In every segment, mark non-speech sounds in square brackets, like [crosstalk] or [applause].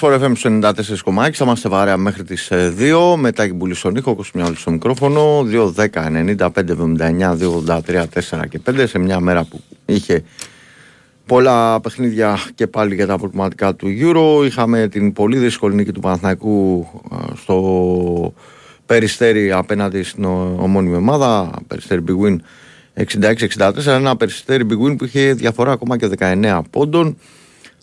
Μπήγουν στο FM 94,6. Θα είμαστε βαρέα μέχρι τις 2. Μετά η Μπουλή στον ήχο, μια στο μικρόφωνο. 2, 10, 95, 79, 2, 83, 4 και 5. Σε μια μέρα που είχε πολλά παιχνίδια και πάλι για τα προβληματικά του Euro. Είχαμε την πολύ δύσκολη νίκη του Παναθηναϊκού στο Περιστέρι απέναντι στην ομόνιμη ομάδα. Περιστέρι Big Win 66-64. Ένα Περιστέρι Big Win που είχε διαφορά ακόμα και 19 πόντων.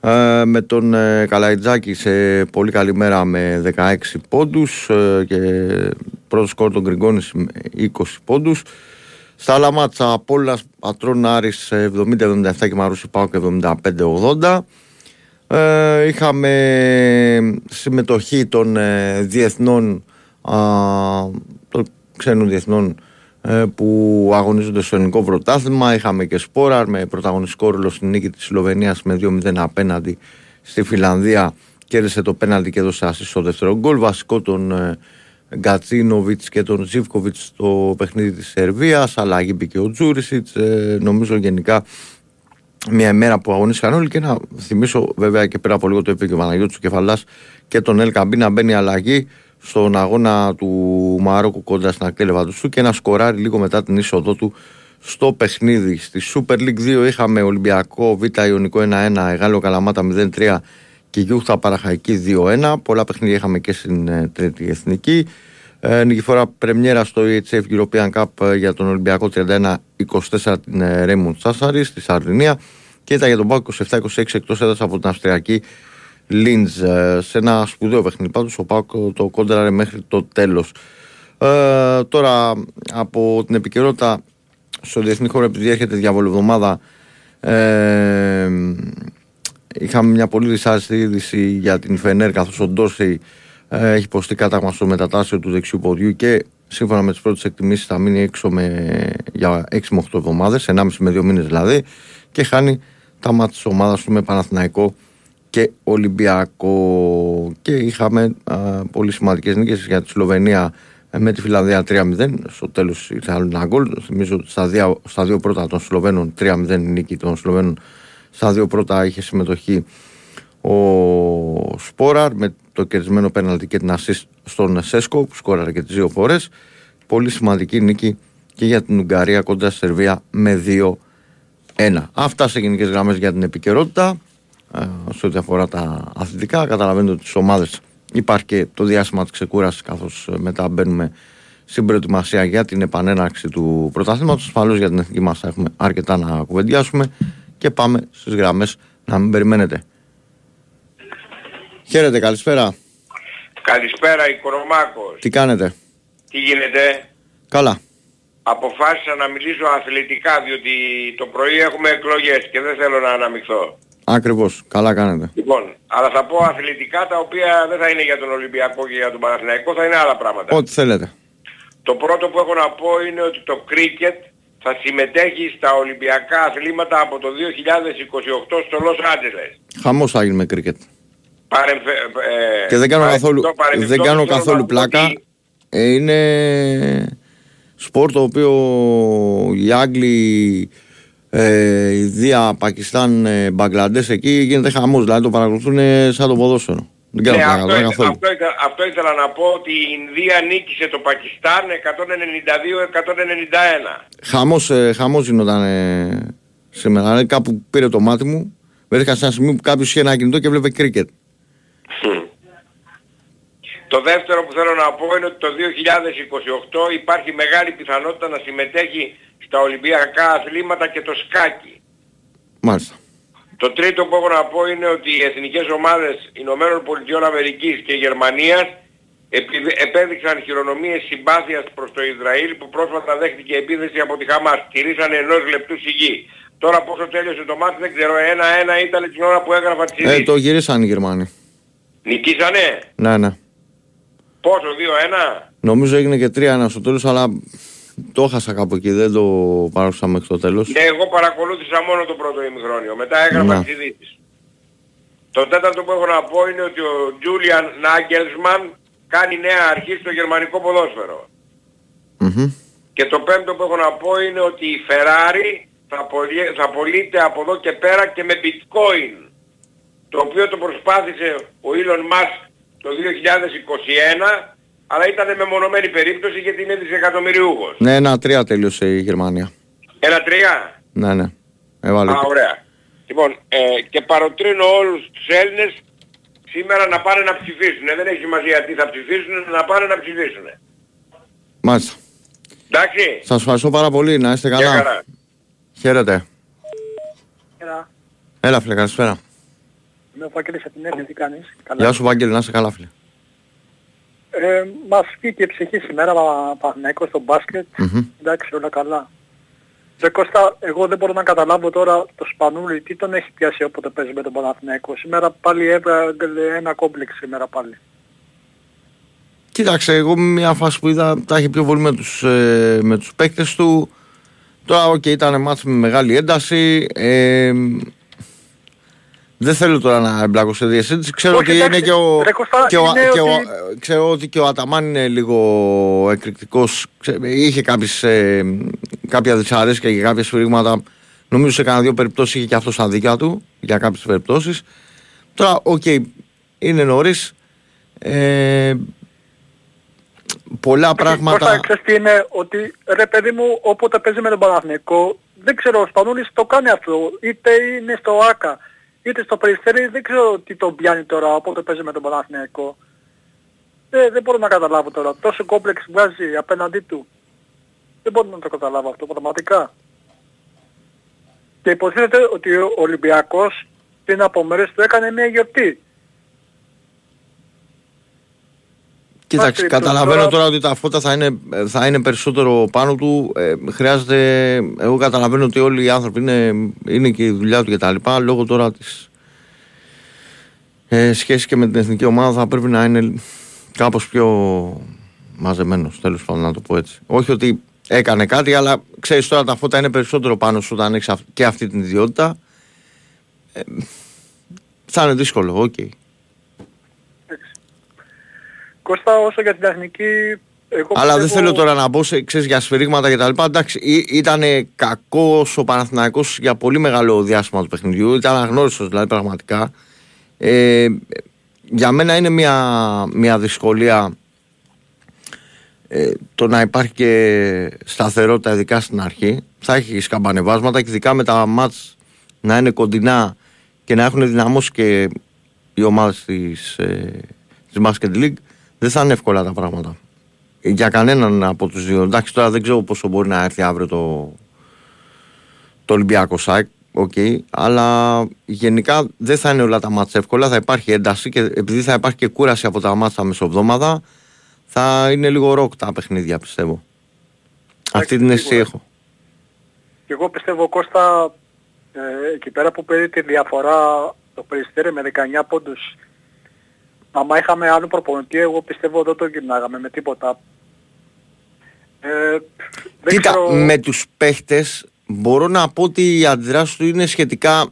Ε, με τον ε, Καλαϊτζάκη σε πολύ καλή μέρα με 16 πόντους ε, και πρώτο σκορ τον Γκριγκόνης 20 πόντους. Στα άλλα μάτσα Απόλλας Πατρών Άρης 70-77 και Μαρούσι Πάο και 75-80 ε, είχαμε συμμετοχή των ε, διεθνών α, των ξένων διεθνών ε, που αγωνίζονται στο ελληνικό πρωτάθλημα. Είχαμε και Σπόραρ με πρωταγωνιστικό ρόλο στην νίκη της Σλοβενίας με 2-0 απέναντι στη Φιλανδία. Κέρδισε το πέναλτι και έδωσε άσυ στο δεύτερο γκολ. Βασικό τον ε, Γκατσίνοβιτς και τον Ζίβκοβιτ στο παιχνίδι της Σερβίας. Αλλαγή μπήκε ο Τζούρισιτς. Ε, νομίζω γενικά μια ημέρα που αγωνίστηκαν όλοι και να θυμίσω βέβαια και πέρα από λίγο το είπε και ο Παναγιώτης Κεφαλάς και τον Ελ Καμπή να μπαίνει αλλαγή στον αγώνα του Μαρόκου κοντά στην ακτή Λεβαντοστού και να σκοράρει λίγο μετά την είσοδό του στο παιχνίδι. Στη Super League 2 είχαμε Ολυμπιακό Β' Ιωνικό 1-1, Εγάλο Καλαμάτα 0-3 και Γιούχτας Παναχαϊκή 2-1. Πολλά παιχνίδια είχαμε και στην ε, Τρίτη Εθνική. Ε, νικηφόρα πρεμιέρα στο EHF European Cup ε, για τον Ολυμπιακό 31-24 την ε, Raimond Σάσαρι στη Σαρδινία και ήττα για τον ΠΑΟΚ 27-26 εκτός έδρας από την Αυστριακή Λιντς ε, σε ένα σπουδαίο παιχνίδι. Πάντως ο ΠΑΟΚ το κόντραρε μέχρι το τέλος. Ε, τώρα από την επικαιρότητα στο διεθνή χώρο, επειδή έρχεται διαβολοβδομάδα, ε, είχαμε μια πολύ δυσάρεστη είδηση για την Φενέρ καθώς ο Ντόρσεϊ ε, έχει υποστεί κάταγμα στο μετατάσσιο του δεξιού ποδιού και σύμφωνα με τις πρώτες εκτιμήσεις θα μείνει έξω με, για 6 με 8 εβδομάδες, 1,5 με 2 μήνες δηλαδή, και χάνει τα μάτια της ομάδας του με Παναθηναϊκό και Ολυμπιακό. Και είχαμε α, πολύ σημαντικές νίκες για τη Σλοβενία με τη Φιλανδία 3-0. Στο τέλος ήρθε άλλο ένα γκολ. Θυμίζω ότι στα δύο, στα δύο πρώτα των Σλοβαίνων 3-0 νίκη των Σλοβαίνων. Στα δύο πρώτα είχε συμμετοχή ο Σπόραρ με το κερδισμένο πέναλτι και την assist στον Σέσκο που σκόραρε και τις δύο φορές. Πολύ σημαντική νίκη και για την Ουγγαρία κοντά στη Σερβία με 2-1. Αυτά σε γενικές γραμμές για την επικαιρότητα. Ε, σε ό,τι αφορά τα αθλητικά. Καταλαβαίνετε ότι στις ομάδες υπάρχει και το διάστημα της ξεκούρασης, καθώς ε, μετά μπαίνουμε στην προετοιμασία για την επανέναρξη του πρωταθλήματος. Ασφαλώς για την εθνική μας έχουμε αρκετά να κουβεντιάσουμε και πάμε στις γραμμές να μην περιμένετε. Χαίρετε, καλησπέρα. Καλησπέρα, Οικονομάκος. Τι κάνετε; Τι γίνεται; Καλά. Αποφάσισα να μιλήσω αθλητικά διότι το πρωί έχουμε εκλογές και δεν θέλω να αναμειχθώ. Ακριβώς. Καλά κάνετε. Λοιπόν, αλλά θα πω αθλητικά τα οποία δεν θα είναι για τον Ολυμπιακό και για τον Παναθηναϊκό, θα είναι άλλα πράγματα. Ό,τι θέλετε. Το πρώτο που έχω να πω είναι ότι το κρίκετ θα συμμετέχει στα Ολυμπιακά αθλήματα από το 2028 στο Λος Άντζελες. Χαμός θα γίνει με κρίκετ. Παρεμφε... Ε, και δεν κάνω καθόλου, δεν κάνω καθόλου πλάκα. Ότι... Ε, είναι σπορ το οποίο οι Άγγλοι ε, Ινδία, Πακιστάν, ε, Μπαγκλαντές εκεί γίνεται χαμός, δηλαδή το παρακολουθούν σαν το ποδόσφαιρο. Δεν κάνω ναι, πλάκα, αυτό, καθόλου. Αυτό, αυτό, ήθελα να πω ότι η Ινδία νίκησε το Πακιστάν 192-191. Χαμός, ε, χαμός γινόταν ε, σήμερα. Δηλαδή κάπου πήρε το μάτι μου. Βρέθηκα σε ένα σημείο που κάποιος είχε ένα κινητό και βλέπει κρίκετ. Το δεύτερο που θέλω να πω είναι ότι το 2028 υπάρχει μεγάλη πιθανότητα να συμμετέχει στα Ολυμπιακά αθλήματα και το σκάκι. Μάλιστα. Το τρίτο που έχω να πω είναι ότι οι εθνικές ομάδες Ηνωμένων Πολιτειών Αμερικής και Γερμανίας επέδειξαν χειρονομίες συμπάθειας προς το Ισραήλ που πρόσφατα δέχτηκε επίθεση από τη Χαμάς. Τηρήσαν ενός λεπτού σιγή. Τώρα πόσο τέλειωσε το μάτι δεν ξέρω. Ένα-ένα ήταν την ώρα που έγραφα τις Ε, το γυρίσαν οι Γερμανοί. Νικήσανε; Ναι, ναι. Πόσο, 2-1. Νομίζω έγινε και 3-1 στο τέλος, αλλά το έχασα κάπου εκεί, δεν το παράκουσα μέχρι το τέλος. Ναι, εγώ παρακολούθησα μόνο το πρώτο ημιχρόνιο. Μετά έγραφα Ναι. τις ειδήσεις. Το τέταρτο που έχω να πω είναι ότι ο Τζούλιαν Νάγκελσμαν κάνει νέα αρχή στο γερμανικό ποδόσφαιρο. Μμμ. Και το πέμπτο που έχω να πω είναι ότι η Ferrari θα, πωλεί- θα πωλείται από εδώ και πέρα και με bitcoin. το οποίο το προσπάθησε ο Elon Musk το 2021 αλλά ήταν μεμονωμένη περίπτωση γιατί είναι δισεκατομμυριούχος. Ναι, ένα τρία τελείωσε η Γερμανία. Ένα τρία; Ναι, ναι. Έβαλε. Α, ωραία. Λοιπόν, ε, και παροτρύνω όλους τους Έλληνες σήμερα να πάνε να ψηφίσουν. Δεν έχει σημασία τι θα ψηφίσουν, να πάνε να ψηφίσουν. Μάλιστα. Εντάξει. Σας ευχαριστώ πάρα πολύ. Να είστε καλά. χαρά. Χαίρετε. Έλα. Έλα φίλε, καλησπέρα. Είμαι ο Φάκελης από την Έρη, τι κάνεις; Καλά. Γεια σου Βάγγελη, να είστε καλά φίλε. Ε, μας βγήκε ψυχή σήμερα Πα- Παναθηναϊκός στο μπάσκετ. Μμμ. Εντάξει, όλα καλά. Ρε Κώστα, εγώ δεν μπορώ να καταλάβω τώρα το Σπανούλη τι τον έχει πιάσει όποτε παίζει με τον Παναθηναϊκό. Σήμερα πάλι έβγαλε ένα κόμπλεξ σήμερα πάλι. Κοίταξε, εγώ μια φάση που είδα τα έχει πιο πολύ με τους, ε, με τους παίκτες του. Τώρα, οκ, ήταν ματς με μεγάλη ένταση. Ε, δεν θέλω τώρα να εμπλακώ σε διασύνδεση. Ξέρω Όχι, ότι εντάξει, είναι και ο, ρε Κώστα, και ο, είναι και ο- ότι- ξέρω ότι και ο Αταμάν είναι λίγο εκρηκτικός. Ξε- είχε κάποιες, ε, κάποια δυσαρέσκεια και κάποια σφυρίγματα. Νομίζω σε κανένα δύο περιπτώσεις είχε και αυτό στα δίκια του για κάποιες περιπτώσεις. Τώρα, οκ, είναι νωρίς. Ε, πολλά πράγματα. Κώστα, ξέρεις τι είναι, ότι ρε παιδί μου, όποτε παίζει με τον Παναθηναϊκό, δεν ξέρω, ο Σπανούλης το κάνει αυτό. Είτε είναι στο ΑΕΚ, είτε στο Περιστέρι, δεν ξέρω τι τον πιάνει τώρα, όποτε παίζει με τον Παναθηναϊκό. Ε, δεν μπορώ να καταλάβω τώρα. Τόσο κόμπλεξ βγάζει απέναντί του. Δεν μπορώ να το καταλάβω αυτό πραγματικά. Και υποθέτεται ότι ο Ολυμπιακός πριν από μέρες του έκανε μια γιορτή. Κοίταξε, Πάση καταλαβαίνω περιπτώσει, τώρα ότι τα φώτα θα είναι, θα είναι περισσότερο πάνω του. Ε, χρειάζεται. Εγώ καταλαβαίνω ότι όλοι οι άνθρωποι είναι, είναι και η δουλειά του κτλ. Λόγω τώρα της ε, σχέσης και με την εθνική ομάδα θα πρέπει να είναι κάπως πιο μαζεμένος, τέλος πάντων να το πω έτσι. Όχι ότι έκανε κάτι, αλλά ξέρεις τώρα τα φώτα είναι περισσότερο πάνω σου όταν έχεις αυ- και αυτή την ιδιότητα. Ε, θα είναι δύσκολο, οκ. Εντάξει. Κώστα, όσο για την τεχνική... Εγώ Αλλά δεν πιστεύω- θέλω τώρα να μπω σε, ξέρεις, για σφυρίγματα και τα λοιπά. Εντάξει, ήταν κακός ο Παναθηναϊκός για πολύ μεγάλο διάστημα του παιχνιδιού. Ήταν αγνώριστος δηλαδή πραγματικά. Ε, για μένα είναι μια, μια δυσκολία ε, το να υπάρχει και σταθερότητα ειδικά στην αρχή. Θα έχει σκαμπανεβάσματα και ειδικά με τα μάτς να είναι κοντινά και να έχουν δυναμώσει και οι ομάδες της, ε, της Basket League δεν θα είναι εύκολα τα πράγματα. Για κανέναν από τους δύο. Εντάξει τώρα δεν ξέρω πόσο μπορεί να έρθει αύριο το, το Ολυμπιακός ΑΕΚ. Οκ, αλλά γενικά δεν θα είναι όλα τα ματς εύκολα, θα υπάρχει ένταση και επειδή θα υπάρχει και κούραση από τα ματς μεσοβδόμαδα, θα είναι λίγο ροκ τα παιχνίδια πιστεύω. Αυτή την αίσθηση σίγουρα. έχω. Και εγώ πιστεύω Κώστα ε, εκεί πέρα που πήρε τη διαφορά το Περιστέρι με 19 πόντους άμα είχαμε άλλο προπονητή εγώ πιστεύω δεν το γυρνάγαμε με τίποτα. Ε, δεν Κοίτα, ξέρω... με τους παίχτες μπορώ να πω ότι οι αντιδράσεις του είναι σχετικά,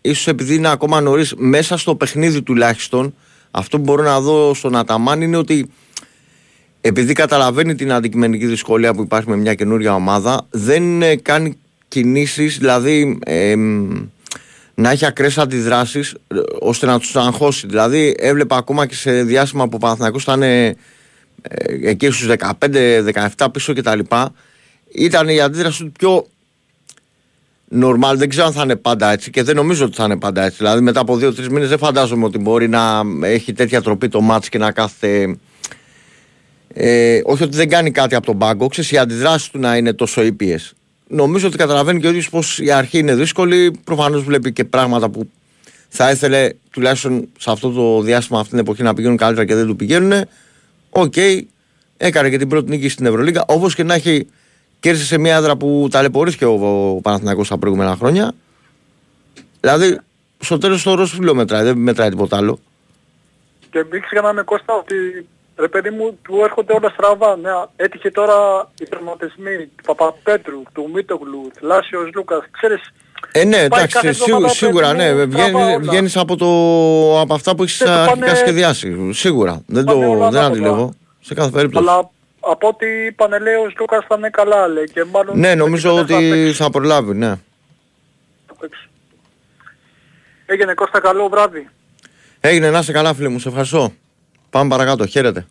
ίσως επειδή είναι ακόμα νωρίς, μέσα στο παιχνίδι τουλάχιστον, αυτό που μπορώ να δω στον Αταμάν είναι ότι επειδή καταλαβαίνει την αντικειμενική δυσκολία που υπάρχει με μια καινούρια ομάδα, δεν ε, κάνει κινήσεις, δηλαδή εμ, να έχει ακραίες αντιδράσεις ε, ώστε να τους αγχώσει. Δηλαδή έβλεπα ακόμα και σε διάστημα που ο Παναθηναϊκός ήταν ε, ε, εκεί στους 15-17 πίσω κτλ. Ήταν η αντίδραση του πιο normal. Δεν ξέρω αν θα είναι πάντα έτσι και δεν νομίζω ότι θα είναι πάντα έτσι. Δηλαδή μετά από 2-3 μήνες δεν φαντάζομαι ότι μπορεί να έχει τέτοια τροπή το μάτς και να κάθεται ε, όχι ότι δεν κάνει κάτι από τον πάγκο, ξέρεις, οι αντιδράσεις του να είναι τόσο ήπιες. Νομίζω ότι καταλαβαίνει και ο ίδιος πως η αρχή είναι δύσκολη. Προφανώς βλέπει και πράγματα που θα ήθελε τουλάχιστον σε αυτό το διάστημα, αυτή την εποχή να πηγαίνουν καλύτερα και δεν του πηγαίνουν. Οκ, έκανε και την πρώτη νίκη στην Ευρωλίγα. Όπως και να έχει κέρδισε σε μια έδρα που ταλαιπωρήθηκε ο, ο Παναθηναϊκός τα προηγούμενα χρόνια. Δηλαδή, στο τέλος το ροζ φύλλο μετράει, δεν μετράει τίποτα άλλο. Και μην ξεχνάμε Κώστα ότι ρε παιδί μου του έρχονται όλα στραβά. Ναι, έτυχε τώρα οι τραυματισμοί του Παπαπέτρου, του Μίτογλου, θλάση ο Σλούκας. Ξέρεις, Ε, ναι, Πάει εντάξει, κάθε σίγου- εβδομάδα σίγουρα, παιδί ναι. μου, Βγαίνει, τραβά όλα. βγαίνεις από, το, από αυτά που έχεις Και το αρχικά πάνε- σχεδιάσει. Σίγουρα. Δεν, πάνε το, όλα δεν ανάποδα. αντιλέγω. Σε κάθε περίπτωση. αλλά από ό,τι είπανε λέει ο Λούκας θα είναι καλά λέει και μάλλον... Ναι, νομίζω δεν θα ότι παίξει. θα προλάβει, ναι. Θα παίξει. Έγινε Κώστα καλό βράδυ. Έγινε να είσαι καλά φίλε μου, σε ευχαριστώ. Πάμε παρακάτω, χαίρετε.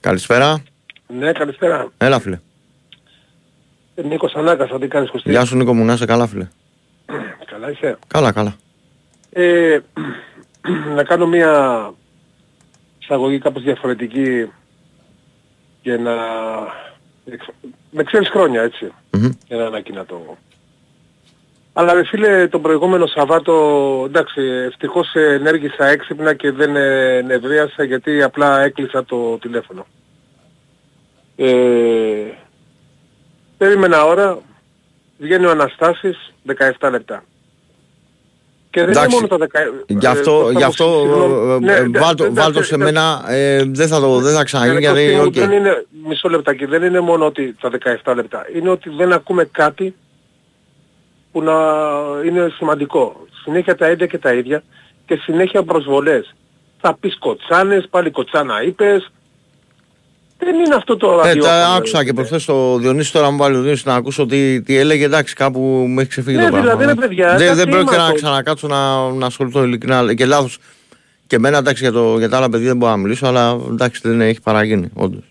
Καλησπέρα. Ναι, καλησπέρα. Έλα φίλε. Ε, Νίκος Ανάκας, τι κάνεις Κωστή. Γεια σου Νίκο μου, να είσαι καλά φίλε. Καλά είσαι. Καλά, καλά. Ε, [clears throat] να κάνω μια εισαγωγή κάπως διαφορετική για να... Με ξέρεις χρόνια έτσι. Μμμ. Για να ανακοινατώ. Αλλά ρε φίλε τον προηγούμενο Σαββάτο εντάξει ευτυχώς ενέργησα έξυπνα και δεν ε, νευρίασα γιατί απλά έκλεισα το τηλέφωνο. Ε, περίμενα ώρα, βγαίνει ο Αναστάσης 17 λεπτά. Και δεν είναι Εντάξει, μόνο τα 10 Γι' ε, αυτό, το γι' θα αυτό μου- συγγνώμη. ε, Ναι, ε, ναι, βάλ' το- εντάξει, βάλ' το σε εντάξει. μένα, ε, δεν θα το δεν θα ξαναγίνει Ε, γιατί, Κωστή μου, οκ. δεν είναι, μισό λεπτάκι, δεν είναι μόνο ότι τα 17 λεπτά. Είναι ότι δεν ακούμε κάτι που να είναι σημαντικό. Συνέχεια τα ίδια και τα ίδια και συνέχεια προσβολές. Θα πεις κοτσάνες, πάλι κοτσάνα είπες. Δεν είναι αυτό το Ε, ραδιόφωνο. τα άκουσα ρε και φίλε. προχθές το Διονύση τώρα μου βάλει ο Διονύσης να ακούσω τι, τι έλεγε, εντάξει κάπου μου έχει ξεφύγει Ναι, το πράγμα. δηλαδή, ρε παιδιά, δεν, δεν εντάξει, πρόκειται να είμαστε. ξανακάτσω να, να ασχοληθώ ειλικρινά και λάθος. Και εμένα εντάξει για, το, για τα άλλα παιδιά δεν μπορώ να μιλήσω, αλλά εντάξει δεν έχει παραγίνει, όντως.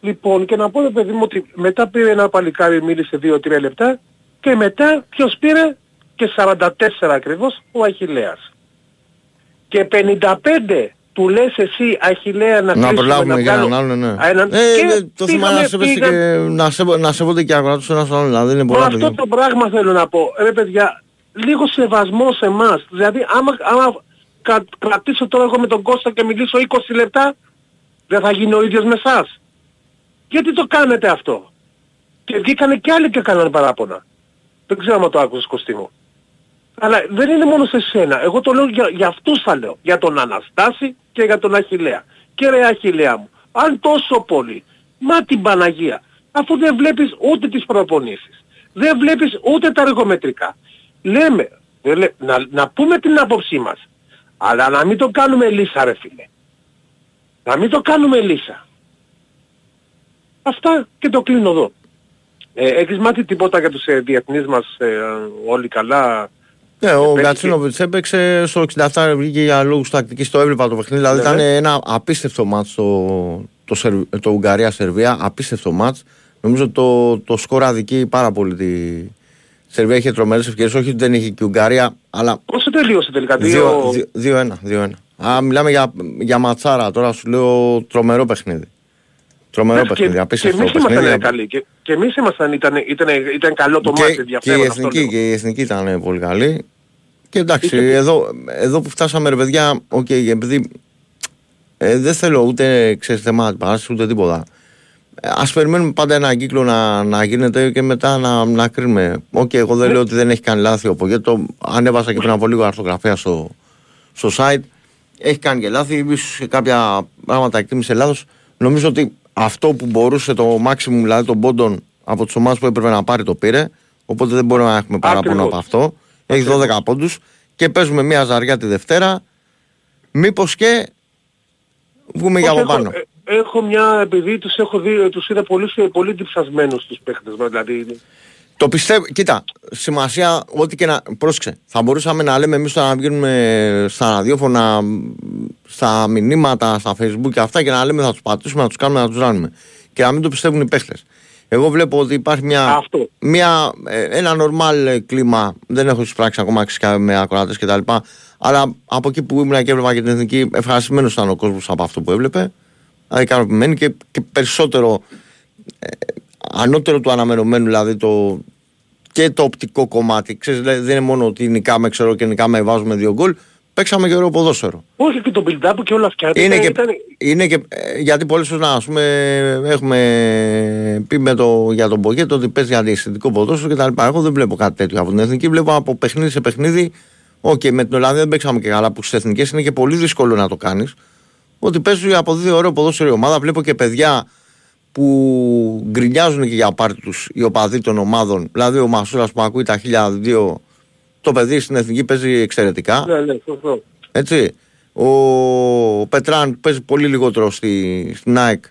Λοιπόν, και να πω ρε παιδί μου ότι μετά πήρε ένα παλικάρι, μίλησε 2-3 λεπτά και μετά ποιος πήρε; Και 44 ακριβώς ο Αχιλέας. Και 55 του λες εσύ Αχιλέα να Να κλείσουμε, προλάβουμε να για έναν βγάλω- άλλον, ναι. Α, έναν- Ε, και ναι, το θέμα είναι να πήγαμε, σέβεσαι πήγαμε- και να, σέβω, να σέβονται και οι ακροατές ένας τον άλλον, δηλαδή δεν είναι Μα πολλά αυτό παιδιά. το πράγμα θέλω να πω. Ρε παιδιά, λίγο σεβασμό σε εμάς. Δηλαδή άμα, άμα κα- κρατήσω τώρα εγώ με τον Κώστα και μιλήσω 20 λεπτά, δεν θα γίνει ο ίδιος με εσάς. Γιατί το κάνετε αυτό; Και βγήκανε κι άλλοι και κάνανε παράπονα. Δεν ξέρω αν το άκουσες Κωστή μου. Αλλά δεν είναι μόνο σε σένα. Εγώ το λέω για, για αυτούς θα λέω. Για τον Αναστάση και για τον Αχιλέα. Και ρε Αχιλέα μου, αν τόσο πολύ, μα την Παναγία, αφού δεν βλέπεις ούτε τις προπονήσεις, δεν βλέπεις ούτε τα αργομετρικά. Λέμε, δεν λέ- να, να πούμε την άποψή μας, αλλά να μην το κάνουμε λύσα ρε φίλε. Να μην το κάνουμε λύσα. Αυτά και το κλείνω εδώ. Ε, έχεις μάθει τίποτα για τους ε, διεθνείς μας ε, όλοι καλά; Ναι, ο Έπαιξε Γκατσίνοβιτς έπαιξε στο 67 βγήκε για λόγους τακτικής, το έβλεπα το παιχνίδι, δηλαδή Ναι, ήταν ναι. ένα απίστευτο μάτς το, το, Σερ- το Ουγγαρία-Σερβία, απίστευτο μάτς. Νομίζω το, το σκορ αδικεί πάρα πολύ τη Σερβία, είχε τρομερές ευκαιρίες, όχι ότι δεν είχε και η Ουγγαρία, αλλά Πόσο τελείωσε τελικά, δύο... 2-1. 2-1. Α, μιλάμε για, για ματσάρα, τώρα σου λέω τρομερό παιχνίδι. Τρομερό Εντάξει, παιχνίδι, και, και απίστευτο εμείς παιχνίδι. ήμασταν καλοί. Και, και εμείς ήμασταν, ήταν, ήταν, ήταν καλό το και, ματς και, η ενδιαφέρον αυτό εθνική, λέω. και η εθνική ήταν πολύ καλή. Και εντάξει, Είχε- εδώ, εδώ που φτάσαμε ρε παιδιά, οκ, επειδή ε, δεν θέλω ούτε ξέρεις θέμα την παράσταση ούτε τίποτα. Ε, ας περιμένουμε πάντα ένα κύκλο να, να γίνεται και μετά να, να κρίνουμε. Οκ, εγώ Ναι. δεν λέω ότι δεν έχει κάνει λάθη ο Πογέτ, το ανέβασα και πριν από λίγο αρθογραφία στο, στο site. Έχει κάνει και λάθη, ίσως σε κάποια πράγματα εκτίμησε λάθος. Νομίζω ότι αυτό που μπορούσε το maximum, δηλαδή των πόντων από τις ομάδες που έπρεπε να πάρει το πήρε. Οπότε δεν μπορούμε να έχουμε παράπονο Ακριβώς. από αυτό. Έχει 12 πόντους και παίζουμε μια ζαριά τη Δευτέρα. Μήπως και βγούμε για Όχι, από έχω, πάνω. ε, έχω μια, επειδή τους έχω δει, τους είδα πολύ, πολύ διψασμένους τους παίχτες μας, δηλαδή. Το πιστεύω, κοίτα, σημασία ό,τι και να. Πρόσεξε, θα μπορούσαμε να λέμε εμείς τώρα να βγαίνουμε στα ραδιόφωνα, στα μηνύματα, στα facebook και αυτά και να λέμε θα τους πατήσουμε, να τους κάνουμε, να τους ράνουμε. Και να μην το πιστεύουν οι παίχτες. Εγώ βλέπω ότι υπάρχει μια, Αυτό. μια, ε, ένα normal κλίμα. Δεν έχω εισπράξει ακόμα αξικά με ακροάτε κτλ. Αλλά από εκεί που ήμουν και έβλεπα και την εθνική, ευχαριστημένος ήταν ο κόσμος από αυτό που έβλεπε. Δηλαδή ικανοποιημένοι και, και περισσότερο ανώτερο του αναμενόμενου, δηλαδή το, και το οπτικό κομμάτι. Ξέρεις, δηλαδή, δεν είναι μόνο ότι νικάμε, ξέρω και νικάμε, βάζουμε δύο γκολ. Παίξαμε και ωραίο ποδόσφαιρο. Όχι και το build-up και όλα αυτά. Είναι και, ήταν, είναι και, ε, γιατί πολλές φορές, να, ας πούμε, έχουμε πει με το, για τον Πογέτο ότι παίζει αντιαισθητικό ποδόσφαιρο κτλ. Εγώ δεν βλέπω κάτι τέτοιο από την εθνική. Βλέπω από παιχνίδι σε παιχνίδι. Οκ, με την Ολλανδία δεν παίξαμε και καλά που στις εθνικές είναι και πολύ δύσκολο να το κάνεις. Ότι παίζει από δύο ωραίο ποδόσφαιρο η ομάδα. Βλέπω και παιδιά που γκρινιάζουν και για πάρτι τους οι οπαδοί των ομάδων. Δηλαδή ο Μασούρας που ακούει τα 1002, το παιδί στην εθνική παίζει εξαιρετικά. ναι, ναι, σωστό. Έτσι. Ο Πετράν που παίζει πολύ λιγότερο στη, στην ΑΕΚ.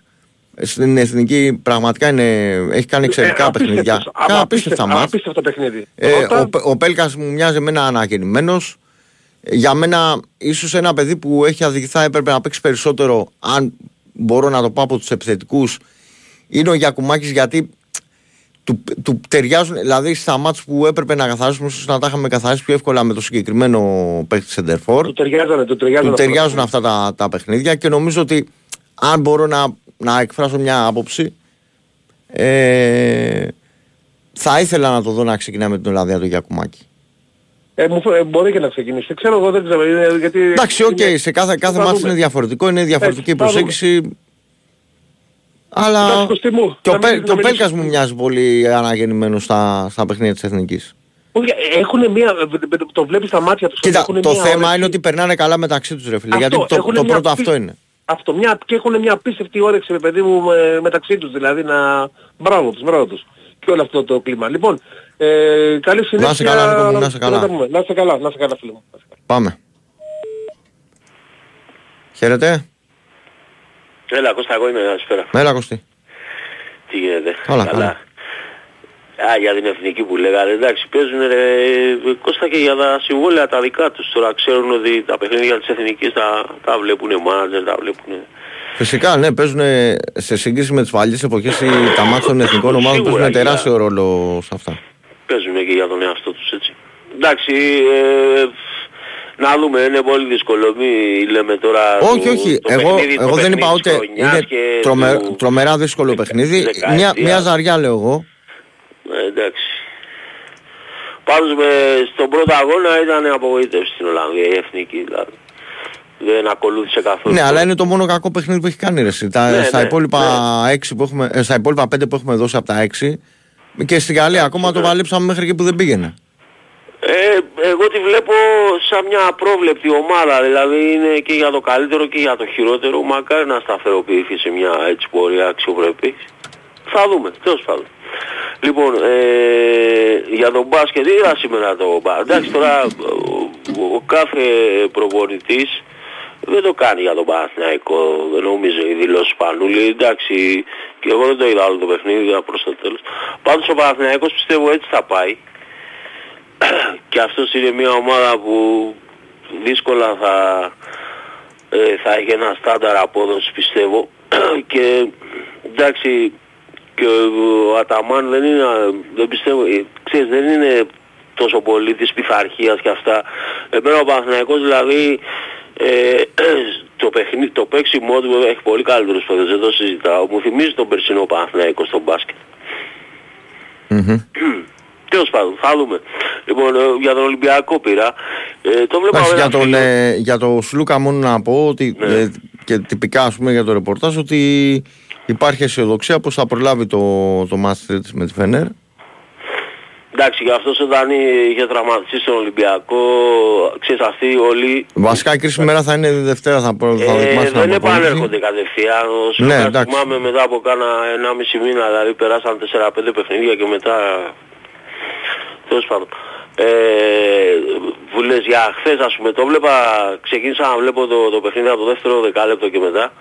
Στην εθνική πραγματικά είναι, έχει κάνει εξαιρετικά Ε, παιχνίδια. απίστευτος, Κάνα απίστευτος, απίστευτα μάτς. απίστευτο παιχνίδι. Ε, Πρώτα- ο, Πε- ο Πέλκας μου μοιάζει εμένα αναγεννημένος. για μένα ίσως ένα παιδί που έχει αδικηθεί θα έπρεπε να παίξει περισσότερο αν μπορώ να το πω από τους επιθετικούς είναι ο Γιακουμάκης γιατί του, του ταιριάζουν, δηλαδή στα μάτς που έπρεπε να καθαρίσουμε, ίσως να τα είχαμε καθαρίσει πιο εύκολα με το συγκεκριμένο παίχτη Σεντερφόρ. Του ταιριάζουν, του ταιριάζουν, του ταιριάζουν αυτά τα, τα παιχνίδια και νομίζω ότι αν μπορώ να, να εκφράσω μια άποψη, ε, θα ήθελα να το δω να ξεκινάει με την Ολλανδία το Γιακουμάκη. Ε, μου, ε, μπορεί και να ξεκινήσει. Ξέρω εγώ, δεν ξέρω. Είναι, γιατί Εντάξει, OK, okay, σε κάθε, κάθε ματς είναι διαφορετικό, είναι διαφορετική η προσέγγιση. Αλλά και ο, Πέ, ο Πέλκας μου μοιάζει πολύ αναγεννημένος στα, στα παιχνίδια της Εθνικής. Έχουν μια, το βλέπεις στα μάτια τους. Κοίτα, το θέμα όρεξη. είναι ότι περνάνε καλά μεταξύ τους ρε φίλε, γιατί το, το πρώτο αυτό είναι. Αυτό, μια, και έχουν μια απίστευτη όρεξη παιδί μου με, μεταξύ τους, δηλαδή να... Μπράβο τους, μπράβο τους. Και όλο αυτό το κλίμα. Λοιπόν, ε, καλή συνέχεια. Να σε καλά, να σε καλά. Να σε καλά, να σε καλά φίλε μου. Πάμε. Χαίρετε. Έλα Κώστα, εγώ είμαι, καλησπέρα. Έλα Κωστή. Τι γίνεται. Όλα καλά. Α, για την εθνική που λέγανε, εντάξει, παίζουν ρε, Κώστα και για τα συμβόλαια τα δικά τους. Τώρα ξέρουν ότι τα παιχνίδια της εθνικής τα, τα βλέπουν μάνατζερ, τα βλέπουν... Φυσικά, ναι, παίζουν σε σύγκριση με τις παλιές εποχές τα μάτια των εθνικών ομάδων παίζουν τεράστιο ρόλο σε αυτά. Παίζουν και για τον εαυτό τους, έτσι. Εντάξει, ε, να δούμε, είναι πολύ δύσκολο. Μη λέμε τώρα. Όχι, όχι. Το εγώ, εγώ δεν είπα ούτε. Είναι τρομε, του... τρομερά δύσκολο παιχνίδι. Μια, μια ζαριά λέω εγώ. Ε, εντάξει. Πάντως με, στον πρώτο αγώνα ήταν απογοήτευση στην Ολλανδία η εθνική δηλαδή. Δεν ακολούθησε καθόλου. Ναι, αλλά είναι το μόνο κακό παιχνίδι που έχει κάνει ρε, τα, ναι, στα, ναι, υπόλοιπα ναι. 6 που έχουμε, ε, στα υπόλοιπα 5 που έχουμε δώσει από τα 6 και στην Γαλλία ακόμα το βαλείψαμε μέχρι και που δεν πήγαινε. Ε, εγώ τη βλέπω σαν μια απρόβλεπτη ομάδα, δηλαδή είναι και για το καλύτερο και για το χειρότερο. Μακάρι να σταθεροποιηθεί σε μια έτσι πορεία αξιοπρεπή. Θα δούμε, τέλος πάντων. Λοιπόν, ε, για τον μπάσκετ, είδα σήμερα το μπάσκετ. Εντάξει, τώρα ο, ο κάθε προπονητής δεν το κάνει για τον Παναθηναϊκό, δεν νομίζω η δηλώση Πανούλη, εντάξει, και εγώ δεν το είδα όλο το παιχνίδι προς το τέλος. Πάντως ο Παναθηναϊκός πιστεύω έτσι θα πάει και αυτός είναι μια ομάδα που δύσκολα θα, ε, θα έχει ένα στάνταρ απόδοσης πιστεύω [clears throat] και εντάξει και ο Αταμάν δεν είναι, δεν πιστεύω, ε, ξέρεις δεν είναι τόσο πολύ της πειθαρχίας και αυτά. Εμένα ο Παναθηναϊκός δηλαδή ε, [clears throat] το, παιχνί, το παίξιμό του έχει πολύ καλύτερους παίκτες, δεν το συζητάω. Μου θυμίζει τον περσινό Παναθηναϊκό στο μπάσκετ. [clears throat] Τέλος πάντων, θα δούμε. Λοιπόν, ε, για τον Ολυμπιακό πήρα. Ε, το βλέπω για, τον, ε, για τον Σλούκα μόνο να πω ότι ναι. ε, και τυπικά ας πούμε για το ρεπορτάζ ότι υπάρχει αισιοδοξία πως θα προλάβει το, το Master με τη Φενέρ. Εντάξει, για αυτός όταν είχε τραυματιστεί στον Ολυμπιακό, ξέρεις αυτοί όλοι... Βασικά η κρίσιμη μέρα θα είναι Δευτέρα, θα, θα ε, Δεν επανέρχονται κατευθείαν. Ναι, εντάξει. θυμάμαι μετά από κάνα 1,5 μήνα, δηλαδή περάσαν 4-5 παιχνίδια και μετά τέλος πάντων. Ε, που λες για χθες ας πούμε το βλέπα, ξεκίνησα να βλέπω το, το παιχνίδι από το δεύτερο δεκάλεπτο και μετά,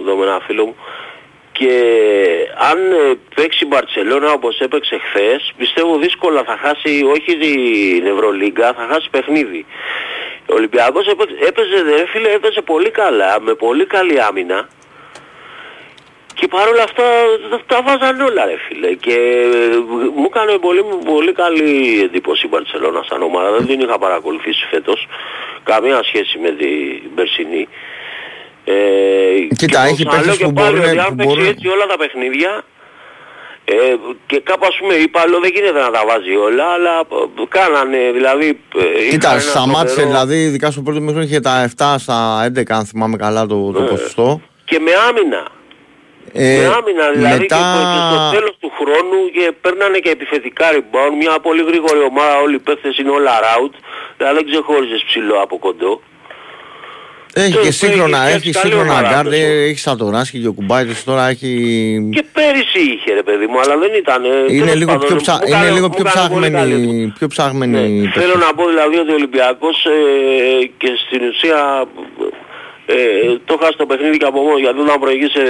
εδώ με ένα φίλο μου, και αν ε, παίξει η Μπαρτσελώνα όπως έπαιξε χθες, πιστεύω δύσκολα θα χάσει όχι την Ευρωλίγκα, θα χάσει παιχνίδι. Ο Ολυμπιακός έπαιζε, έπαιζε, φίλε, έπαιζε πολύ καλά, με πολύ καλή άμυνα και παρόλα αυτά τα βάζαν όλα ρε φίλε και ε, μου έκανε πολύ, πολύ καλή εντύπωση η Μπαρτσελώνα σαν ομάδα. Δεν την είχα παρακολουθήσει φέτος. Καμία σχέση με την περσινή. Ε, Κοίτα, έχει παίχτες που μπορούν... Αν παίξει έτσι όλα τα παιχνίδια ε, και κάπου ας πούμε είπα, άλλο δεν γίνεται να τα βάζει όλα, αλλά ε, κάνανε, δηλαδή... Ε, Κοίτα, σταμάτησε, δηλαδή, ειδικά στο πρώτο μικρό είχε τα 7 στα 11, αν θυμάμαι καλά το, το ποσοστό. Και με άμυνα. Ε, με άμυνα δηλαδή μετά... και, στο τέλος του χρόνου και παίρνανε και επιθετικά rebound, μια πολύ γρήγορη ομάδα, όλοι οι παίχτες είναι όλα out, δηλαδή δεν ξεχώριζες ψηλό από κοντό. Έχει και σύγχρονα, έχει σύγχρονα γκάρντ, έχεις Σατοράσκι και ο Κουμπάιτης τώρα έχει... Και πέρυσι είχε ρε παιδί μου, αλλά δεν ήταν... Είναι λίγο πιο, ψα... είναι λίγο πιο ψάχμενη, πιο ψάχμενη ναι. Θέλω να πω δηλαδή ότι ο Ολυμπιακός ε, και στην ουσία Ε, το χάσει το παιχνίδι και από μόνο γιατί όταν προηγήσε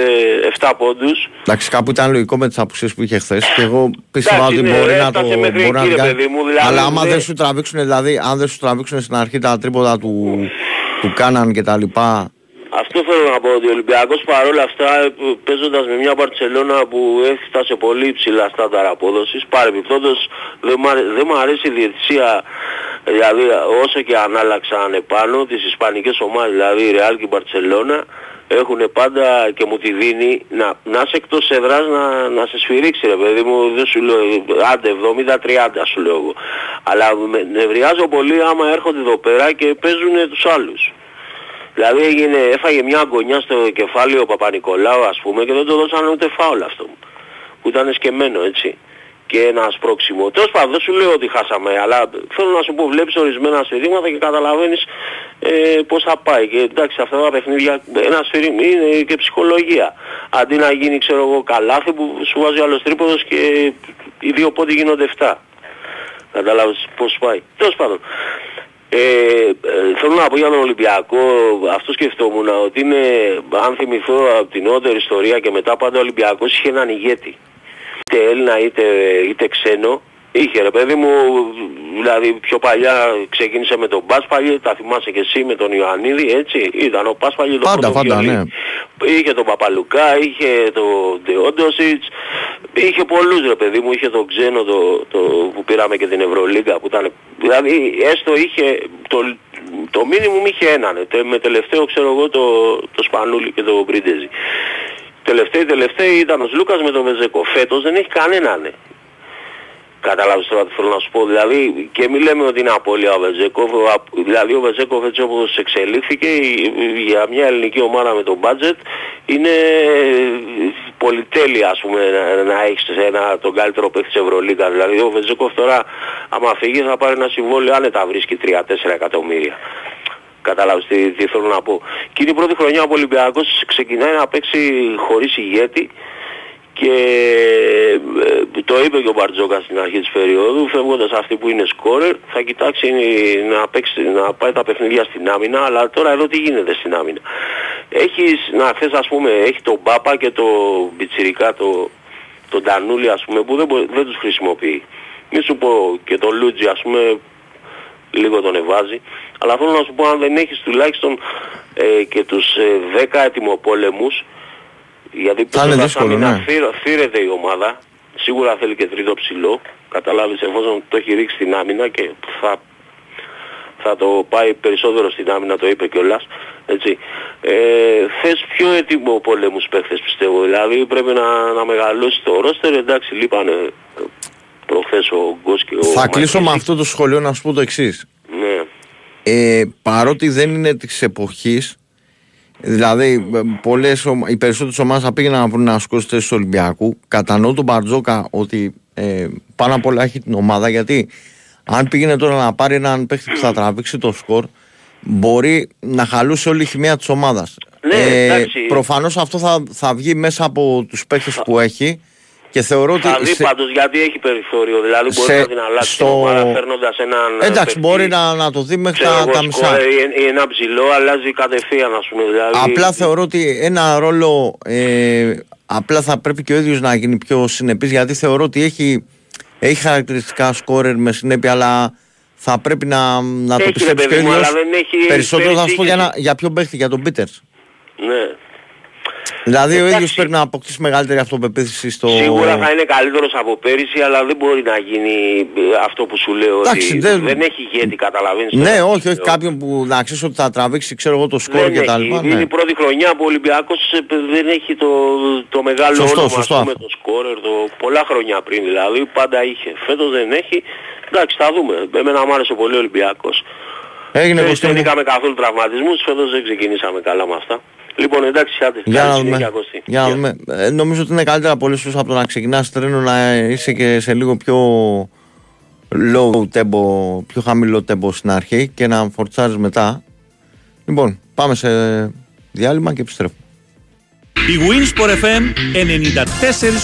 7 πόντους. Εντάξει, κάπου ήταν λογικό με τις απουσίες που είχε χθες και εγώ πίστευα Εντάξει, ότι ναι, μπορεί να το έφτασε μέχρι μπορεί να εκεί, το ρε κάνει. παιδί μου, δηλαδή, Αλλά άμα ναι. δεν σου τραβήξουν, δηλαδή, αν δεν σου τραβήξουν στην αρχή τα τρίποτα του, του Κάναν και τα λοιπά, Αυτό θέλω να πω ότι ο Ολυμπιακός παρόλα αυτά ε, παίζοντας με μια Μπαρτσελώνα που έφτασε πολύ ψηλά στάνταρ απόδοσης παρεμπιπτόντως δεν μ' αρέ- δεν μου αρέσει η διαιτησία δηλαδή όσο και αν άλλαξαν επάνω τις ισπανικές ομάδες δηλαδή η Real και η Μπαρτσελώνα έχουν πάντα και μου τη δίνει να, να είσαι εκτός έδρας να, να σε σφυρίξει ρε παιδί μου δεν σου λέω άντε 70-30 σου λέω εγώ αλλά με, νευριάζω πολύ άμα έρχονται εδώ πέρα και παίζουν τους άλλους Δηλαδή έγινε, έφαγε μια αγωνιά στο κεφάλι ο Παπα-Νικολάου ας πούμε και δεν το δώσανε ούτε φάουλ αυτό μου. Που ήταν σκεμμένο έτσι. Και ένα σπρώξιμο. Τέλος πάντων δεν σου λέω ότι χάσαμε αλλά θέλω να σου πω βλέπεις ορισμένα σφυρίγματα και καταλαβαίνεις ε, πώς θα πάει. Και εντάξει αυτά τα παιχνίδια ένα σφυρί- είναι και ψυχολογία. Αντί να γίνει ξέρω εγώ καλάθι που σου βάζει ο άλλος τρίποδος και οι δύο πόντι γίνονται 7. Καταλάβεις πώς πάει. Τέλος πάντων. Ε, ε, θέλω να πω για τον Ολυμπιακό, αυτό σκεφτόμουν ότι είναι, αν θυμηθώ από την νεότερη ιστορία και μετά πάντα ο Ολυμπιακός είχε έναν ηγέτη. Είτε Έλληνα είτε, είτε ξένο. Είχε ρε παιδί μου, δηλαδή πιο παλιά ξεκίνησε με τον Πάσπαλι, τα θυμάσαι και εσύ με τον Ιωαννίδη, έτσι. Ήταν ο Πάσπαλι το Πάντα, πρώτο πάντα, βιολί. ναι. Είχε τον Παπαλουκά, είχε τον Ντεόντοσιτς, είχε πολλούς ρε παιδί μου, είχε τον ξένο το, το, που πήραμε και την Ευρωλίγκα που ήταν, δηλαδή έστω είχε, το, το μήνυμο είχε έναν, ε, τε- με τελευταίο ξέρω εγώ το, το Σπανούλι και το Μπριντεζι. Τελευταίοι τελευταίοι ήταν ο Λούκας με τον Βεζέκο. Φέτος δεν έχει κανέναν. ε. Κατάλαβες τώρα τι θέλω να σου πω. Δηλαδή και μην λέμε ότι είναι απώλεια ο Βεζέκοφ. ο απ- Δηλαδή ο Βεζέκοφ έτσι όπως εξελίχθηκε η- για μια ελληνική ομάδα με το budget είναι πολυτέλεια ας πούμε να, να έχεις ένα, τον καλύτερο παίκτη της Ευρωλίγκα. Δηλαδή ο Βεζέκοφ τώρα άμα φύγεις θα πάρει ένα συμβόλαιο άνετα βρίσκει 3-4 εκατομμύρια. Κατάλαβες τι, τι θέλω να πω. Και είναι η πρώτη χρονιά που ο Ολυμπιακός ξεκινάει να παίξει χωρίς ηγέτη και ε, το είπε και ο Μπαρτζόκα στην αρχή της περίοδου, φεύγοντας αυτή που είναι σκόρερ, θα κοιτάξει να, παίξει, να πάει τα παιχνίδια στην άμυνα, αλλά τώρα εδώ τι γίνεται στην άμυνα. Έχεις, να θες ας πούμε, έχει τον Μπάπα και το Μπιτσιρικά, το, τον Τανούλη ας πούμε, που δεν, μπο- δεν τους χρησιμοποιεί. Μη σου πω και τον Λούτζι ας πούμε, λίγο τον εβάζει. Αλλά θέλω να σου πω αν δεν έχεις τουλάχιστον ε, και τους ε, 10 ετοιμοπόλεμους γιατί Θα είναι παίζοντας δύσκολο, άμυνα ναι. θύρ- θύρεται η ομάδα. Σίγουρα θέλει και τρίτο ψηλό. Καταλάβεις εφόσον το έχει ρίξει στην άμυνα και θα, θα το πάει περισσότερο στην άμυνα, το είπε κιόλας. Έτσι. Ε, θες πιο έτοιμο πολέμους παίχτες πιστεύω. Δηλαδή πρέπει να, να μεγαλώσει το ρόστερ. Εντάξει λείπανε ε, προχθές ο Γκος και ο θα κλείσω με Μακρύσης. αυτό το σχολείο να σου πω το εξής. Ναι. Ε, παρότι δεν είναι της εποχής Δηλαδή, ε, πολλές, ομα- οι περισσότερες ομάδες θα πήγαιναν να βρουν ένα σκόρ στη θέση του Ολυμπιακού. Κατανοώ τον Μπαρτζόκα ότι ε, πάνω απ' όλα έχει την ομάδα γιατί αν πήγαινε τώρα να πάρει έναν παίχτη που θα τραβήξει το σκορ, μπορεί να χαλούσε όλη η χημεία της ομάδας. Ναι, εντάξει. Προφανώς αυτό θα, θα βγει μέσα από τους παίχτες που έχει και θεωρώ ότι. Θα δει σε- πάντως γιατί έχει περιθώριο. Δηλαδή μπορεί σε- να την αλλάξει στο- την ομάδα φέρνοντας έναν... ε, Εντάξει, παίκτη, μπορεί να, να το δει μέχρι ξέρω τα, εγώ, τα μισά. σκόρερ ή- ή ένα ψηλό αλλάζει κατευθείαν ας πούμε. Δηλαδή, Απλά θεωρώ ότι ένα ρόλο ε, απλά θα πρέπει και ο ίδιος να γίνει πιο συνεπής γιατί θεωρώ ότι έχει, έχει χαρακτηριστικά σκόρερ με συνέπεια αλλά θα πρέπει να, να το Έχει, ρε πιστέψει και ο παιδί μου, ίδιος. αλλά δεν έχει Περισσότερο θα σου πω για, πέρυσι ένα- για ποιον παίχτη, για τον Πίτερς. Ναι. Δηλαδή ο Εντάξει. ίδιος πρέπει να αποκτήσει μεγαλύτερη αυτοπεποίθηση στο... Σίγουρα θα είναι καλύτερος από πέρυσι, αλλά δεν μπορεί να γίνει ε, αυτό που σου λέω. Εντάξει, ότι δεν- δεν... έχει ηγέτη, καταλαβαίνεις. Ναι, τώρα. όχι, όχι κάποιον που να ξέρεις ότι θα τραβήξει ξέρω εγώ το σκορ Δεν και τα έχει. λοιπά. Είναι Ναι. η πρώτη χρονιά που ο Ολυμπιακός ε, δεν έχει το, το μεγάλο Σωστό, όνομα σωστό ας πούμε, αυτό. το σκόρερ, το, πολλά χρόνια πριν δηλαδή, πάντα είχε. Φέτος δεν έχει. Εντάξει, θα δούμε. Εμένα μου άρεσε πολύ ο Ολυμπιακός. Έγινε Πέρυσι Κωστή δεν μου. είχαμε καθόλου τραυματισμούς, φέτος δεν ξεκινήσαμε καλά με αυτά. Λοιπόν, εντάξει, άντε. Για Καλή να συνέχεια, δούμε. Κωστή. Για να Γεια. δούμε. Ε, νομίζω ότι είναι καλύτερα πολύ σου από το να ξεκινάς τρένο να είσαι και σε λίγο πιο low tempo, πιο χαμηλό tempo στην αρχή και να φορτσάρεις μετά. Λοιπόν, πάμε σε διάλειμμα και επιστρέφουμε. Η Winsport FM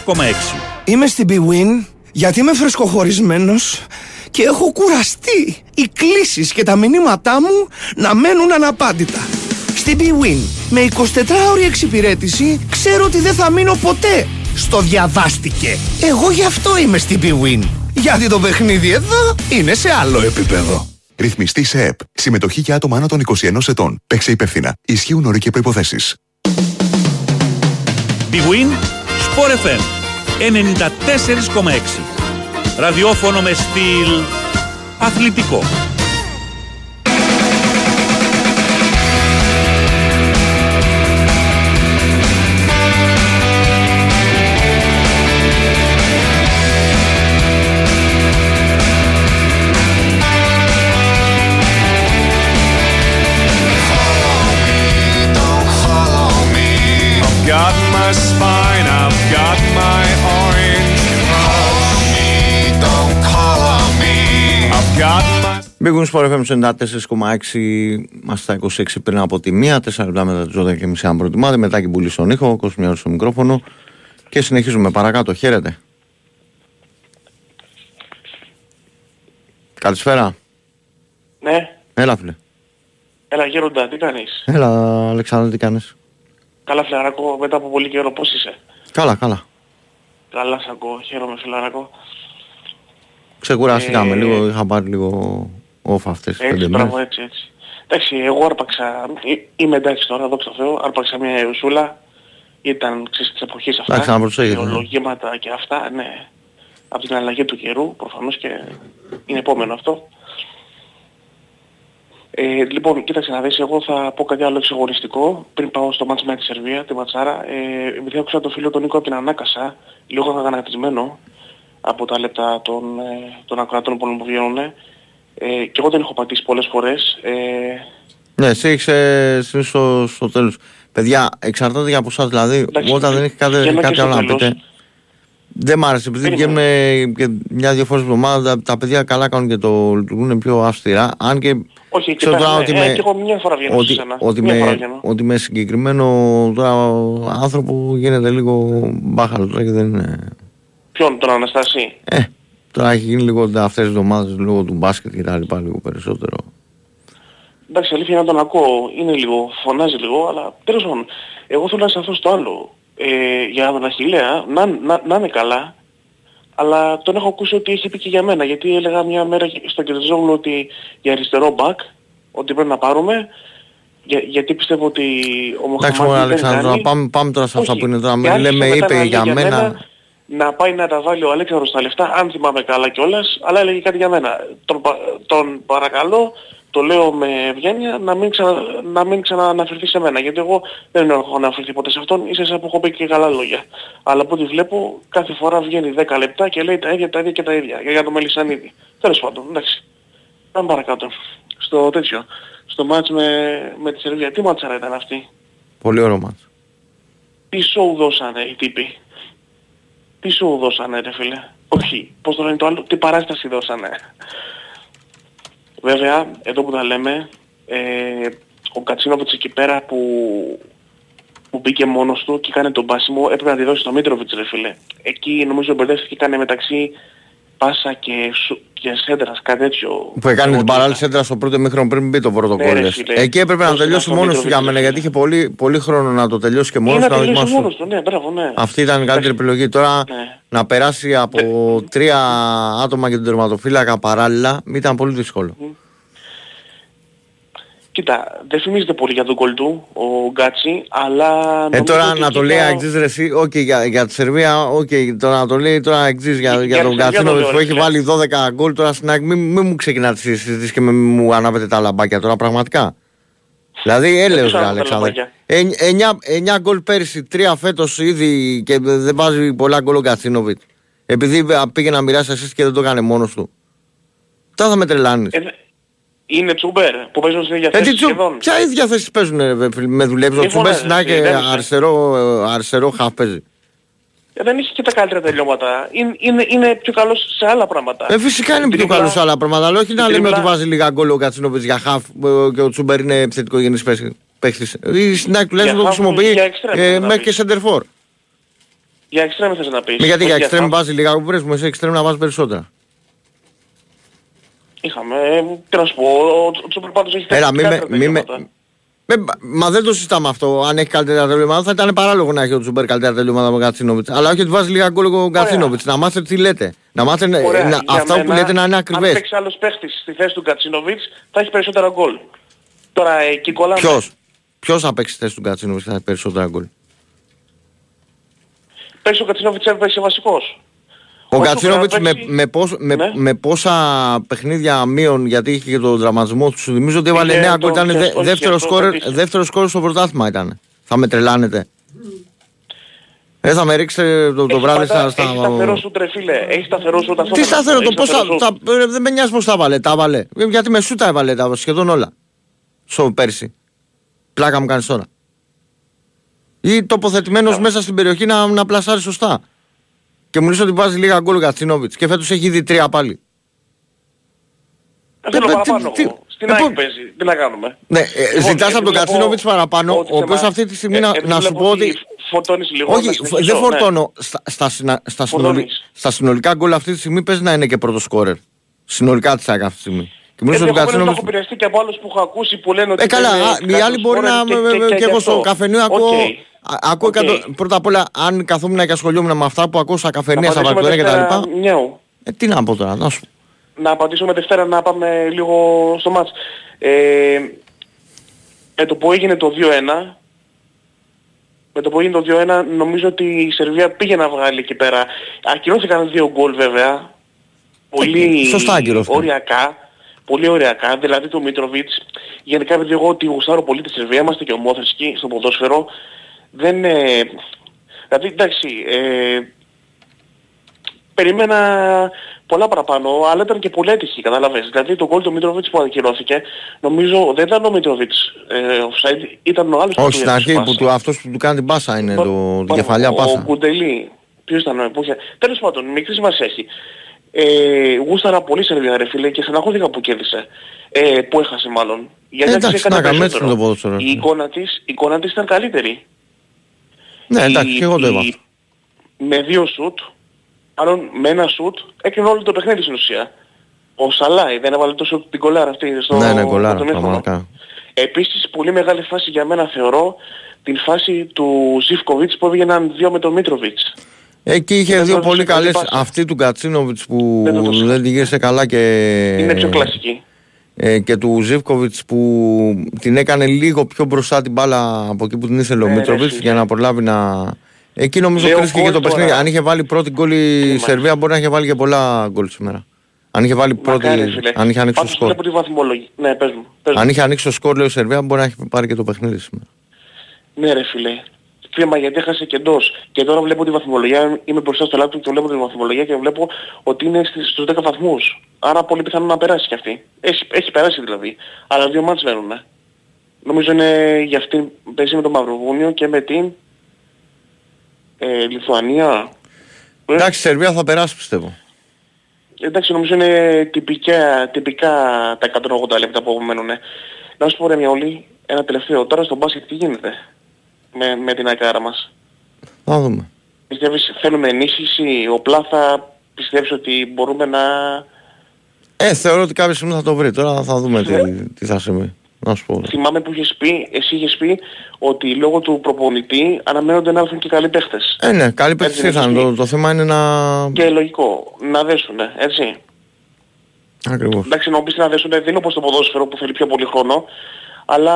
94,6. Είμαι στην BWIN γιατί είμαι φρεσκοχωρισμένος και έχω κουραστεί οι κλήσεις και τα μηνύματά μου να μένουν αναπάντητα. Στην Bwin με 24ωρη εξυπηρέτηση ξέρω ότι δεν θα μείνω ποτέ στο διαβάστηκε. Εγώ γι' αυτό είμαι στην Bwin. Γιατί το παιχνίδι εδώ είναι σε άλλο επίπεδο. Ρυθμιστή σε ΕΠ. Συμμετοχή για άτομα άνω των 21 ετών. Παίξε υπεύθυνα. Ισχύουν όροι και προποθέσει. Big Win, Sport FM 94,6. Ραδιόφωνο με στυλ αθλητικό. Spine, I've got my orange crush. Don't call on me. I've got my Μπήκουν στο FM 94,6 μας στα 26 πριν από τη μία, 4 λεπτά μετά τις 12 και μισή αν προτιμάτε, μετά και πουλή στον ήχο, ο Κοσμιάρος στο μικρόφωνο και συνεχίζουμε παρακάτω. Χαίρετε. Καλησπέρα. Ναι, Έλα φίλε. έλα γέροντα, τι κάνεις; Έλα Αλεξάνδρου τι κάνεις; Καλά φιλαράκο, μετά από πολύ καιρό πώς είσαι; Καλά, καλά. Καλά σ' ακούω, χαίρομαι φιλαράκο. Ξεκουραστήκαμε Ε, λίγο, είχα πάρει λίγο off αυτές τις Έτσι, πέντε μπράβο, μέρες. έτσι, έτσι. Εντάξει, εγώ άρπαξα, εί- είμαι εντάξει τώρα, δόξα τω Θεώ, άρπαξα μια ιωσούλα. Ήταν ξέρεις της εποχής αυτά. Εντάξει, να προσέχετε, ναι. Γεωλογήματα και αυτά, ναι. Από την αλλαγή του καιρού, προφανώς και είναι επόμενο αυτό. Ε, λοιπόν, κοίταξε να δεις, εγώ θα πω κάτι άλλο εξαγωνιστικό πριν πάω στο μάτς με τη Σερβία, τη Ματσάρα. Ε, επειδή άκουσα το φίλο τον Νίκο από την Ανάκασα, λίγο αγανακτισμένο από τα λεπτά των, ε, των ακροατών πολλών που βγαίνουν. Ε, και εγώ δεν έχω πατήσει πολλές φορές. Ε, Ναι, εσύ έχεις ε, συνήθως στο, στο τέλος. Παιδιά, εξαρτάται για από εσάς, δηλαδή Εντάξει, όταν δεν έχει κάτι, βγαίνω και κάτι στο άλλο να τέλος. πείτε. Δεν μ' άρεσε, επειδή Περίμενε. βγαίνουμε και μια-δυο φορές την εβδομάδα, τα, τα παιδιά καλά κάνουν και το λειτουργούν πιο αυστηρά. Αν και όχι, εκεί ξέρω πέρα, τώρα ναι, ότι ε, με, και εγώ μια φορά βγαίνω ότι, σε σένα. ότι, μια φορά με, βγαίνω. ότι με συγκεκριμένο τώρα, άνθρωπο γίνεται λίγο μπάχαλο τώρα και δεν είναι... Ποιον, τον Αναστάση; Ε, τώρα έχει γίνει λίγο αυτές τις εβδομάδες λόγω του μπάσκετ και τα λοιπά λίγο περισσότερο. Εντάξει, αλήθεια να τον ακούω, είναι λίγο, φωνάζει λίγο, αλλά τέλος πάντων, εγώ θέλω να σταθώ στο άλλο. Ε, για τον Αχιλέα, να, να, να είναι καλά, αλλά τον έχω ακούσει ότι έχει πει και για μένα, γιατί έλεγα μια μέρα στον Κερτζόγλου ότι για αριστερό μπακ, ότι πρέπει να πάρουμε, για, γιατί πιστεύω ότι ο Εντάξει, μόνο Μοχαμάντη δεν Αλεξάνδρο, κάνει. πάμε, πάμε τώρα σε αυτά Όχι. που είναι τώρα. Και Μην άρχισε λέμε, μετά είπε να λέει για μένα. να πάει να τα βάλει ο Αλέξανδρος στα λεφτά, αν θυμάμαι καλά κιόλας, αλλά έλεγε κάτι για μένα. Τον, πα- τον παρακαλώ, το λέω με ευγένεια, να μην, ξανα, να μην ξανααναφερθεί σε μένα, γιατί εγώ δεν έχω αναφερθεί ποτέ σε αυτόν, ίσως που έχω πει και καλά λόγια. Αλλά από ό,τι βλέπω, κάθε φορά βγαίνει 10 λεπτά και λέει τα ίδια, τα ίδια και τα ίδια, για το Μελισανίδη. Τέλος πάντων, εντάξει. Πάμε παρακάτω. Στο τέτοιο. Στο μάτς με, με τη Σερβία. Τι μάτσαρα ήταν αυτή; Πολύ ωραίο μάτς. Τι σοου δώσανε οι τύποι; Τι σοου δώσανε ρε φίλε; Όχι, πώς το λένε το άλλο, τι παράσταση δώσανε; Βέβαια, εδώ που τα λέμε, ε, ο Κατσίνοβιτς εκεί πέρα που, που μπήκε μόνος του και έκανε τον πάσιμο, έπρεπε να τη δώσει στο Μίτροβιτς ρε φίλε. Εκεί νομίζω μπερδεύτηκε και έκανε μεταξύ πάσα και, σου, και σέντρας, κάτι τέτοιο. Που έκανε Εγώ την το παράλληλη σέντρα στο πρώτο μήχρονο πριν μπει το πρώτο Ναι, γκολ. ρε, λες. φίλε. Εκεί έπρεπε να Πώς τελειώσει να το μόνος του για Μήτροβιτς, μένα ρε, γιατί είχε πολύ, πολύ χρόνο να το τελειώσει και μόνος Ή του. να να τελειώσει δοκιμάσει. μόνος του, ναι, μπράβο, ναι. Αυτή ήταν η καλύτερη επιλογή. Τώρα Ναι. να περάσει από τρία άτομα και τον τερματοφύλακα παράλληλα ήταν πολύ δύσκολο. Κοίτα, δεν φημίζεται πολύ για τον κολ του, ο Γκάτσι, αλλά... Ε, νομίζω τώρα ότι να το εκεί λέει πέρα- εξής ρε εσύ, οκ, για, για τη Σερβία, οκ, τώρα να το λέει τώρα εξής για, Για για τη τον Σερβία το Κατσίνοβιτς λέω, που ρε έχει φίλε. βάλει 12 γκολ τώρα στην ΑΕΚ, μην, μην μου ξεκινάτε τη συζήτηση και μην μου ανάβετε τα λαμπάκια τώρα πραγματικά. Δηλαδή έλεος ποιος ρε ανάβει τα Αλεξάνδρε. 9 γκολ πέρυσι, 3 φέτος ήδη και δεν βάζει πολλά γκολ ο Κατσίνοβιτς. Επειδή πήγε να μοιράσει assist και δεν το έκανε μόνος του. Τώρα θα με τρελάνεις. Ε, δε- είναι τσούμπερ που παίζουν στην ίδια Ε, τι θέση τσου, σχεδόν. ποια ίδια θέση παίζουν ρε, φίλε, με δουλεύει. Ο Μη Τσουμπέρ φωνάζεις, στην ΑΕΚ, φίλε, δεν είσαι. αριστερό, ε, αριστερό χαφ παίζει. Ε, δεν έχει και τα καλύτερα τελειώματα. Είναι, είναι, είναι πιο καλός σε άλλα πράγματα. Ε, φυσικά είναι πιο Τρίμπλα- καλό σε άλλα πράγματα. Αλλά όχι να λέμε τρίμπλα- ότι βάζει λίγα γκολ ο Κατσίνοβιτς για χαφ ε, και ο Τσούμπερ είναι επιθετικό γενή παίχτη. Η Σνάκ τουλάχιστον το χαφ, χρησιμοποιεί για εξτρέμ, ε, να μέχρι πεις. και σεντερφόρ. Για εξτρέμ θες να πεις. Με γιατί Όχι για εξτρέμ χαφ. βάζει λίγα γκολ, μου εσύ εξτρέμ να βάζεις περισσότερα. Είχαμε, ε, τι να σου πω, ο, ο Τσούμπερ πάντως έχει Έλα, τα μη με, καλύτερα μη με, τελειώματα. Με, μα δεν το συζητάμε αυτό. Αν έχει καλύτερα τελειώματα, θα ήταν παράλογο να έχει ο Τζούμπερ καλύτερα τελειώματα από τον Κατσίνοβιτς. Αλλά όχι ότι βάζει λίγα γκολ ο Κατσίνοβιτς. Να μάθετε τι λέτε. Να μάθετε Ωραία, να, για αυτά που μένα, λέτε να είναι Αν ακριβές. παίξει άλλος παίχτης στη θέση του Κατσίνοβιτς θα έχει περισσότερα γκολ. Τώρα εκεί κολλάμε. Ποιος; Ποιος θα παίξει τη θέση του Κατσίνοβιτς και θα έχει περισσότερα γκολ; Πέρσι ο Κατσίνοβιτς έπαιξε βασικός. Ο Όσο Κατσίνοβιτς με, παίξει- με, πώς- με, Ναι. με πόσα παιχνίδια μείον γιατί είχε και τον τραυματισμό τους, σου θυμίζω ότι έβαλε Είχε 9 το- γκολ. Ήταν όχι, δε, όχι, δεύτερο, αυτό σκόρερ, το είχε. δεύτερο σκόρερ στο πρωτάθλημα ήταν. Θα με τρελάνετε. Ε, θα με ρίξετε το, το Έχει βράδυ πάντα- στα... Έχει σταθερό σούτ ρε φίλε. Έχει σταθερό σούτ. αυτό Τι θα- σταθερό, έχει το πώς θα, σταθερό σούτ. τα, ε, δεν με νοιάζει πώς τα βάλε, τα βάλε. Ε, Γιατί με σου τα έβαλε τα σχεδόν όλα. Στο πέρσι. Πλάκα μου κάνεις τώρα. Ή τοποθετημένος μέσα στην περιοχή να, να πλασάρει σωστά. Και μου λες ότι βάζει λίγα γκολ ο Κατσίνοβιτς και φέτος έχει ήδη τρία πάλι. Ε, Θέλω τι- παραπάνω τι- εγώ. Στην ε, ΑΕΚ πού- παίζει. Τι να κάνουμε. Ναι, ε, Λοιπόν, ζητάς επειδή από τον βλέπω Κατσίνοβιτς παραπάνω, ότι ο οποίος θέμα- αυτή τη στιγμή ε, να, επειδή να σου βλέπω πω ότι... Φορτώνεις λίγο. να Όχι, συνεχίσω, δεν ναι. φορτώνω. Στα, στα, συνα- στα, συνολι- Φορτώνεις. στα συνολικά γκολ αυτή τη στιγμή παίζει να είναι και πρώτος σκόρερ. Συνολικά της ΑΕΚ αυτή τη στιγμή. Και μου λες ότι ο Ενδεχομένως να Κατσίνοβιτς έχω επηρεαστεί και από άλλους που έχω ακούσει που λένε ότι... Ε, καλά, παίζει α, οι κάτω άλλοι μπορεί σκόρερ να. και- με- και- με- και Και εγώ γι' στο αυτό. καφενείο ακούω. Οκ. α- Ακούω Οκ. εκατο- Πρώτα απ' όλα, αν καθόμουν και ασχολιόμουν με αυτά που ακούω στα Να καφενεία, στα απαντήσουμε βαρκουδέρια Δευτέρα, κτλ. Νιάου. Ε, τι να πω τώρα, να σου. Να απαντήσουμε Δευτέρα να πάμε λίγο στο μάτς. Ε, με το που έγινε το 2-1, με το που έγινε το 2-1 νομίζω ότι η Σερβία πήγε να βγάλει εκεί πέρα. Ακυρώθηκαν δύο γκολ βέβαια. Πολύ Ε, σωστά ακυρώθηκαν. οριακά. Πολύ ωριακά. Δηλαδή το Μίτροβιτς, γενικά επειδή εγώ ότι γουστάρω πολύ τη Σερβία, είμαστε και ομόθρησκοι στο ποδόσφαιρο. Δεν... Ε, δηλαδή εντάξει, ε, περίμενα πολλά παραπάνω, αλλά ήταν και πολύ έτυχη, κατάλαβες. Δηλαδή το γκολ του Μίτροβιτς που ακυρώθηκε, νομίζω δεν ήταν ο Μίτροβιτς ε, offside, ήταν ο άλλος Όχι, του στην έδωσε αρχή πάσα. που του, αυτός που του κάνει την πάσα είναι το, Πάνω, την κεφαλιά Ο πάσα. Κουντελή. Ποιος ήταν ο που είχε... Τέλος πάντων, μικρή σημασία έχει. Ε, γούσταρα πολύ Σερβία ρε φίλε και στεναχώθηκα που κέρδισε. Ε, που έχασε μάλλον. Γιατί Ε, άξιζε εντάξει, κάτι να κάνουμε, περισσότερο. έτσι είναι το ποδόσφαιρο. Η εικόνα της, η εικόνα της ήταν καλύτερη. Ναι, εντάξει, Η- και εγώ το η- είπα. αυτό. Με δύο σουτ, μάλλον με ένα σουτ, έκρινε όλο το παιχνίδι στην ουσία. Ο Σαλάι δεν έβαλε τόσο την κολάρα αυτή στο Ναι, ναι, κολλάρα, στο μήχρονο. πραγματικά. Επίσης, πολύ μεγάλη φάση για μένα θεωρώ την φάση του Ζιφκοβιτς που έβγαιναν δύο με τον Μίτροβιτς. Εκεί είχε Δεν δύο έδωσε πολύ καλή καλές. πάσα. Αυτή του Κατσίνοβιτς που Δεν το έδωσε. δεν την γύρισε καλά και... Είναι πιο κλασική. Ε, και του Ζίβκοβιτς που την έκανε λίγο πιο μπροστά την μπάλα από εκεί που την ήθελε ο Ναι, ρε, Μίτροβιτς φίλε. για να προλάβει να... Εκεί νομίζω Λέω κρίστηκε και το γκολ παιχνίδι. τώρα. Αν είχε βάλει πρώτη γκολ η μάλιστα. Σερβία μπορεί να είχε βάλει και πολλά γκολ σήμερα. Αν είχε βάλει πρώτη... Μακάρι, φίλε. Αν είχε ανοίξει το Πάντως σκορ. βλέπω τη βαθμολογία. Ναι, πες μου. Πες μου. Αν είχε ανοίξει το σκορ λέει η Σερβία μπορεί να έχει πάρει και το παιχνίδι σήμερα. Ναι ρε φίλε. Κρίμα γιατί έχασε και εντός. Και τώρα βλέπω τη βαθμολογία, είμαι μπροστά στο λάπτοπ και βλέπω τη βαθμολογία και βλέπω ότι είναι στις- στους 10 βαθμούς. Άρα πολύ πιθανό να περάσει κι αυτή. Έχει, έχει περάσει δηλαδή. Αλλά δύο μάτς μένουν. ε. Νομίζω είναι για αυτήν παίζει με το Μαυροβούνιο και με την ε, Λιθουανία. Ε, Εντάξει, η Σερβία θα περάσει πιστεύω. Εντάξει, νομίζω είναι τυπικά, τυπικά τα 180 λεπτά που μένουν. Να σου πω ρε Μιαόλη, ένα τελευταίο. Τώρα στο μπάσκετ τι γίνεται; Με, με την ακάρα μας. Θα δούμε. Πιστεύεις θέλουμε ενίσχυση, ο Πλάθα πιστεύεις ότι μπορούμε να... Ε, θεωρώ ότι κάποια στιγμή θα το βρει. Τώρα θα δούμε τι, τι θα συμβεί. Να σου πω. Θυμάμαι που είχες πει, εσύ είχες πει ότι λόγω του προπονητή αναμένονται να έρθουν και καλοί παίχτες. Ε, ναι, καλή παίκτης Έτσι είναι, ήρθαν. ισχύει. Το, το θέμα είναι να... Και λογικό, να δέσουνε, έτσι. Ακριβώς. Εντάξει, να μου πεις να δέσουνε, δεν είναι όπως το ποδόσφαιρο που θέλει πιο πολύ χρόνο, αλλά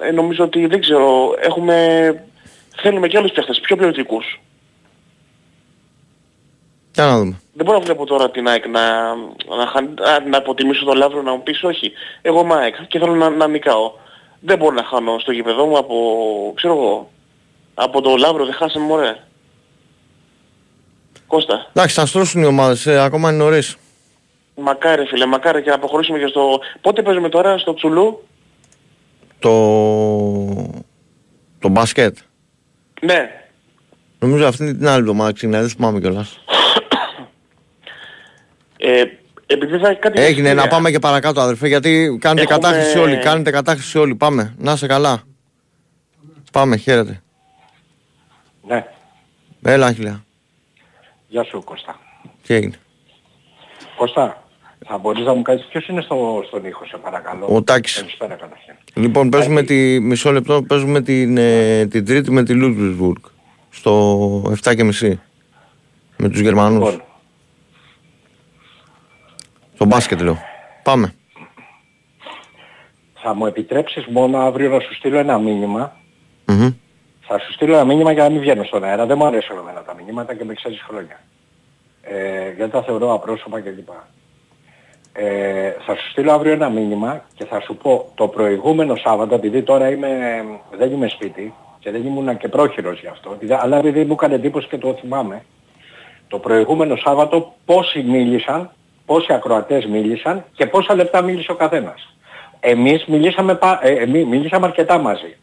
ε, νομίζω ότι δεν ξέρω, έχουμε... Θέλουμε και άλλους παίχτες, πιο ποιοτικούς. Για να δούμε. Δεν μπορώ να βλέπω τώρα την ΑΕΚ να, να, χαν- α, να αποτιμήσω τον Λαύρο να μου πεις όχι. Εγώ είμαι ΑΕΚ και θέλω να, να νικάω. Δεν μπορώ να χάνω στο γήπεδό μου από, ξέρω εγώ, από το Λαύρο δεν χάσαμε μωρέ. Κώστα, Εντάξει, θα στρώσουν οι ομάδες. Ε, ακόμα είναι νωρίς. μακάρι φίλε, μακάρι και να προχωρήσουμε και στο... Πότε παίζουμε τώρα στο Τσουλού; Το... Το μπάσκετ. Ναι, Νομίζω αυτή την άλλη εβδομάδα ξεκινάει. Δεν θυμάμαι κιόλας. ε, επειδή θα κάτι... Έγινε να ιστορία. πάμε και παρακάτω αδερφέ γιατί κάνετε Έχουμε- κατάχρηση όλοι. Κάνετε κατάχρηση όλοι. Πάμε. Να είσαι καλά. Πάμε. Χαίρετε. Ναι, Έλα Αχιλέα. γεια σου Κώστα. Τι έγινε; Κώστα, Θα μπορείς να μου κάνεις ποιος είναι στο, στον ήχο σε παρακαλώ; Ο Τάκης. Καλησπέρα καταρχήν. Λοιπόν, παίζουμε τη, μισό λεπτό, παίζουμε την, ε, την τρίτη με τη Ludwigsburg στο 7.30 με τους Γερμανούς. Λοιπόν, Στο μπάσκετ λέω. Πάμε. θα μου επιτρέψεις μόνο αύριο να σου στείλω ένα μήνυμα; Μμμ. Θα σου στείλω ένα μήνυμα για να μην βγαίνω στον αέρα. Δεν μου αρέσουν εμένα τα μηνύματα και με ξέρεις χρόνια. Ε, γιατί τα θεωρώ απρόσωπα κλπ. Ε, θα σου στείλω αύριο ένα μήνυμα και θα σου πω το προηγούμενο Σάββατο, επειδή τώρα είμαι, δεν είμαι σπίτι και δεν ήμουν και πρόχειρος γι' αυτό, επειδή- αλλά επειδή μου έκανε εντύπωση και το θυμάμαι, το προηγούμενο Σάββατο πόσοι μίλησαν, πόσοι ακροατές μίλησαν και πόσα λεπτά μίλησε ο καθένας. Εμείς μιλήσαμε, πα- ε, εμείς μιλήσαμε αρκετά μαζί.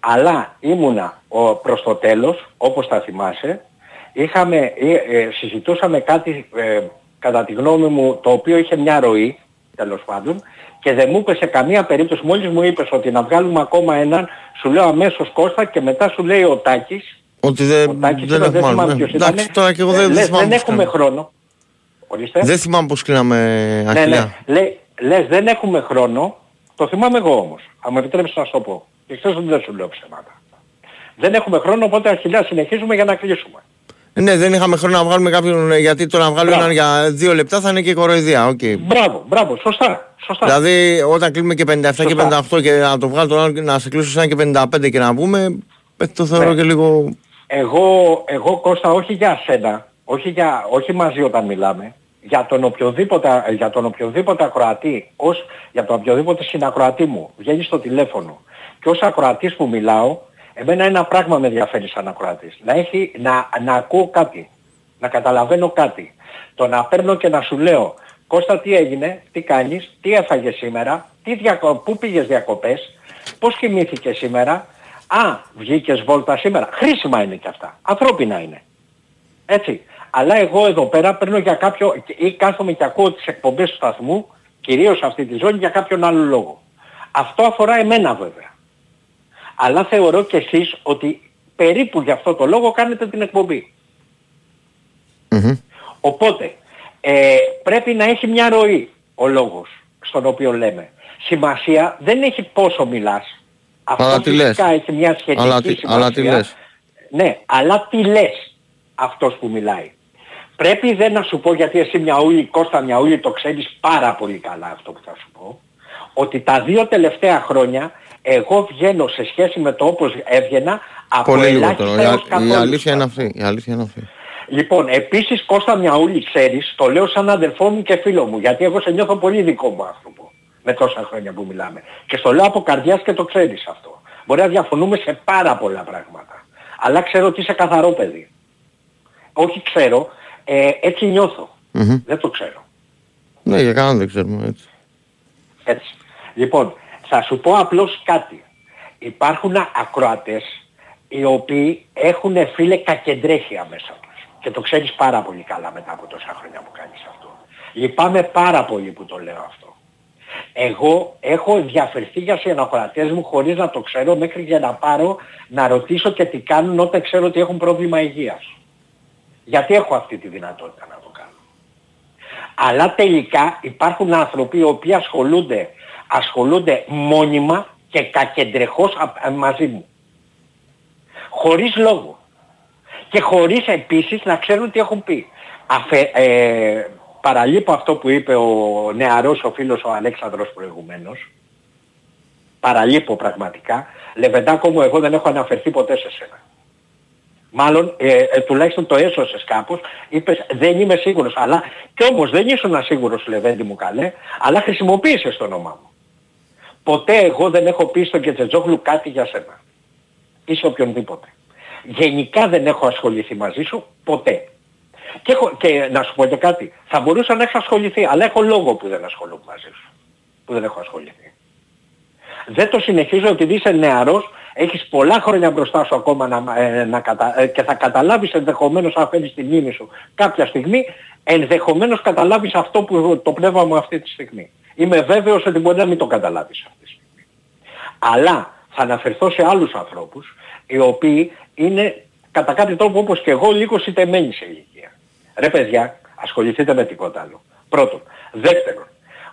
Αλλά ήμουνα ο, προς το τέλος, όπως θα θυμάσαι, είχαμε, ε, ε, συζητούσαμε κάτι, ε, κατά τη γνώμη μου, το οποίο είχε μια ροή, τέλος πάντων, και δεν μου είπε σε καμία περίπτωση, μόλις μου είπες ότι να βγάλουμε ακόμα έναν, σου λέω αμέσως Κώστα και μετά σου λέει ο Τάκης, Ότι δεν, ο Τάκης δεν είπε, έχουμε άλλο. θυμάμαι ναι. ποιος Εντάξει, ήτανε. τώρα και εγώ Ε, δεν, δεν λες, θυμάμαι δεν πώς έχουμε κλείναμε. χρόνο. Ορίστε. Δεν θυμάμαι πώς κλείναμε Ναι, αχιλιά. ναι. Λέει, λες δεν έχουμε χρόνο, το θυμάμαι εγώ όμως. Αν μου επιτρέψεις να σου το πω. Και ξέρεις ότι δεν σου λέω ψέματα. Δεν έχουμε χρόνο, οπότε αρχιλιά συνεχίζουμε για να κλείσουμε. Ναι, δεν είχαμε χρόνο να βγάλουμε κάποιον, ε, γιατί το να βγάλουμε Μπράβο. έναν για δύο λεπτά θα είναι και κοροϊδία. οκ. Μπράβο, μπράβο, σωστά. σωστά. Δηλαδή όταν κλείνουμε και 57 και Σωστά. 58 και να το βγάλω τον άλλο και να σε κλείσω σαν και 55 και να πούμε, ε, το θεωρώ Ναι. και λίγο... Εγώ, εγώ Κώστα όχι για σένα, όχι, για, όχι μαζί όταν μιλάμε, για τον οποιοδήποτε, για τον οποιοδήποτε ακροατή, ως για τον οποιοδήποτε συνακροατή μου, βγαίνει στο τηλέφωνο και ως ακροατής που μιλάω, εμένα ένα πράγμα με ενδιαφέρει σαν ακροατής. Να, έχει, να, να ακούω κάτι, να καταλαβαίνω κάτι. Το να παίρνω και να σου λέω, Κώστα τι έγινε, τι κάνεις, τι έφαγες σήμερα, τι διακο... πού πήγες διακοπές, πώς κοιμήθηκες σήμερα, α, βγήκες βόλτα σήμερα. Χρήσιμα είναι και αυτά. Ανθρώπινα είναι. Έτσι. Αλλά εγώ εδώ πέρα παίρνω για κάποιο, ή κάθομαι και ακούω τις εκπομπές του σταθμού, κυρίως αυτή τη ζώνη, για κάποιον άλλο λόγο. Αυτό αφορά εμένα βέβαια. Αλλά θεωρώ και εσείς ότι περίπου για αυτό το λόγο κάνετε την εκπομπή. Μμμ. Οπότε, ε, πρέπει να έχει μια ροή ο λόγος στον οποίο λέμε. Σημασία δεν έχει πόσο μιλάς. Αυτό Αλλά τι φυσικά λες. έχει μια σχετική Αλλά τι- σημασία. αλλά τι λες. Ναι, αλλά τι λες αυτός που μιλάει. Πρέπει δεν να σου πω γιατί εσύ Μιαούλη, Κώστα Μιαούλη το ξέρεις πάρα πολύ καλά αυτό που θα σου πω. Ότι τα δύο τελευταία χρόνια εγώ βγαίνω σε σχέση με το όπως έβγαινα από Πολύ ελάχιστα λιγότερο. Η, έως α- η καθόλου αλήθεια είναι σπάνια. αυτή. Η αλήθεια είναι αυτή. Λοιπόν, επίσης Κώστα Μιαούλη ξέρεις, το λέω σαν αδελφό μου και φίλο μου, γιατί εγώ σε νιώθω πολύ δικό μου άνθρωπο με τόσα χρόνια που μιλάμε. Και στο λέω από καρδιάς και το ξέρεις αυτό. Μπορεί να διαφωνούμε σε πάρα πολλά πράγματα. Αλλά ξέρω ότι είσαι καθαρό παιδί. Όχι ξέρω, ε, έτσι νιώθω. Μμμ. Δεν το ξέρω. Ναι, για κανέναν δεν ξέρουμε έτσι. Έτσι. Λοιπόν, θα σου πω απλώς κάτι. Υπάρχουν ακροατές οι οποίοι έχουν φίλε κακεντρέχεια μέσα τους. Και το ξέρεις πάρα πολύ καλά μετά από τόσα χρόνια που κάνεις αυτό. Λυπάμαι πάρα πολύ που το λέω αυτό. Εγώ έχω ενδιαφερθεί για συνακροατές μου χωρίς να το ξέρω μέχρι για να πάρω να ρωτήσω και τι κάνουν όταν ξέρω ότι έχουν πρόβλημα υγείας. Γιατί έχω αυτή τη δυνατότητα να το κάνω. Αλλά τελικά υπάρχουν άνθρωποι οι οποίοι ασχολούνται, ασχολούνται μόνιμα και κακεντρεχώς α- μαζί μου. Χωρίς λόγο. Και χωρίς επίσης να ξέρουν τι έχουν πει. Αφε, ε, παραλείπω αυτό που είπε ο νεαρός ο φίλος ο Αλέξανδρος προηγουμένως. Παραλείπω πραγματικά. Λεβεντάκο μου εγώ δεν έχω αναφερθεί ποτέ σε σένα. Μάλλον ε, ε, τουλάχιστον το έσωσες κάπως, είπες δεν είμαι σίγουρος, αλλά κι όμως δεν ήσουν σίγουρος Λεβέντη μου καλέ, αλλά χρησιμοποίησες το όνομά μου. Ποτέ εγώ δεν έχω πει στον Κετζετζόγλου κάτι για σένα. Ή σε οποιονδήποτε. Γενικά δεν έχω ασχοληθεί μαζί σου ποτέ. Και, έχω, και να σου πω και κάτι, θα μπορούσα να έχω ασχοληθεί, αλλά έχω λόγο που δεν ασχολούμαι μαζί σου. Που δεν έχω ασχοληθεί. Δεν το συνεχίζω επειδή είσαι νεαρός, έχεις πολλά χρόνια μπροστά σου ακόμα να, ε, να κατα... ε, και θα καταλάβεις ενδεχομένως αν φέρεις τη μνήμη σου κάποια στιγμή, ενδεχομένως καταλάβεις αυτό που το πνεύμα μου αυτή τη στιγμή. Είμαι βέβαιος ότι μπορεί να μην το καταλάβεις αυτή τη στιγμή. Αλλά θα αναφερθώ σε άλλους ανθρώπους οι οποίοι είναι κατά κάποιο τρόπο όπως και εγώ λίγο σιτεμένοι σε ηλικία. Ρε παιδιά, ασχοληθείτε με τίποτα άλλο. Πρώτον, Δεύτερον,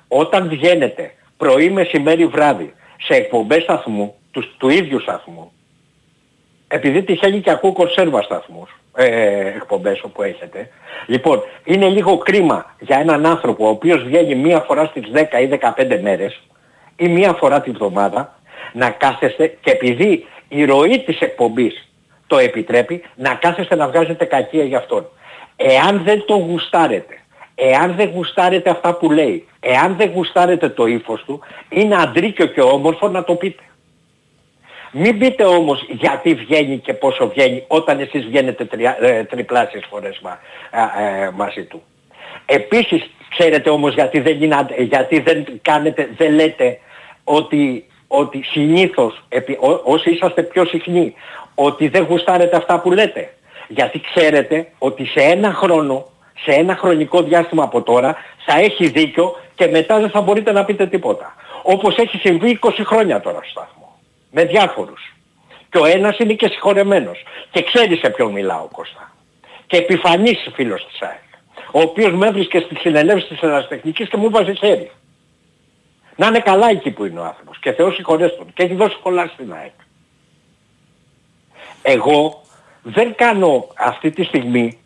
όταν βγαίνετε πρωί, μεσημέρι, βράδυ σε εκπομπές σταθμού, τους, του ίδιου σταθμού, επειδή τυχαίνει και ακούω κονσέρβα σταθμούς, ε, εκπομπές όπου έχετε. Λοιπόν, είναι λίγο κρίμα για έναν άνθρωπο ο οποίος βγαίνει μία φορά στις 10 ή 15 μέρες ή μία φορά τη βδομάδα να κάθεστε και επειδή η ροή της εκπομπής το επιτρέπει να κάθεστε να βγάζετε κακία για αυτόν. Εάν δεν τον γουστάρετε, εάν δεν γουστάρετε αυτά που λέει, εάν δεν γουστάρετε το ύφος του, είναι αντρίκιο και όμορφο να το πείτε. Μην πείτε όμως γιατί βγαίνει και πόσο βγαίνει όταν εσείς βγαίνετε τρια, ε, τριπλάσιες φορές μα, ε, μαζί του. Επίσης ξέρετε όμως γιατί δεν, είναι, γιατί δεν κάνετε, δεν λέτε ότι, ότι συνήθως επί, ό, όσοι είσαστε πιο συχνοί ότι δεν γουστάρετε αυτά που λέτε. Γιατί ξέρετε ότι σε ένα χρόνο, σε ένα χρονικό διάστημα από τώρα θα έχει δίκιο και μετά δεν θα μπορείτε να πείτε τίποτα. Όπως έχει συμβεί 20 χρόνια τώρα στο σταθμό με διάφορους. Και ο ένας είναι και συγχωρεμένος. Και ξέρεις σε ποιον μιλάω Κώστα. Και επιφανής φίλος της ΑΕΚ. Ο οποίος με έβρισκε στη συνελεύση της Εραστεχνικής και μου βάζει χέρι. Να είναι καλά εκεί που είναι ο άνθρωπος. Και Θεός συγχωρές τον. Και έχει δώσει πολλά στην ΑΕΚ. Εγώ δεν κάνω αυτή τη στιγμή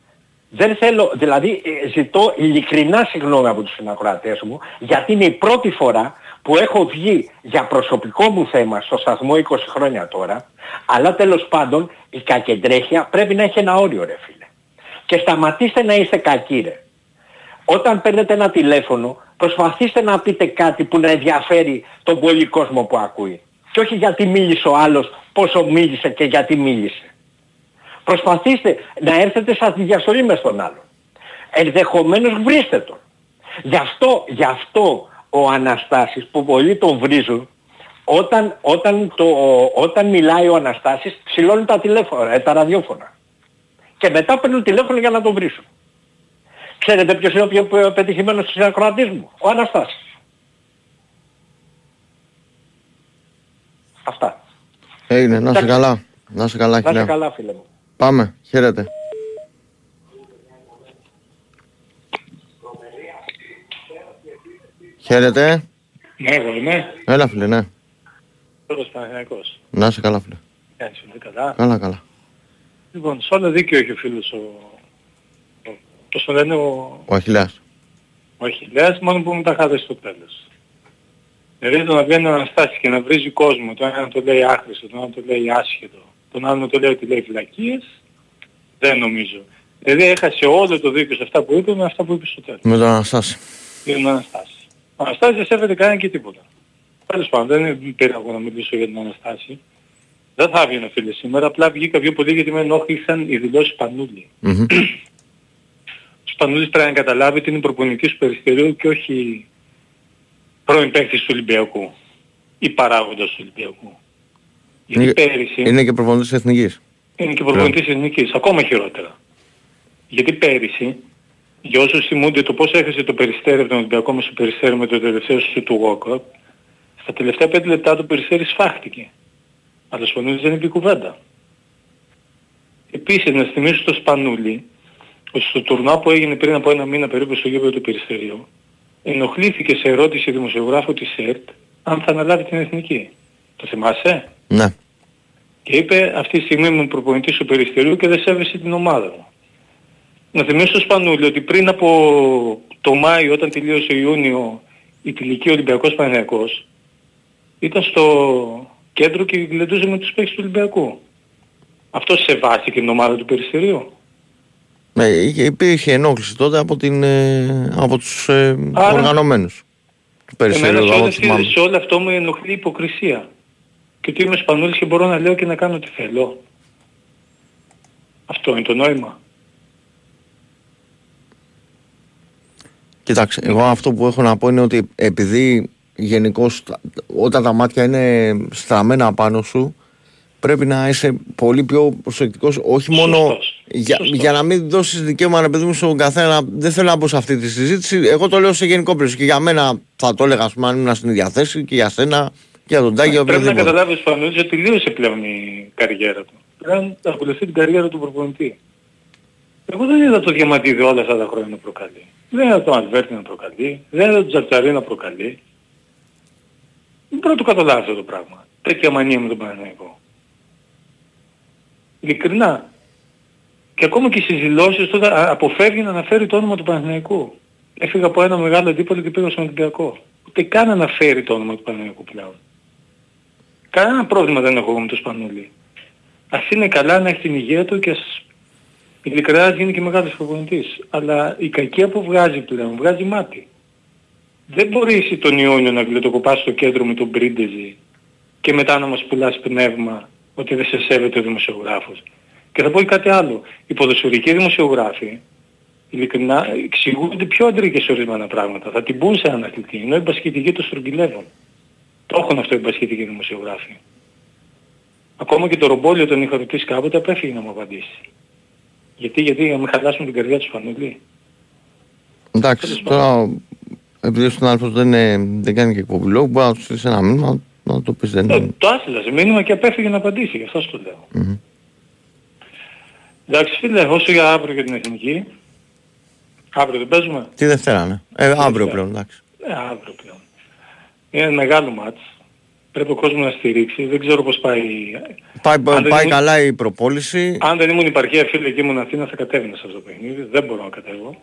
δεν θέλω, δηλαδή ε, ζητώ ειλικρινά συγγνώμη από τους συνακροατές μου γιατί είναι η πρώτη φορά που έχω βγει για προσωπικό μου θέμα στο σταθμό 20 χρόνια τώρα, αλλά τέλος πάντων η κακεντρέχεια πρέπει να έχει ένα όριο ρε φίλε. Και σταματήστε να είστε κακοί ρε. Όταν παίρνετε ένα τηλέφωνο, προσπαθήστε να πείτε κάτι που να ενδιαφέρει τον πολύ κόσμο που ακούει. Και όχι γιατί μίλησε ο άλλος, πόσο μίλησε και γιατί μίλησε. Προσπαθήστε να έρθετε σαν τη διαστολή μες στον άλλον. Ενδεχομένως βρίστε τον. Γι' αυτό, γι' αυτό ο Αναστάσης που πολλοί τον βρίζουν όταν, όταν, το, όταν μιλάει ο Αναστάσης ψηλώνει τα, τηλέφωνα, ε, τα ραδιόφωνα. Και μετά παίρνουν τηλέφωνο για να τον βρίσουν. Ξέρετε ποιος είναι ο πιο πετυχημένος της ακροατής μου; Ο Αναστάσης. Αυτά. Έγινε, να σε καλά. Να σε καλά, Να σε καλά φίλε μου. Πάμε, χαίρετε. Χαίρετε. Ναι, εγώ είμαι. Έλα φίλε, ναι. Πρώτος Παναγιακός. Να είσαι καλά φίλε. Κάνεις πολύ καλά. Καλά, καλά. Λοιπόν, σε όλα δίκιο έχει ο φίλος ο... ο πώς το λένε ο... Ο Αχιλιάς. Ο Αχιλέας, μόνο που μου τα χάθε στο τέλος. Δηλαδή το να βγαίνει ο Αναστάσης και να βρίζει κόσμο, το ένα το λέει άχρηστο, το άλλο το λέει άσχετο, τον άλλο το λέει ότι λέει φυλακίες, δεν νομίζω. Δηλαδή έχασε όλο το δίκιο σε αυτά που είπε με αυτά που είπε στο τέλος. Με τον Αναστάση. Με τον Αναστάση. Ο Αναστάσης δεν σέβεται κανένα και τίποτα. Τέλος πάντων, δεν πήρα εγώ να μιλήσω για την Αναστάση. Δεν θα έβγαινε φίλε σήμερα, απλά βγήκα πιο πολύ γιατί με ενόχλησαν οι δηλώσεις Πανούλη. Μμμ. [clears throat] Ο Σπανούλης πρέπει να καταλάβει ότι είναι προπονητής του Περιστερίου και όχι πρώην παίκτης του Ολυμπιακού ή παράγοντας του Ολυμπιακού. Γιατί Είναι- πέρυσι Είναι και προπονητής εθνικής. είναι και προπονητής εθνικής, ακόμα χειρότερα. Γιατί πέρυσι, για όσους θυμούνται το πώς έχασε το Περιστέρι από τον Ολυμπιακό με στο Περιστέρι με το τελευταίο σου του Walkup, στα τελευταία πέντε λεπτά το Περιστέρι σφάχτηκε. Αλλά ο Σπανούλης δεν είπε κουβέντα. Επίσης να θυμίσω στο Σπανούλη ότι στο τουρνουά που έγινε πριν από ένα μήνα περίπου στο γήπεδο του Περιστερίου ενοχλήθηκε σε ερώτηση δημοσιογράφου της ΕΡΤ αν θα αναλάβει την εθνική. Το θυμάσαι; Ναι. Και είπε αυτή τη στιγμή ήμουν προπονητής του Περιστερίου και δεν σέβεσαι την ομάδα μου. Να θυμίσω στο Σπανούλη ότι πριν από το Μάιο όταν τελείωσε Ιούνιο η τελική Ολυμπιακός Παναγιακός ήταν στο κέντρο και γλεντούσε με τους παίκτες του Ολυμπιακού. Αυτό σεβάστηκε την ομάδα του Περιστερίου. Ναι, είχε- υπήρχε ενόχληση τότε από, την, ε, από τους ε, Άρα- οργανωμένους. Του Εμένα Περιστερίου, σε, από όλο, ό,τι θυμάμαι. σε όλο αυτό μου ενοχλεί η υποκρισία. Και ότι είμαι Σπανούλης και μπορώ να λέω και να κάνω ό,τι θέλω. Αυτό είναι το νόημα. Κοιτάξτε, εγώ αυτό που έχω να πω είναι ότι επειδή γενικώς όταν τα μάτια είναι στραμμένα πάνω σου, πρέπει να είσαι πολύ πιο προσεκτικός, όχι μόνο για, για να μην δώσεις δικαίωμα να παιδί μου στον καθένα. Δεν θέλω να μπω σε αυτή τη συζήτηση. Εγώ το λέω σε γενικό πλαίσιο και για μένα θα το έλεγα, ας πούμε, αν ήμουν στην ίδια θέση και για σένα και για τον Τάκη. για Πρέπει να οποιοδήποτε. καταλάβεις ο Σπανούλης ότι τελείωσε πλέον η καριέρα του. Πρέπει να ακολουθεί την καριέρα του προπονητή. Εγώ δεν είδα το Διαμαντίδη όλα αυτά τα χρόνια να προκαλεί. Δεν είδα τον Αλβέρτη να προκαλεί. Δεν είδα τον Τζαρτζαρί να προκαλεί. Δεν μπορώ να το καταλάβω αυτό το πράγμα. Τέτοια μανία με τον Παναγενικό. Ειλικρινά. Και ακόμα και στις δηλώσεις τότε α- αποφεύγει να αναφέρει το όνομα του Παναθηναϊκού. Έφυγα από ένα μεγάλο αντίπολο και πήγα στον Ολυμπιακό. Ούτε καν αναφέρει το όνομα του Παναθηναϊκού πλέον. Κανένα πρόβλημα δεν έχω εγώ με το Σπανούλη. Ας είναι καλά να έχει την υγεία του και ας ειλικρινά ας γίνει και μεγάλος προπονητής. Αλλά η κακία που βγάζει πλέον, βγάζει μάτι. Δεν μπορείς εσύ τον Ιόνιο να γλιτοκοπάς στο κέντρο με τον Πρίντεζη και μετά να μας πουλάς πνεύμα ότι δεν σε σέβεται ο δημοσιογράφος. Και θα πω και κάτι άλλο. Οι ποδοσφαιρικοί δημοσιογράφοι ειλικρινά εξηγούνται πιο αντρικές σε ορισμένα πράγματα. Θα την πούν σε έναν αθλητή, ενώ οι μπασχετικοί το στρογγυλεύουν. Το έχουν αυτό οι μπασχετικοί δημοσιογράφοι. Ακόμα και το ρομπόλιο τον είχα ρωτήσει κάποτε, απέφυγε να μου απαντήσει. Γιατί, γιατί για να μην χαλάσουν την καρδιά τους Σπανούλη. Εντάξει, τώρα επειδή ο συνάδελφος δεν, είναι- δεν κάνει και εκπομπή λόγου, μπορεί να του στείλεις ένα μήνυμα να το πεις δεν Ε, είναι. το άστυλα μήνυμα και απέφυγε να απαντήσει, γι' αυτό στο λέω. Μμμ. Εντάξει φίλε, όσο για αύριο για την εθνική, αύριο δεν παίζουμε; Τι Δευτέρα, ναι. Ε, αύριο Δευτέρα. πλέον, εντάξει. Ε, αύριο πλέον. Είναι μεγάλο μάτς. Πρέπει ο κόσμος να στηρίξει. Δεν ξέρω πώς πάει. Πάει, Αν δεν πάει ήμουν- καλά η προπόληση. Αν δεν ήμουν υπαρχία φίλε και ήμουν Αθήνα θα κατέβαινα σε αυτό το παιχνίδι. Δεν μπορώ να κατέβω.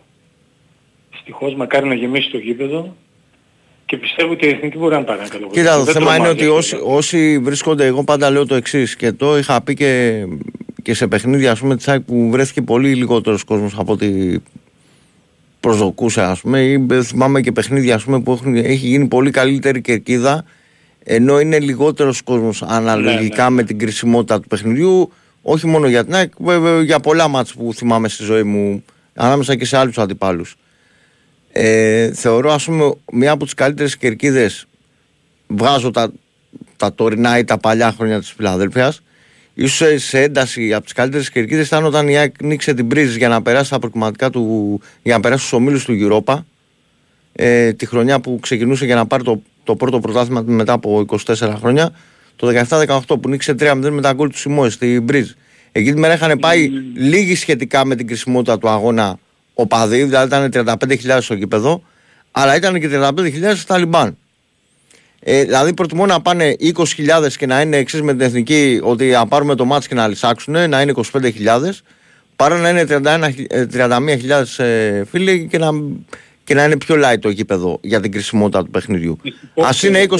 Δυστυχώς μακάρι να γεμίσει το γήπεδο. Και πιστεύω ότι η εθνική μπορεί να πάρει ένα καλό Κοίτα, το Δεν θέμα είναι τρομάζει ότι αυτό. όσοι, όσοι βρίσκονται, εγώ πάντα λέω το εξής και το είχα πει και, και σε παιχνίδια ας πούμε της ΑΕΚ που βρέθηκε πολύ λιγότερος κόσμος από ό,τι προσδοκούσε ας πούμε ή ε, θυμάμαι και παιχνίδια ας πούμε που έχουν, έχει γίνει πολύ καλύτερη κερκίδα ενώ είναι λιγότερος κόσμος αναλογικά ναι, με την κρισιμότητα του παιχνιδιού όχι μόνο για την ΑΕΚ, βέβαια για πολλά μάτς που θυμάμαι στη ζωή μου ανάμεσα και σε άλλους αντιπάλους. Ε, θεωρώ ας πούμε μία από τις καλύτερες κερκίδες βγάζω τα, τα τωρινά ή τα παλιά χρόνια της Φιλαδέλφειας ίσως σε, σε ένταση από τις καλύτερες κερκίδες ήταν όταν η ΑΕΚ νίξε την πρίζη για να περάσει στα προκριματικά του για να περάσει στους ομίλους του Europa ε, τη χρονιά που ξεκινούσε για να πάρει το, το πρώτο πρωτάθλημα μετά από 24 χρόνια το 17-18 που νίξε 3-0 με τα γκολ του Σιμόε στην Μπρίζ. Εκεί τη μέρα είχαν πάει λίγοι σχετικά με την κρισιμότητα του αγώνα οπαδοί, δηλαδή ήταν 35.000 στο γήπεδο, αλλά ήταν και 35.000 στα Λιμπάν. Ε, δηλαδή προτιμώ να πάνε 20.000 και να είναι εξής με την εθνική ότι να πάρουμε το μάτς και να λυσάξουν, να είναι 25.000 παρά να είναι 31, ε, 31.000 ε, φίλοι και να, και να είναι πιο light το γήπεδο για την κρισιμότητα του παιχνιδιού. Α είναι 20-25.000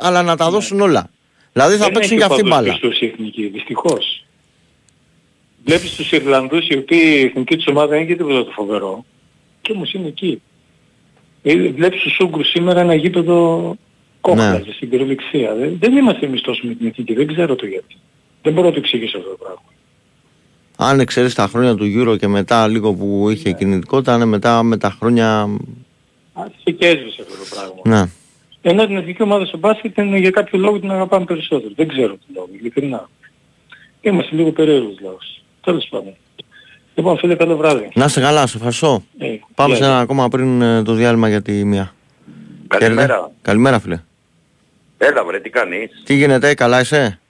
αλλά να τα δώσουν όλα. Δηλαδή θα Δεν παίξουν έχει και αυτή οπαδούς μπάλα. πιστούς η εθνική, δυστυχώς. Βλέπεις τους Ιρλανδούς οι οποίοι η εθνική τους ομάδα δεν έχει τίποτα το φοβερό και όμως είναι εκεί. Ε, Βλέπεις τους Ούγκρους σήμερα ένα γήπεδο κόχλαζε Ναι. στην κυριολεξία. Δεν, δεν είμαστε εμείς τόσο με την εθνική, δεν ξέρω το γιατί. Δεν μπορώ να το εξηγήσω αυτό το πράγμα. Αν εξαιρέσεις τα χρόνια του Euro και μετά λίγο που είχε κινητικότητα, είναι μετά με τα χρόνια. Άρχισε και έσβησε αυτό το πράγμα. Ναι. Ενώ την εθνική ομάδα στο μπάσκετ είναι για κάποιο λόγο την αγαπάμε περισσότερο. Δεν ξέρω τι λόγο, ειλικρινά. Είμαστε λίγο περίεργος λαός. Τέλος πάντων. Λοιπόν, φίλε, καλό βράδυ. Να σε καλά, σε ευχαριστώ. Ε, Πάμε γεια σε ένα ακόμα πριν ε, το διάλειμμα για τη μία. Καλημέρα. Χαίρετε. Καλημέρα, φίλε. Έλα βρε, τι κάνεις; Τι γίνεται, καλά είσαι;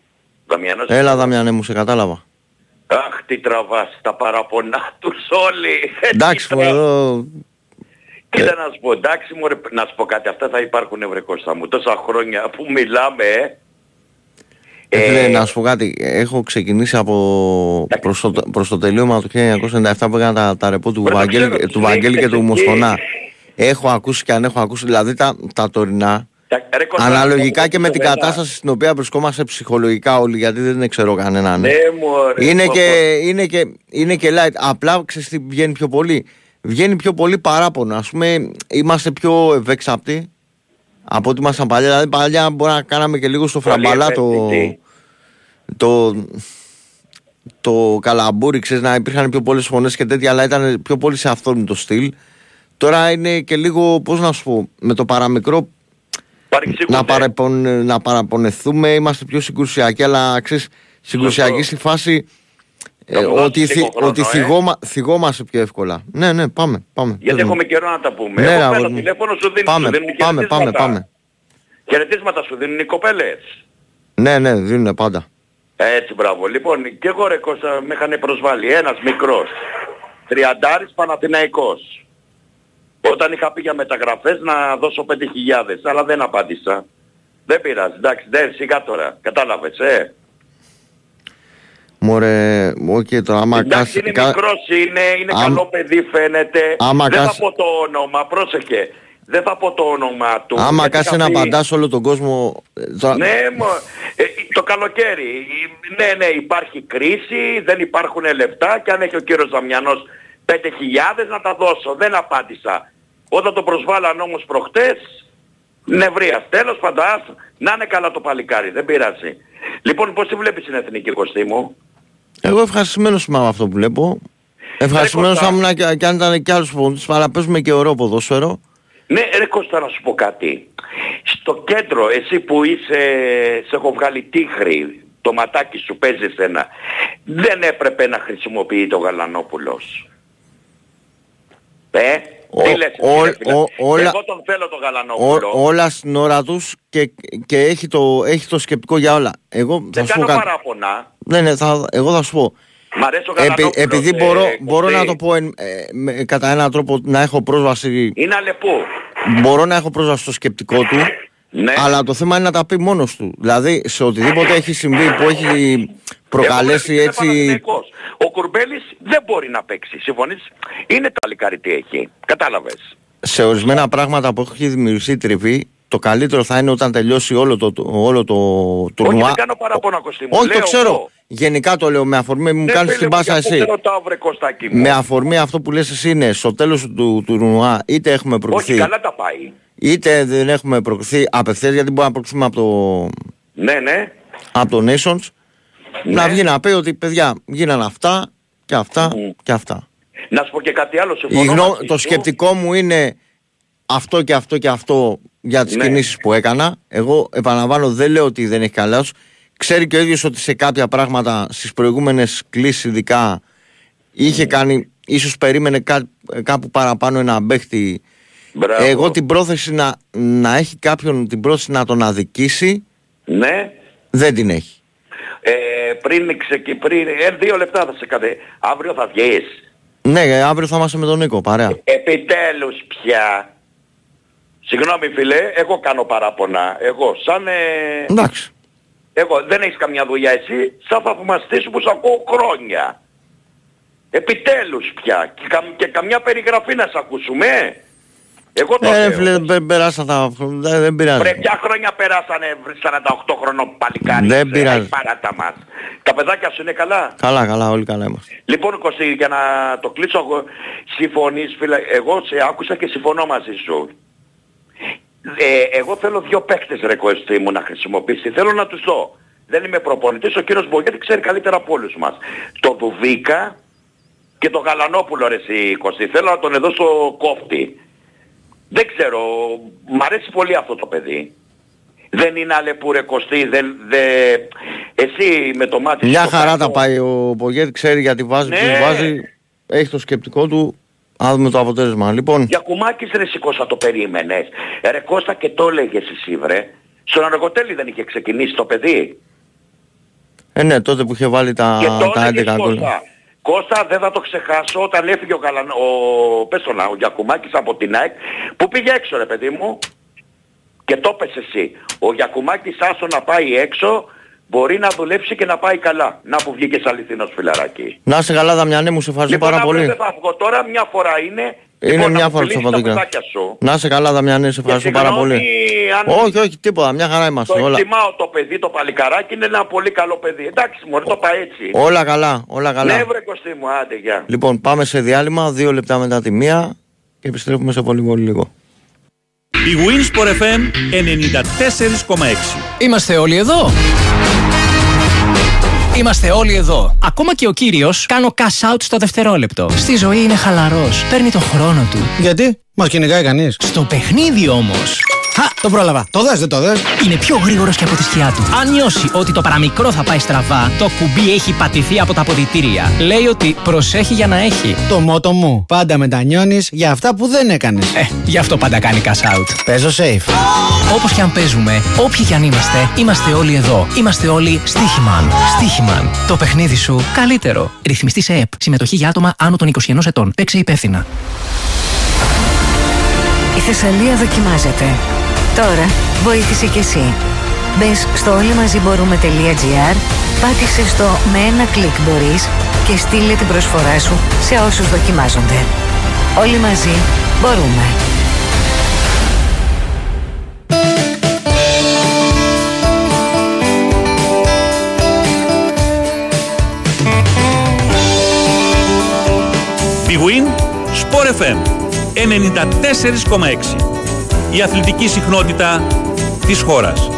Δαμιανός. Έλα, Δαμιανέ μου, σε κατάλαβα. Αχ, τι τραβάς τα παραπονά τους όλοι. [laughs] Εντάξει, μου εδώ. Κοίτα να σου πω, εντάξει μωρέ, να σου πω κάτι, αυτά θα υπάρχουν βρε Κώστα μου. Τόσα χρόνια που μιλάμε, ε. Ε, φίλε, να σου πω κάτι. Έχω ξεκινήσει από προς το, προς το τελείωμα του 1997 που έκανα τα, τα ρεπό του, Βρε, το Βαγγέλη, ξέρω, τους Βαγγέλη και ήρθες του εκεί. Μοσχονά. Έχω ακούσει και αν έχω ακούσει, δηλαδή τα, τα τωρινά, Τα- ρε, Κώστα, αναλογικά να και με πω την ένα. κατάσταση στην οποία βρισκόμαστε ψυχολογικά όλοι, γιατί δεν ξέρω κανέναν. Ναι μωρέ. Είναι πω, και, είναι, και, είναι και light. Απλά ξέρεις τι βγαίνει πιο πολύ. Βγαίνει πιο πολύ παράπονο. Ας πούμε, είμαστε πιο ευεξαπτοί από ό,τι ήμασταν παλιά. Δηλαδή, παλιά μπορεί να κάναμε και λίγο στο Πολύ φραμπαλά το, ευαίσθητοι. το, το καλαμπούρι, ξέρεις, να υπήρχαν πιο πολλές φωνές και τέτοια, αλλά ήταν πιο πολύ σε αυτόν το στυλ. Τώρα είναι και λίγο, πώς να σου πω, με το παραμικρό Παρεξηγούνται. Να, παραπον, να παραπονεθούμε, είμαστε πιο συγκρουσιακοί, αλλά ξέρεις, συγκρουσιακοί στη φάση ε, Το ότι, βάζεις θυ, λίγο χρόνο, ότι ε. θυγόμα, θυγόμαστε πιο εύκολα. Ναι, ναι, πάμε. πάμε. Γιατί Πες μου. έχουμε καιρό να τα πούμε. Ναι, Εγώ αγόρι παίρνω μου. τηλέφωνο σου δίνουν, Πάμε, σου δίνουν πάμε, πάμε, χαιρετίσματα. πάμε. Χαιρετίσματα σου δίνουν οι κοπέλες. Ναι, ναι, δίνουν πάντα. Έτσι, μπράβο. Λοιπόν, και εγώ ρε Κώστα με είχαν προσβάλει ένας μικρός. Τριαντάρης Παναθηναϊκός. Όταν είχα πει για μεταγραφές να δώσω 5.000, αλλά δεν απάντησα. Δεν πειράζει, εντάξει, δεν, σιγά τώρα, κατάλαβες, ε. Μωρέ, οκ, τώρα άμα Εντάξει, κάσει- είναι κα- μικρός, είναι, είναι Άμα- καλό παιδί φαίνεται. Άμα δεν θα κάσει- πω το όνομα, πρόσεχε. Δεν θα πω το όνομα του. Άμα γιατί κάσει θα να πει- απαντάς όλο τον κόσμο... ε, τώρα- Ναι, μω- ε, το καλοκαίρι. Ναι, ναι, υπάρχει κρίση, δεν υπάρχουν λεφτά και αν έχει ο κύριος Δαμιανός 5.000 να τα δώσω. Δεν απάντησα. Όταν το προσβάλαν όμως προχτές, νευρίας. Τέλος πάντων, άστο. να είναι καλά το παλικάρι, δεν πειράζει. Λοιπόν, πώς τη βλέπεις την εθνική κοστή μου; Εγώ ευχαριστημένος είμαι με αυτό που βλέπω. Ευχαριστημένος θα ήμουν και, και αν ήταν και άλλους ποντούς, αλλά παίζουμε και ωραίο ποδόσφαιρο. Ναι, ρε Κώστα να σου πω κάτι. Στο κέντρο, εσύ που είσαι, σε έχω βγάλει τύχρη, το ματάκι σου παίζει ένα, δεν έπρεπε να χρησιμοποιεί το Γαλανόπουλος. Ε, τι λες εσύ, ο- ρε φίλε. ο- όλα- Εγώ τον θέλω τον Γαλανόπουλο. Ό, όλα στην ώρα τους και, και έχει, το, έχει το σκεπτικό για όλα. Εγώ θα δεν σου πω κάνω κάτι. παράπονα. Ναι, ναι, θα, εγώ θα σου πω. Μ' αρέσει ο Επει- Γαλανόπουλος. επειδή ε, μπορώ, Κωστή. μπορώ να το πω εν- ε, με- κατά έναν τρόπο να έχω πρόσβαση Είναι αλεπού. μπορώ να έχω πρόσβαση στο σκεπτικό του Ναι. αλλά το θέμα είναι να τα πει μόνος του δηλαδή σε οτιδήποτε έχει συμβεί που έχει προκαλέσει Εγώ έτσι είμαι Παναθηναϊκός. Ο Κουρμπέλης δεν μπορεί να παίξει. Συμφωνείς; Είναι το αλικάρι τι έχει. Κατάλαβες. σε ορισμένα πράγματα που έχει δημιουργηθεί τριβή το καλύτερο θα είναι όταν τελειώσει όλο το, το- όλο το Όχι, τουρνουά δεν κάνω παράπονα Κωστή μου. όχι Λέω το ξέρω εγώ. γενικά το λέω με αφορμή μου Ναι, κάνεις φίλε την μου, πάσα γι' αυτό εσύ σε ρωτάω, βρε Κωστάκη μου. με αφορμή αυτό που λες εσύ είναι στο τέλος του του τουρνουά είτε έχουμε Όχι, προκριθεί καλά τα πάει. Είτε δεν έχουμε προκριθεί απευθείας γιατί μπορεί να προκριθούμε από το, Ναι, ναι. από το Nations να βγει να πει ότι παιδιά γίνανε αυτά και αυτά και αυτά. Να σου πω και κάτι άλλο. Η Συμφωνώ γνώ- μαζί το σου. σκεπτικό μου είναι αυτό και αυτό και αυτό για τις Ναι. κινήσεις που έκανα. Εγώ επαναλαμβάνω δεν λέω ότι δεν έχει καλός. Ξέρει και ο ίδιος ότι σε κάποια πράγματα στις προηγούμενες κλήσεις ειδικά είχε Ναι. κάνει, ίσως περίμενε κά- κάπου παραπάνω ένα παίχτη. Μπράβο. Εγώ την πρόθεση να, να έχει κάποιον την πρόθεση να τον αδικήσει Ναι. δεν την έχει. Ε, πριν ξεκι... πριν... Ε, δύο λεπτά θα σε κατε... Αύριο θα βγεις. Ναι, ε, αύριο θα είμαστε με τον Νίκο, παρέα. Επιτέλους πια. Συγγνώμη φίλε, εγώ κάνω παράπονα. Εγώ σαν... Ε... Εντάξει. Εγώ δεν έχεις καμιά δουλειά εσύ, σαν θαυμαστής που σε ακούω χρόνια. Επιτέλους πια. Και, κα- και καμιά περιγραφή να σε ακούσουμε. Εγώ το Ε, λέω. φίλε, πε- περάσαν τα δεν, δεν πειράζει. Βρε, ποια χρόνια περάσανε 48 χρονών παλικάρι. Δεν ε, πειράζει. η Παράτα μας. Τα παιδάκια σου είναι καλά; Καλά, καλά, όλοι καλά είμαστε. Λοιπόν Κωστή, για να το κλείσω εγώ, συμφωνείς φίλε, εγώ σε άκουσα και συμφωνώ μαζί σου. Ε, εγώ θέλω δύο παίκτες ρε Κωστή μου να χρησιμοποιήσει, θέλω να τους δω. Δεν είμαι προπονητής, ο κύριος Μπογέτη ξέρει καλύτερα από όλους μας. Το Δουβίκα και το Γαλανόπουλο ρε εσύ Κωστή, θέλω να τον εδώ στο κόφτη. Δεν ξέρω, μ' αρέσει πολύ αυτό το παιδί. Δεν είναι αλεπού ρε Κωστή, δεν, δε... εσύ με το μάτι Μια στο χαρά κάτω- τα πάει ο Πογέτη, ξέρει γιατί βάζει, Ναι. ποιους βάζει, έχει το σκεπτικό του, να δούμε το αποτέλεσμα. Λοιπόν, Για κουμάκης ρε εσύ Κώστα το περίμενες. Ε, Ρε Κώστα και το έλεγες εσύ βρε. Στον Αργοτέλη δεν είχε ξεκινήσει το παιδί. ε, ναι, τότε που είχε βάλει τα, και το τα 11 έλεγες γκολ. Κώστα. Κώστα δεν θα το ξεχάσω όταν έφυγε ο, Γαλαν... ο... Πες το να, ο Γιακουμάκης από την ΑΕΚ που πήγε έξω ρε παιδί μου και το πες εσύ. Ο Γιακουμάκης άσο να πάει έξω μπορεί να δουλέψει και να πάει καλά. Να που βγήκες αληθινός φιλαράκι. Να είσαι καλά, Δαμιανέ μου, σε ευχαριστώ Λοιπόν, πάρα αύριο πολύ. δεν θα βγω τώρα, μια φορά είναι. Είναι Λοιπόν, να μια μου φορά το φιλήσεις τα Σαββατοκύριακο. παιδάκια σου. Να είσαι καλά, Δαμιανέ, σε ευχαριστώ πάρα πολύ. συγγνώμη αν- Όχι, όχι, τίποτα, μια χαρά είμαστε. Το Όλα, εκτιμάω το παιδί, το παλικαράκι είναι ένα πολύ καλό παιδί. Εντάξει, μωρέ το πάει έτσι. όλα καλά, όλα καλά. Ναι, βρε Κωστή μου, άντε, γεια. Λοιπόν, πάμε σε διάλειμμα, δύο λεπτά μετά τη μία και επιστρέφουμε σε πολύ πολύ λίγο. Η Winsport FM 94,6. Είμαστε όλοι εδώ. Είμαστε όλοι εδώ. Ακόμα και ο κύριος κάνω cash out στο δευτερόλεπτο. Στη ζωή είναι χαλαρός. Παίρνει το χρόνο του. Γιατί, μας κυνηγάει κανείς. Στο παιχνίδι όμως. Χα, το πρόλαβα. Το δες, δεν το δες; Είναι πιο γρήγορος και από τη σκιά του. Αν νιώσει ότι το παραμικρό θα πάει στραβά, το κουμπί έχει πατηθεί από τα αποδητήρια. Λέει ότι προσέχει για να έχει. Το μότο μου. Πάντα μετανιώνεις για αυτά που δεν έκανες. Ε, γι' αυτό πάντα κάνει cash out. Παίζω safe. Όπως και αν παίζουμε, όποιοι κι αν είμαστε, είμαστε όλοι εδώ. Είμαστε όλοι Στίχημαν. Στίχημαν. Το παιχνίδι σου καλύτερο. Ρυθμιστή σε ΕΠ. Συμμετοχή για άτομα άνω των 21 ετών. Παίξε υπεύθυνα. Η Θεσσαλία δοκιμάζεται. Τώρα βοήθησε κι εσύ. Μπες στο όλοιμαζιμπορούμε.gr, πάτησε στο με ένα κλικ μπορείς και στείλε την προσφορά σου σε όσους δοκιμάζονται. Όλοι μαζί μπορούμε. Big Win, Sport FM 94,6. Η αθλητική συχνότητα της χώρας.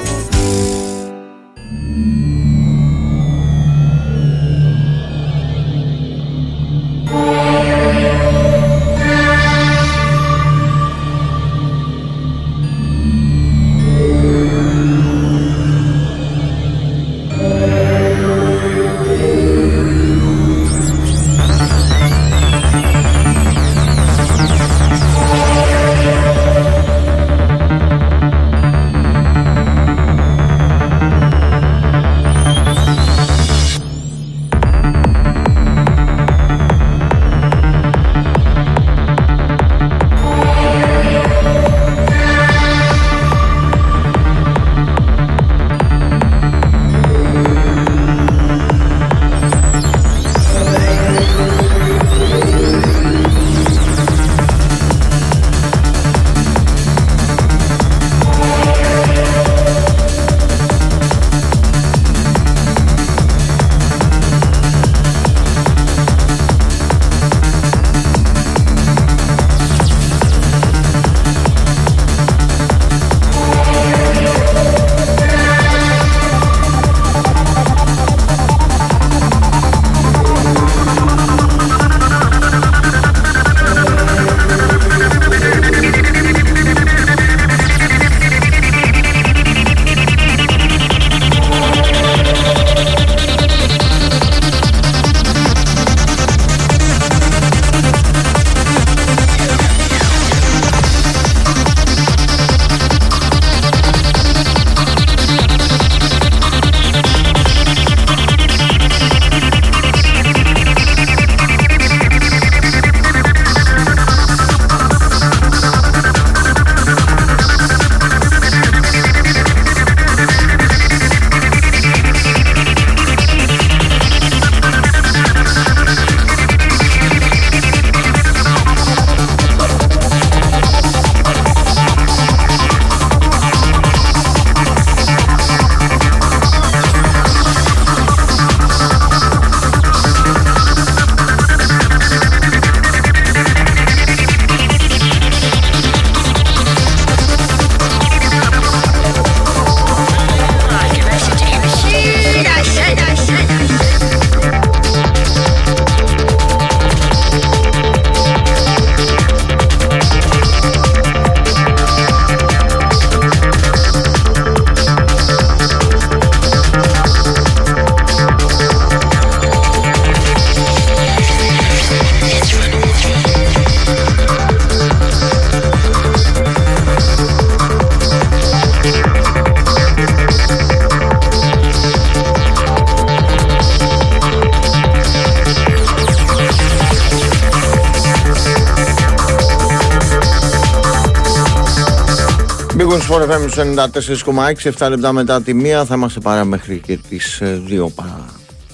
FM στους 94,6 7 λεπτά μετά τη μία θα είμαστε παρά μέχρι και τις 2 παρά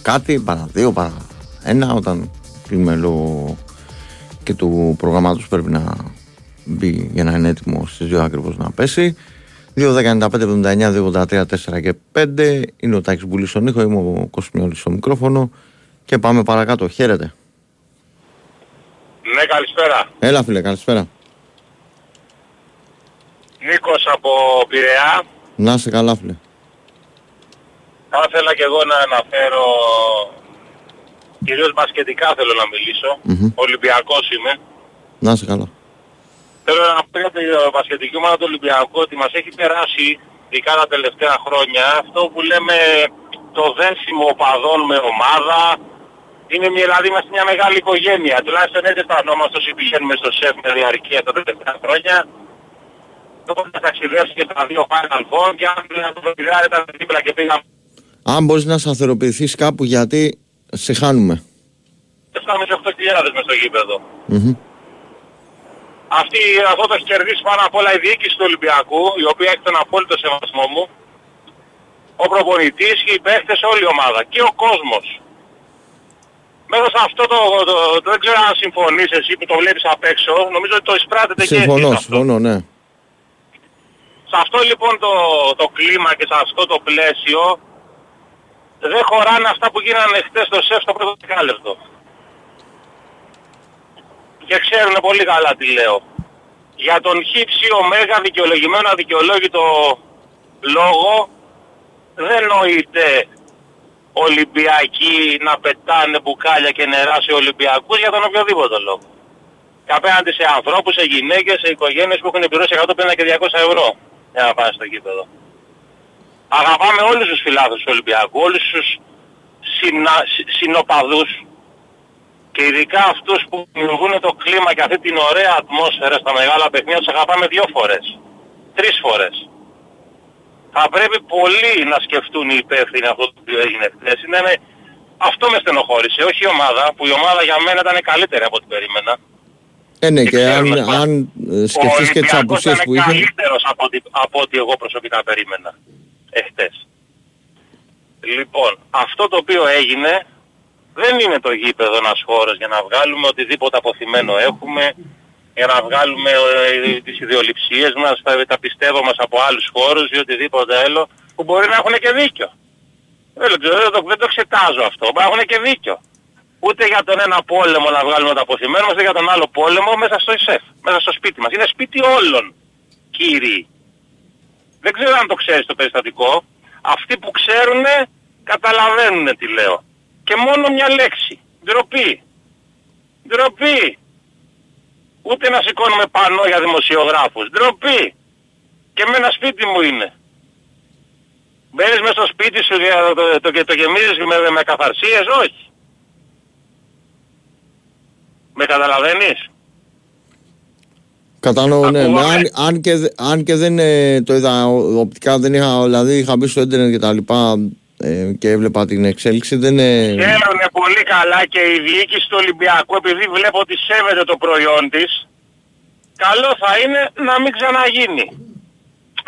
κάτι, παρά 2, παρά 1 όταν κλείνουμε λόγω και του προγραμμάτους πρέπει να μπει για να είναι έτοιμο στις 2 ακριβώς να πέσει. 2, 10, 95, 79, 2, 83, 4 και 5 είναι ο Τάκης Μπουλής στον ήχο, είμαι ο Κοσμιόλης στο μικρόφωνο και πάμε παρακάτω, χαίρετε. Ναι, καλησπέρα. Έλα φίλε, καλησπέρα Νίκος από Πειραιά. Να είσαι καλά φίλε Θα ήθελα και εγώ να αναφέρω, κυρίως μπασκετικά θέλω να μιλήσω. Μμμ. Ολυμπιακός είμαι. Να είσαι καλά Θέλω να πω για τη βασιλετική ομάδα του Ολυμπιακού ότι μας έχει περάσει, ειδικά τα τελευταία χρόνια, αυτό που λέμε το δέσιμο οπαδών με ομάδα. Είναι μια, δηλαδή είμαστε μια μεγάλη οικογένεια. Τουλάχιστον έτσι αισθανόμαστε όσοι πηγαίνουμε στο ΣΕΦ με διαρκεία τα τελευταία χρόνια. Τότε θα ταξιδέψει και τα δύο Final Four και αν να το πειράρει ήταν δίπλα και πήγαμε. Αν μπορείς να σταθεροποιηθείς κάπου γιατί σε χάνουμε. Φτάμε σε 8.000 μες στο γήπεδο. Μμμ. Αυτή, αυτό το έχει κερδίσει πάνω απ' όλα η διοίκηση του Ολυμπιακού, η οποία έχει τον απόλυτο σεβασμό μου. Ο προπονητής και οι παίχτες, όλη η ομάδα και ο κόσμος. Μέσα σε αυτό το, το, το δεν ξέρω αν συμφωνείς εσύ που το βλέπεις απ' έξω, νομίζω ότι το εισπράτετε και Συμφωνώ, εσείς αυτό. συμφωνώ, ναι. Σε αυτό λοιπόν το, το κλίμα και σε αυτό το πλαίσιο δεν χωράνε αυτά που γίνανε χτες στο ΣΕΦ στο πρώτο δεκάλεπτο. Και ξέρουν πολύ καλά τι λέω. Για τον χύψη ωμέγα δικαιολογημένο αδικαιολόγητο λόγο δεν νοείται Ολυμπιακοί να πετάνε μπουκάλια και νερά σε Ολυμπιακούς για τον οποιοδήποτε λόγο. Και απέναντι σε ανθρώπους, σε γυναίκες, σε οικογένειες που έχουν πληρώσει 150 και 200 ευρώ για να πάνε στο γήπεδο. Αγαπάμε όλους τους φιλάθλους του Ολυμπιακού, όλους τους συνα, συ- συνοπαδούς και ειδικά αυτούς που δημιουργούν το κλίμα και αυτή την ωραία ατμόσφαιρα στα μεγάλα παιχνίδια τους αγαπάμε δύο φορές. Τρεις φορές. Θα πρέπει πολλοί να σκεφτούν οι υπεύθυνοι αυτό το οποίο έγινε χθες. Είναι, με- αυτό με στενοχώρησε, όχι η ομάδα, που η ομάδα για μένα ήταν καλύτερη από ό,τι περίμενα. Ε, ναι, και αν, ξέρουμε, αν ε, σκεφτείς και τις Ολυμπιακός απουσίες ήταν που είχε. καλύτερος από ό,τι, από ό,τι εγώ προσωπικά περίμενα εχθές. Λοιπόν, αυτό το οποίο έγινε δεν είναι το γήπεδο ένας χώρος για να βγάλουμε οτιδήποτε αποθυμένο έχουμε, για να βγάλουμε ε, τις ιδεολειψίες μας, τα, τα πιστεύω μας από άλλους χώρους ή οτιδήποτε άλλο, που μπορεί να έχουν και δίκιο. Δεν, το, ξέρω, δεν, το, δεν το εξετάζω αυτό, μπορεί να έχουν και δίκιο. Ούτε για τον ένα πόλεμο να βγάλουμε το αποθυμένο μας, ούτε για τον άλλο πόλεμο μέσα στο ΙΣΕΦ, μέσα στο σπίτι μας. Είναι σπίτι όλων, κύριοι. Δεν ξέρω αν το ξέρεις το περιστατικό. Αυτοί που ξέρουν καταλαβαίνουν τι λέω. Και μόνο μια λέξη. Ντροπή. Ντροπή. Ούτε να σηκώνουμε πανό για δημοσιογράφους. Ντροπή. Και με ένα σπίτι μου είναι. Μπαίνεις μέσα στο σπίτι σου και το, το, το, το γεμίζεις με, με καθαρσίες. Όχι. Με καταλαβαίνεις; Κατανοώ, ναι. ναι. Αν, αν, και, δε- αν και δεν ε, το είδα ο- οπτικά, δεν είχα, δηλαδή είχα μπει στο ίντερνετ και τα λοιπά ε, και έβλεπα την εξέλιξη, δεν είναι... Ξέρουν πολύ καλά και η διοίκηση του Ολυμπιακού επειδή βλέπω ότι σέβεται το προϊόν της καλό θα είναι να μην ξαναγίνει.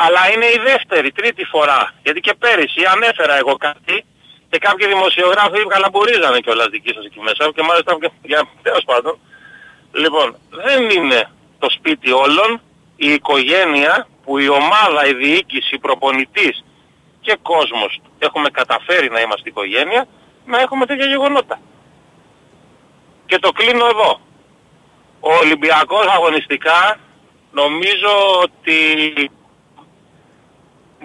Αλλά είναι η δεύτερη, τρίτη φορά. Γιατί και πέρυσι ανέφερα εγώ κάτι και κάποιοι δημοσιογράφοι καλαμπουρίζανε κιόλας δική σας εκεί μέσα και μάλιστα και για τέλος πάντων. Λοιπόν, δεν είναι το σπίτι όλων η οικογένεια που η ομάδα, η διοίκηση, η προπονητής και κόσμος έχουμε καταφέρει να είμαστε οικογένεια να έχουμε τέτοια γεγονότα. Και το κλείνω εδώ. Ο Ολυμπιακός αγωνιστικά νομίζω ότι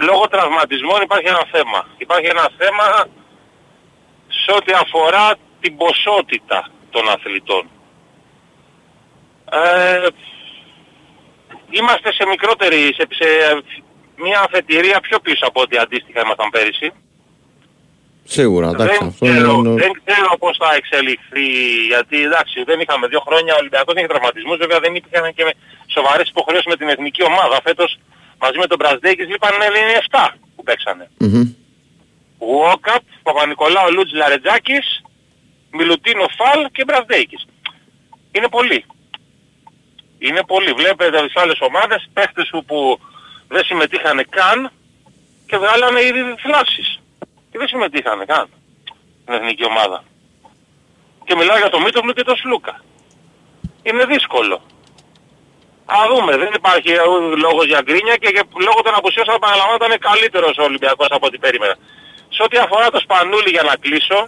λόγω τραυματισμών υπάρχει ένα θέμα. Υπάρχει ένα θέμα σε ό,τι αφορά την ποσότητα των αθλητών. Ε, είμαστε σε μικρότερη, σε, σε μια αφετηρία πιο πίσω από ό,τι αντίστοιχα ήμασταν πέρυσι. Σίγουρα, εντάξει, Δεν αυτό ξέρω, είναι... δεν ξέρω πώς θα εξελιχθεί, γιατί εντάξει δεν είχαμε δύο χρόνια, ο Ολυμπιακός δεν είχε τραυματισμούς, βέβαια δεν υπήρχαν και με σοβαρές υποχρεώσεις με την εθνική ομάδα. Φέτος μαζί με τον Μπρασδέκης λείπαν είναι 7 που παίξανε. Μμμ. Βουόκαπ, Παπα-Νικολάου, Λούτζ Λαρετζάκης, Μιλουτίνο Φαλ και Μπρασδέκης. Είναι πολύ. Είναι πολύ. Βλέπετε τις άλλες ομάδες, παίχτες που, που δεν συμμετείχαν καν και βγάλανε ήδη φλάσεις. Και δεν συμμετείχαν καν στην εθνική ομάδα. Και μιλάω για τον Μίτογλου και τον Σλούκα. Είναι δύσκολο. Α δούμε, δεν υπάρχει ε, λόγος για γκρίνια και, και λόγω των απουσιών θα επαναλαμβάνω ήταν καλύτερος ο Ολυμπιακός από ό,τι περίμενα. Σε ό,τι αφορά το Σπανούλι για να κλείσω,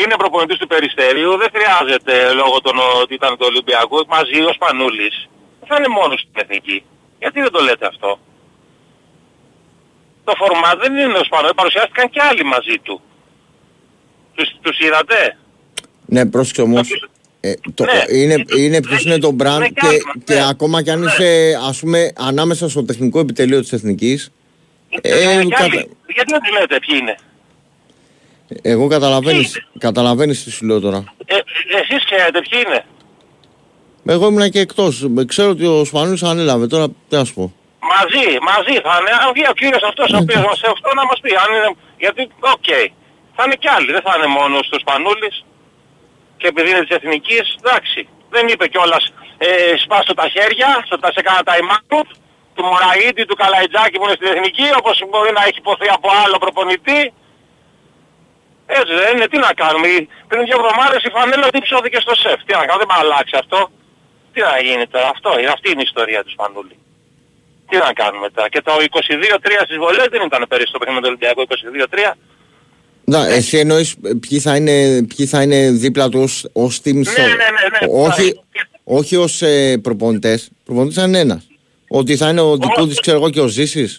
είναι προπονητής του Περιστερίου, δεν χρειάζεται λόγω των ότι ήταν του Ολυμπιακού, μαζί ο Σπανούλης. Δεν θα είναι μόνος στην εθνική. Γιατί δεν το λέτε αυτό; Το φορμά δεν είναι ο Σπανούλης, παρουσιάστηκαν και άλλοι μαζί του. Τους, τους είδατε; Ναι, πρόσεξε όμως, Ε, το, Ναι. είναι, είναι ποιος είναι το brand Ναι, και, κάνουμε, και ναι. ακόμα κι αν είσαι ας πούμε ανάμεσα στο τεχνικό επιτελείο της Εθνικής Ε, ε, κι κατα- άλλοι. Γιατί δεν τους λέτε ποιοι είναι; εγώ καταλαβαίνεις, καταλαβαίνεις τι σου λέω τώρα. Ε, ε, εσείς ξέρετε ποιοι είναι; Εγώ ήμουν και εκτός. Ξέρω ότι ο Σπανούλης ανέλαβε τώρα τι να σου πω. Μαζί, μαζί θα είναι. Αν βγει ο κύριος αυτός ο οποίος μας αυτό να μας πει. Αν είναι, γιατί, οκ. Θα είναι κι άλλοι. Δεν θα είναι μόνο στο Σπανούλης. Και επειδή είναι της Εθνικής, εντάξει. Δεν είπε κιόλας ε, σπάστο τα χέρια, στο τα σε κάνα time out, του Μωραΐτη, του Καλαϊτζάκη που είναι στην Εθνική, όπως μπορεί να έχει υποθεί από άλλο προπονητή. Έτσι δεν είναι, τι να κάνουμε. Πριν δύο εβδομάδες η φανέλα τύψωθηκε στο σεφ. Τι να κάνουμε, δεν μπορεί να αλλάξει αυτό. Τι να γίνει τώρα, αυτό, είναι- αυτή είναι η ιστορία του Σπανούλη. Τι να κάνουμε τώρα. Και το 22-3 στις βολές δεν ήταν πέρυσι το παιχνίδι του Ολυμπιακού 22-3. Να, εσύ εννοείς ε, ποιοι θα είναι, ποιοι θα είναι δίπλα του ως, ως team Ναι, στο- ναι, ναι, ναι. όχι, όχι ως ε, προπονητές. Προπονητής θα είναι ένας. Ότι θα είναι ο Δικούδης, ξέρω εγώ, και ο Ζήσης.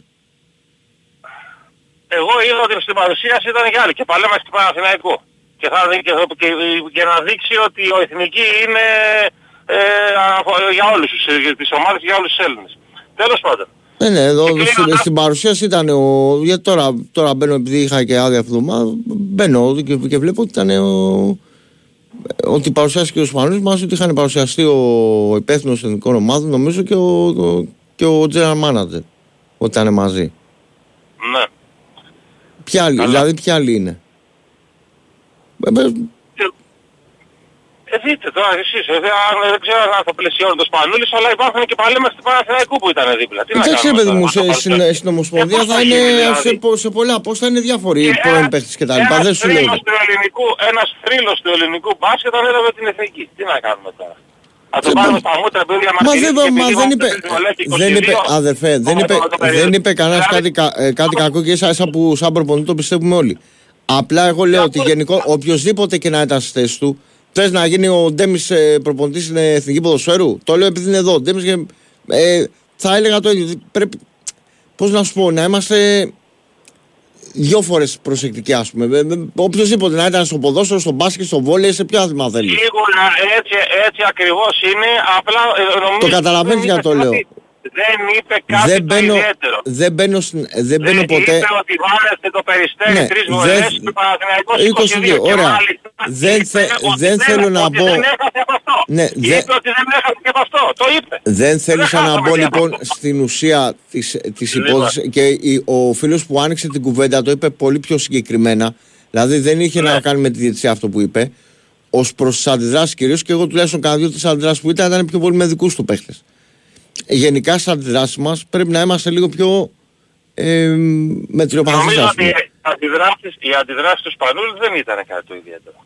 Εγώ είδα ότι στην παρουσίαση ήταν για άλλη και παλέμας στην Παναθηναϊκού. Και, θα, δει- και, και, και να δείξει ότι ο Εθνική είναι ε, αφο- για όλους τους, για τις ομάδες και για όλους τους Έλληνες. Τέλος πάντων. Ναι, ναι, εδώ στην, στην παρουσίαση ήταν ο. Γιατί τώρα, τώρα μπαίνω, επειδή είχα και άδεια αυτή την εβδομάδα, μπαίνω και, και βλέπω ότι ήταν ο. Ότι παρουσιάστηκε ο Σπανούλης μας ότι είχαν παρουσιαστεί ο υπεύθυνος εθνικών ομάδων, νομίζω και ο, ο, και ο general manager. Ότι ήταν μαζί. Ναι. Ποια άλλη, δηλαδή ποια άλλη είναι; Ε, ε, Ε, δείτε τώρα εσείς, ε, δεν, αν- δεν ξέρω αν θα πλαισιώνει το Σπανούλης, αλλά υπάρχουν και παλέμα στην Παναθηναϊκού που ήταν δίπλα. Τι να Εντάξει, ρε κάνουμε παιδί τώρα, μου, να σε, το στην, στην Ομοσπονδία πώς θα θα είναι γίνει, δηλαδή; σε, πο- σε πολλά πώς θα είναι διάφοροι πρώην παίχτες και τα λοιπά. Δεν Ένας σου λέω. θρύλος του ελληνικού, ένας θρύλος του ελληνικού μπάσκετ ανέλαβε την εθνική. Τι να κάνουμε τώρα; Θα το Δεν πάρουμε μπο- στα μούτρα επειδή Μα δεν, διαμαρτυρήθηκε μα επειδή δεν είμαστε είπε, στις βολές και δεν είπε, 22. αδερφέ, δεν είπε, το περίοδο. δεν είπε κανένας κάτι, κα- ε, κάτι κακό και ίσα ίσα που σαν προπονητή το πιστεύουμε όλοι. Απλά εγώ λέω ότι γενικό, οποιοδήποτε και να ήταν στη θέση του, θες να γίνει ο Ντέμις ε, προπονητής στην Εθνική Ποδοσφαίρου; Το λέω επειδή είναι εδώ. Ντέμις, και, ε, θα έλεγα το ίδιο. Πρέπει, πώς να σου πω, να είμαστε δυο φορές προσεκτικοί ας πούμε. Ε, ε, Οποιοςδήποτε να ήταν στο ποδόσφαιρο, στο μπάσκετ, στο βόλεϊ, σε ποιο άθλημα θέλεις. Σίγουρα έτσι, έτσι ακριβώς είναι, απλά ε, νομίζω... Το καταλαβαίνεις δεν για το είπε λέω. Κάτι- Δεν είπε κάτι Δεν το μπαίνω, ιδιαίτερο. δεν μπαίνω, στην- δεν μπαίνω Δεν ποτέ. είπε ότι βάλετε το περιστέρι Ναι, τρεις δεν- βολές και ο Παναθηναϊκός 22. 22, Και ωραία. μάλιστα Δεν, είπε θε- ότι δεν θέλω να ότι μπω. Δεν έχασε από αυτό. Ναι, δεν- Είπε ότι δεν έχασε και από αυτό. Το είπε. Δεν θέλησα να χάσαμε μπω και λοιπόν από αυτό. στην ουσία της, της Λοιπόν. υπόθεσης και η- ο φίλος που άνοιξε την κουβέντα το είπε πολύ πιο συγκεκριμένα. Δηλαδή δεν είχε Ναι. να κάνει με τη διετησία αυτό που είπε. Ω προς τις αντιδράσεις κυρίως και εγώ τουλάχιστον κάνα δύο τι αντιδράσεις που ήταν ήταν πιο πολύ με δικούς του παίχτες. Γενικά στι αντιδράσει μας πρέπει να είμαστε λίγο πιο ε, μετριοπαθείς Νομίζω ας ότι πούμε. οι αντιδράσεις, οι αντιδράσεις τους Σπανούλη δεν ήταν κάτι το ιδιαίτερο.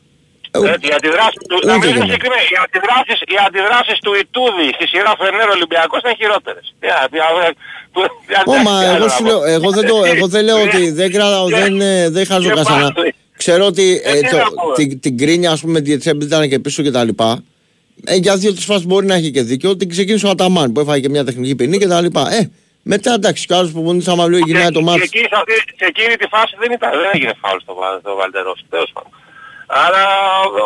Ε, Έτσι, οι αντιδράσεις του, ούτε να μην και είμαι εμένα. συγκεκριμένοι, οι αντιδράσεις, οι αντιδράσεις του Ιτούδη στη σειρά Φενέρο Ολυμπιακός ήταν χειρότερες. Τι να- τι να- που- τι να- Ω, μα τι άλλο εγώ να σου πω. λέω, εγώ δεν, το, εγώ δεν λέω ότι δεν κρατάω, Και- δεν, ε, δεν χάζω και κασανά. πάλι. Ξέρω ότι Ε, ε, τι το, να πω, ε. την, την κρίνια, ας πούμε, τη Διετσέμπη ήταν και πίσω και τα λοιπά. Ε, για δύο τις φάσεις μπορεί να έχει και δίκιο. Την ξεκίνησε ο Αταμάν που έφαγε και μια τεχνική ποινή και τα λοιπά. Ε, μετά εντάξει, κι άλλος προπονητής άμα λέει γυρνάει το Και μάτι. εκεί, σε, αυτή, σε εκείνη τη φάση δεν, ήταν, δεν έγινε φάουλ στο, Βα- στο Βαλτερός, τέλος πάντων. Αλλά,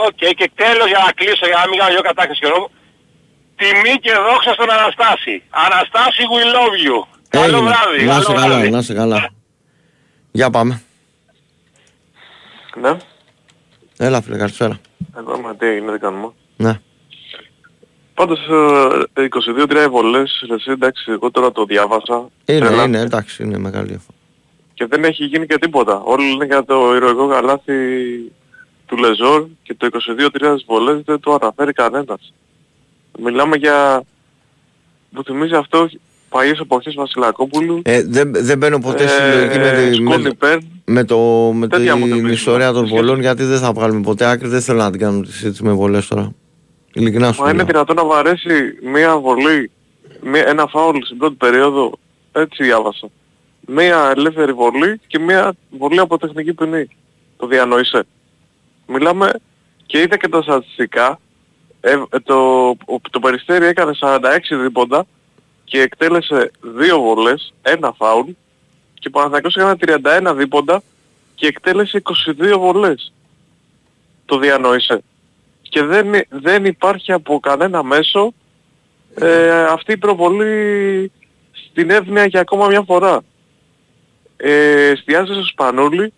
οκ, και τέλος για να κλείσω, για να μην κάνω δυο κατάκριση καιρό μου. Τιμή και δόξα στον Αναστάση. Αναστάση, we love you. Καλό Έγινε. βράδυ. Να καλό σε καλά, βράδυ. να σε καλά. Για πάμε. Ναι, Έλα φίλε, καλησπέρα. εγώ είμαι τι έγινε, δεν κάνουμε. Ναι. Πάντως ε, 22-3 βολές, εσύ εντάξει, εγώ τώρα το διάβασα. Είναι, τρελά, είναι, εντάξει, είναι μεγάλη διαφορά. Και δεν έχει γίνει και τίποτα. Όλοι λένε για το ηρωικό καλάθι του Λεζόρ και το 22-3 στις βολές δεν το αναφέρει κανένας. Μιλάμε για... Μου θυμίζει αυτό παλιές εποχές Βασιλακόπουλου. Ε, δεν, δεν μπαίνω ποτέ στη Ε, λογική με, τη, Σκόνη με, Πέρν. με, το, με Τέτοια μου την θυμίζουν. ιστορία των βολών γιατί δεν θα βγάλουμε ποτέ άκρη. Δεν θέλω να την κάνουμε τη συζήτηση με βολές τώρα. Ειλικρινά σου Μα είναι λέω. δυνατόν να βαρέσει μία βολή, μία, ένα φάουλ στην πρώτη περίοδο, έτσι διάβασα. Μία ελεύθερη βολή και μία βολή από τεχνική ποινή. Το διανοείσαι. Μιλάμε και είδα και τα στατιστικά. Ε, ε, το, ο- το Περιστέρι έκανε 46 δίποντα και εκτέλεσε δύο βολές, ένα φάουλ και ο Παναθηναϊκός έκανε 31 δίποντα και εκτέλεσε 22 βολές. Το διανοείσαι. Και δεν, δεν υπάρχει από κανένα μέσο ε, αυτή η προβολή στην εύνοια για ακόμα μια φορά. Ε, εστιάζει στο Σπανούλη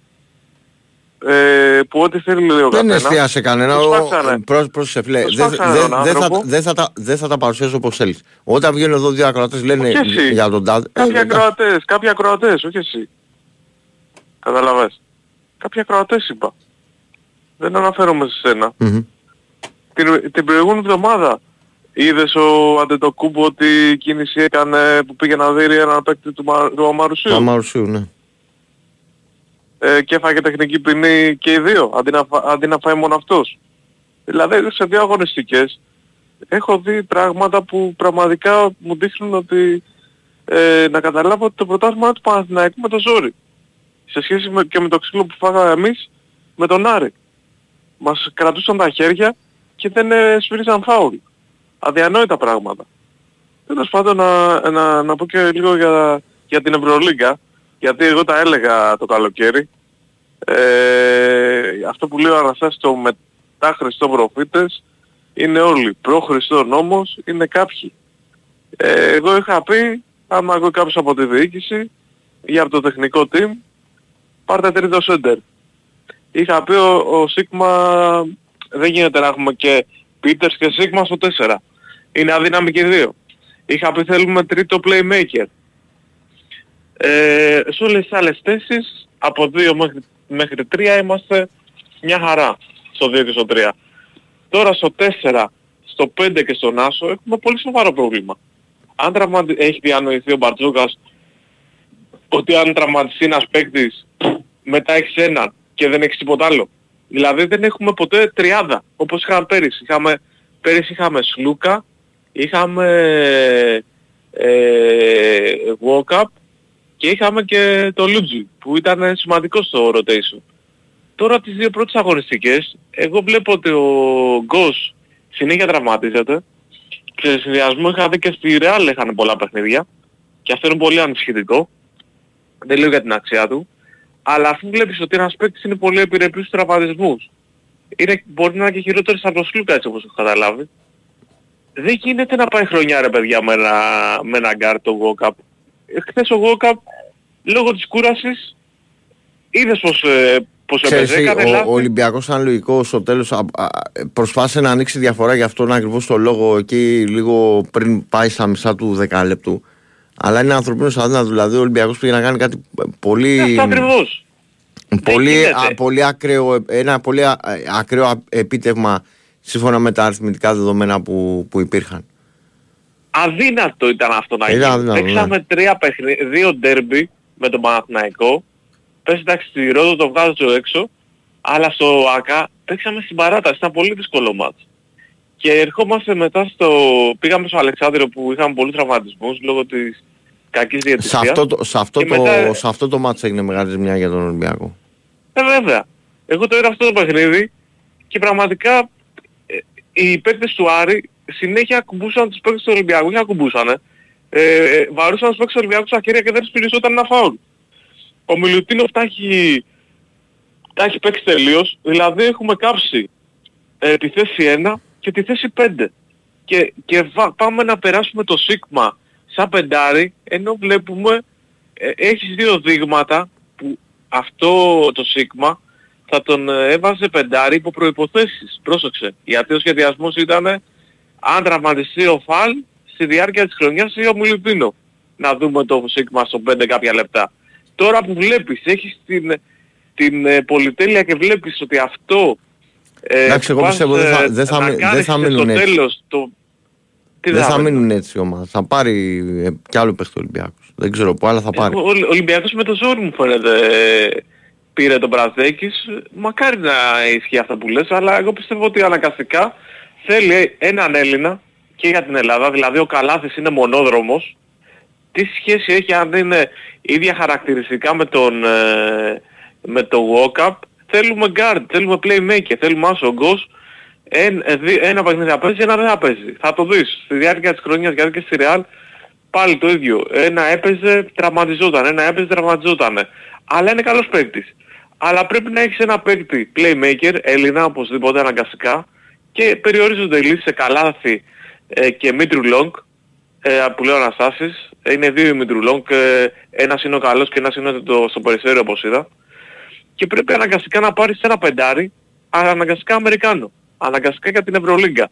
ε, που ό,τι θέλει λέει ο Δεν καθένας. εστίασε κανένα. Τους Ο- φάξανε. Πρόσ- Πρόσεχε, φίλε. Τους Δεν φάξανε δεν- τον δεν θα, άνθρωπο. δεν θα τα- δεν θα τα παρουσιάσω όπως θέλεις. Όταν βγαίνουν εδώ δύο ακροατές λένε Όχι εσύ. για τον τάδε. Κάποιοι Ε, εντάξει. ακροατές, κάποιοι ακροατές, όχι εσύ. Καταλαβες. Κάποιοι ακροατές είπα. Δεν αναφέρομαι σε σένα. Μμμ. Την, την προηγούμενη εβδομάδα είδες ο Αντετοκούμπο ότι κίνηση έκανε που πήγε να δει έναν παίκτη του, Μα, του Αμαρουσίου; Το Αμαρουσίου, ναι. ε, και έφαγε τεχνική ποινή και οι δύο, αντί να, φα- αντί να φάει μόνο αυτός. Δηλαδή σε δύο αγωνιστικές έχω δει πράγματα που πραγματικά μου δείχνουν ότι ε, να καταλάβω ότι το πρωτάθλημα είναι του Παναθηναϊκού με το ζόρι. Σε σχέση με, και με το ξύλο που φάγαμε εμείς με τον Άρη. Μας κρατούσαν τα χέρια και δεν ε, σφύριζαν φάουλ. Αδιανόητα πράγματα. Τέλος πάντων να, να, να πω και λίγο για, για την Ευρωλίγκα, γιατί εγώ τα έλεγα το καλοκαίρι. Ε, αυτό που λέει ο Αναστάσης το μετά Χριστό προφήτες είναι όλοι. Προ Χριστό νόμος είναι κάποιοι. Ε, εγώ είχα πει, άμα ακούει κάποιος από τη διοίκηση ή από το τεχνικό team, πάρτε τρίτο σέντερ. Είχα πει ο, ο Σίγμα δεν γίνεται να έχουμε και Πίτερς και Σίγμα στο 4. Είναι αδύναμοι και οι δύο. Είχα πει θέλουμε τρίτο playmaker. Ε, σε όλες τις άλλες θέσεις, από 2 μέχρι, μέχρι 3 είμαστε μια χαρά στο 2 και στο 3. Τώρα στο 4, στο 5 και στον Άσο έχουμε πολύ σοβαρό πρόβλημα. Αν τραυματι... έχει διανοηθεί ο Μπαρτζούκας ότι αν τραυματιστεί ένας παίκτης μετά έχεις έναν και δεν έχεις τίποτα άλλο. Δηλαδή δεν έχουμε ποτέ τριάδα όπως είχαμε πέρυσι. Είχαμε, πέρυσι είχαμε Σλούκα, είχαμε ε, Walkup και είχαμε και το Λούτζι που ήταν σημαντικό στο rotation. Τώρα τις δύο πρώτες αγωνιστικές εγώ βλέπω ότι ο Γκος συνέχεια τραυματίζεται και σε συνδυασμό είχα δει και στη Real είχαν πολλά παιχνίδια και αυτό είναι πολύ ανησυχητικό. Δεν λέω για την αξία του. Αλλά αφού βλέπεις ότι ένας παίκτης είναι πολύ επιρρεπής στους τραυματισμούς είναι, μπορεί να είναι και χειρότερος από τον Σλούκα έτσι όπως έχω καταλάβει. Δεν γίνεται να πάει χρονιά ρε παιδιά με ένα, με ένα γκαρντ το Walkup. Ε, Χθες ο Walkup λόγω της κούρασης είδες πως, ε, πως Ξέρεις, έπαιζε, έκανε ο, λάθη. ο Ολυμπιακός ήταν λογικός στο τέλος α, α, προσπάθησε να ανοίξει διαφορά για αυτόν ακριβώς το λόγο εκεί λίγο πριν πάει στα μισά του δεκάλεπτου αλλά είναι ανθρωπίνος αδύνατο δηλαδή ο Ολυμπιακός πήγε να κάνει κάτι πολύ Αυτό ακριβώς. πολύ, γίνεται. α, πολύ ακραίο, ένα πολύ α- ακραίο α- επίτευγμα σύμφωνα με τα αριθμητικά δεδομένα που, που υπήρχαν. Αδύνατο ήταν αυτό να Ήταν γίνει. αδύνατο, ναι. Παίξαμε τρία παιχνίδια, δύο ντέρμπι με τον Παναθηναϊκό. Πες εντάξει στη Ρόδο το βγάζω έξω, αλλά στο ΑΚΑ παίξαμε στην παράταση, ήταν πολύ δύσκολο μάτς. Και ερχόμαστε μετά στο... πήγαμε στο Αλεξάνδριο που είχαμε πολλούς τραυματισμούς λόγω της κακής Σε διαιτησίας. αυτό, το, σε, αυτό Και το, μετά- σε αυτό το μάτς έγινε μεγάλη ζημιά για τον Ολυμπιακό. Ε, βέβαια. Εγώ το είδα αυτό το παιχνίδι και πραγματικά ε, οι παίκτες του Άρη συνέχεια ακουμπούσαν τους παίκτες του Ολυμπιακού. Όχι ακουμπούσανε. Ε, ε, βαρούσαν τους παίκτες του Ολυμπιακού στα χέρια και δεν τους πηρισσόταν ένα φάουλ. Ο Μιλουτίνοφ τα έχει, τα έχει παίξει τελείως. Δηλαδή έχουμε κάψει ε, τη θέση 1 και τη θέση 5. Και, και βα- πάμε να περάσουμε το Σίγμα σαν πεντάρι ενώ βλέπουμε ε, έχεις δύο δείγματα που αυτό το Σίγμα θα τον ε, έβαζε πεντάρι υπό προϋποθέσεις. Πρόσεξε. Γιατί ο σχεδιασμός ήταν αν τραυματιστεί ο Φαλ στη διάρκεια της χρονιάς ή ο Μιλουτίνο. Να δούμε το Σίγμα στο 5 κάποια λεπτά. Τώρα που βλέπεις, έχεις την, την ε, πολυτέλεια και βλέπεις ότι αυτό ε, Εντάξει, εγώ πας, πιστεύω δεν θα- ε, δεν θα να μει- δεν κάνεις θα και μείνουν στο έτσι. τέλος το... Τι δεν θα μείνουν. μείνουν έτσι η ομάδα. Θα πάρει ε, κι άλλο παίχτη ο Ολυμπιακός. Δεν ξέρω πού, αλλά θα πάρει. Ο ο Ολυμπιακός με το ζόρι μου φαίνεται ε, πήρε τον Μπραζδέκης. Μακάρι να ισχύει αυτά που λες, αλλά εγώ πιστεύω ότι αναγκαστικά θέλει έναν Έλληνα και για την Ελλάδα, δηλαδή ο Καλάθης είναι μονόδρομος. Τι σχέση έχει αν είναι ίδια χαρακτηριστικά με τον, ε, με το walk-up. Θέλουμε guard, θέλουμε playmaker, θέλουμε άσο γκος. Εν, ε, δι- ένα παιχνίδι θα παίζει, ένα δεν θα παίζει. Θα το δεις. Στη διάρκεια της χρονιάς, γιατί και στη Real πάλι το ίδιο. Ένα έπαιζε, τραυματιζόταν. Ένα έπαιζε, τραυματιζόταν. Αλλά είναι καλός παίκτης. Αλλά πρέπει να έχεις ένα παίκτη playmaker, Έλληνα οπωσδήποτε αναγκαστικά και περιορίζονται οι λύσεις σε καλάθι ε, και Μήτρου-Λονγκ ε, που λέει ο Αναστάσης. Είναι δύο οι Μήτρου-Λονγκ, ε, ένας είναι ο καλός και ένας είναι το, στο Περιστέρι όπως είδα. Και πρέπει αναγκαστικά να πάρεις ένα πεντάρι, αναγκαστικά Αμερικάνο, αναγκαστικά για την Ευρωλίγκα.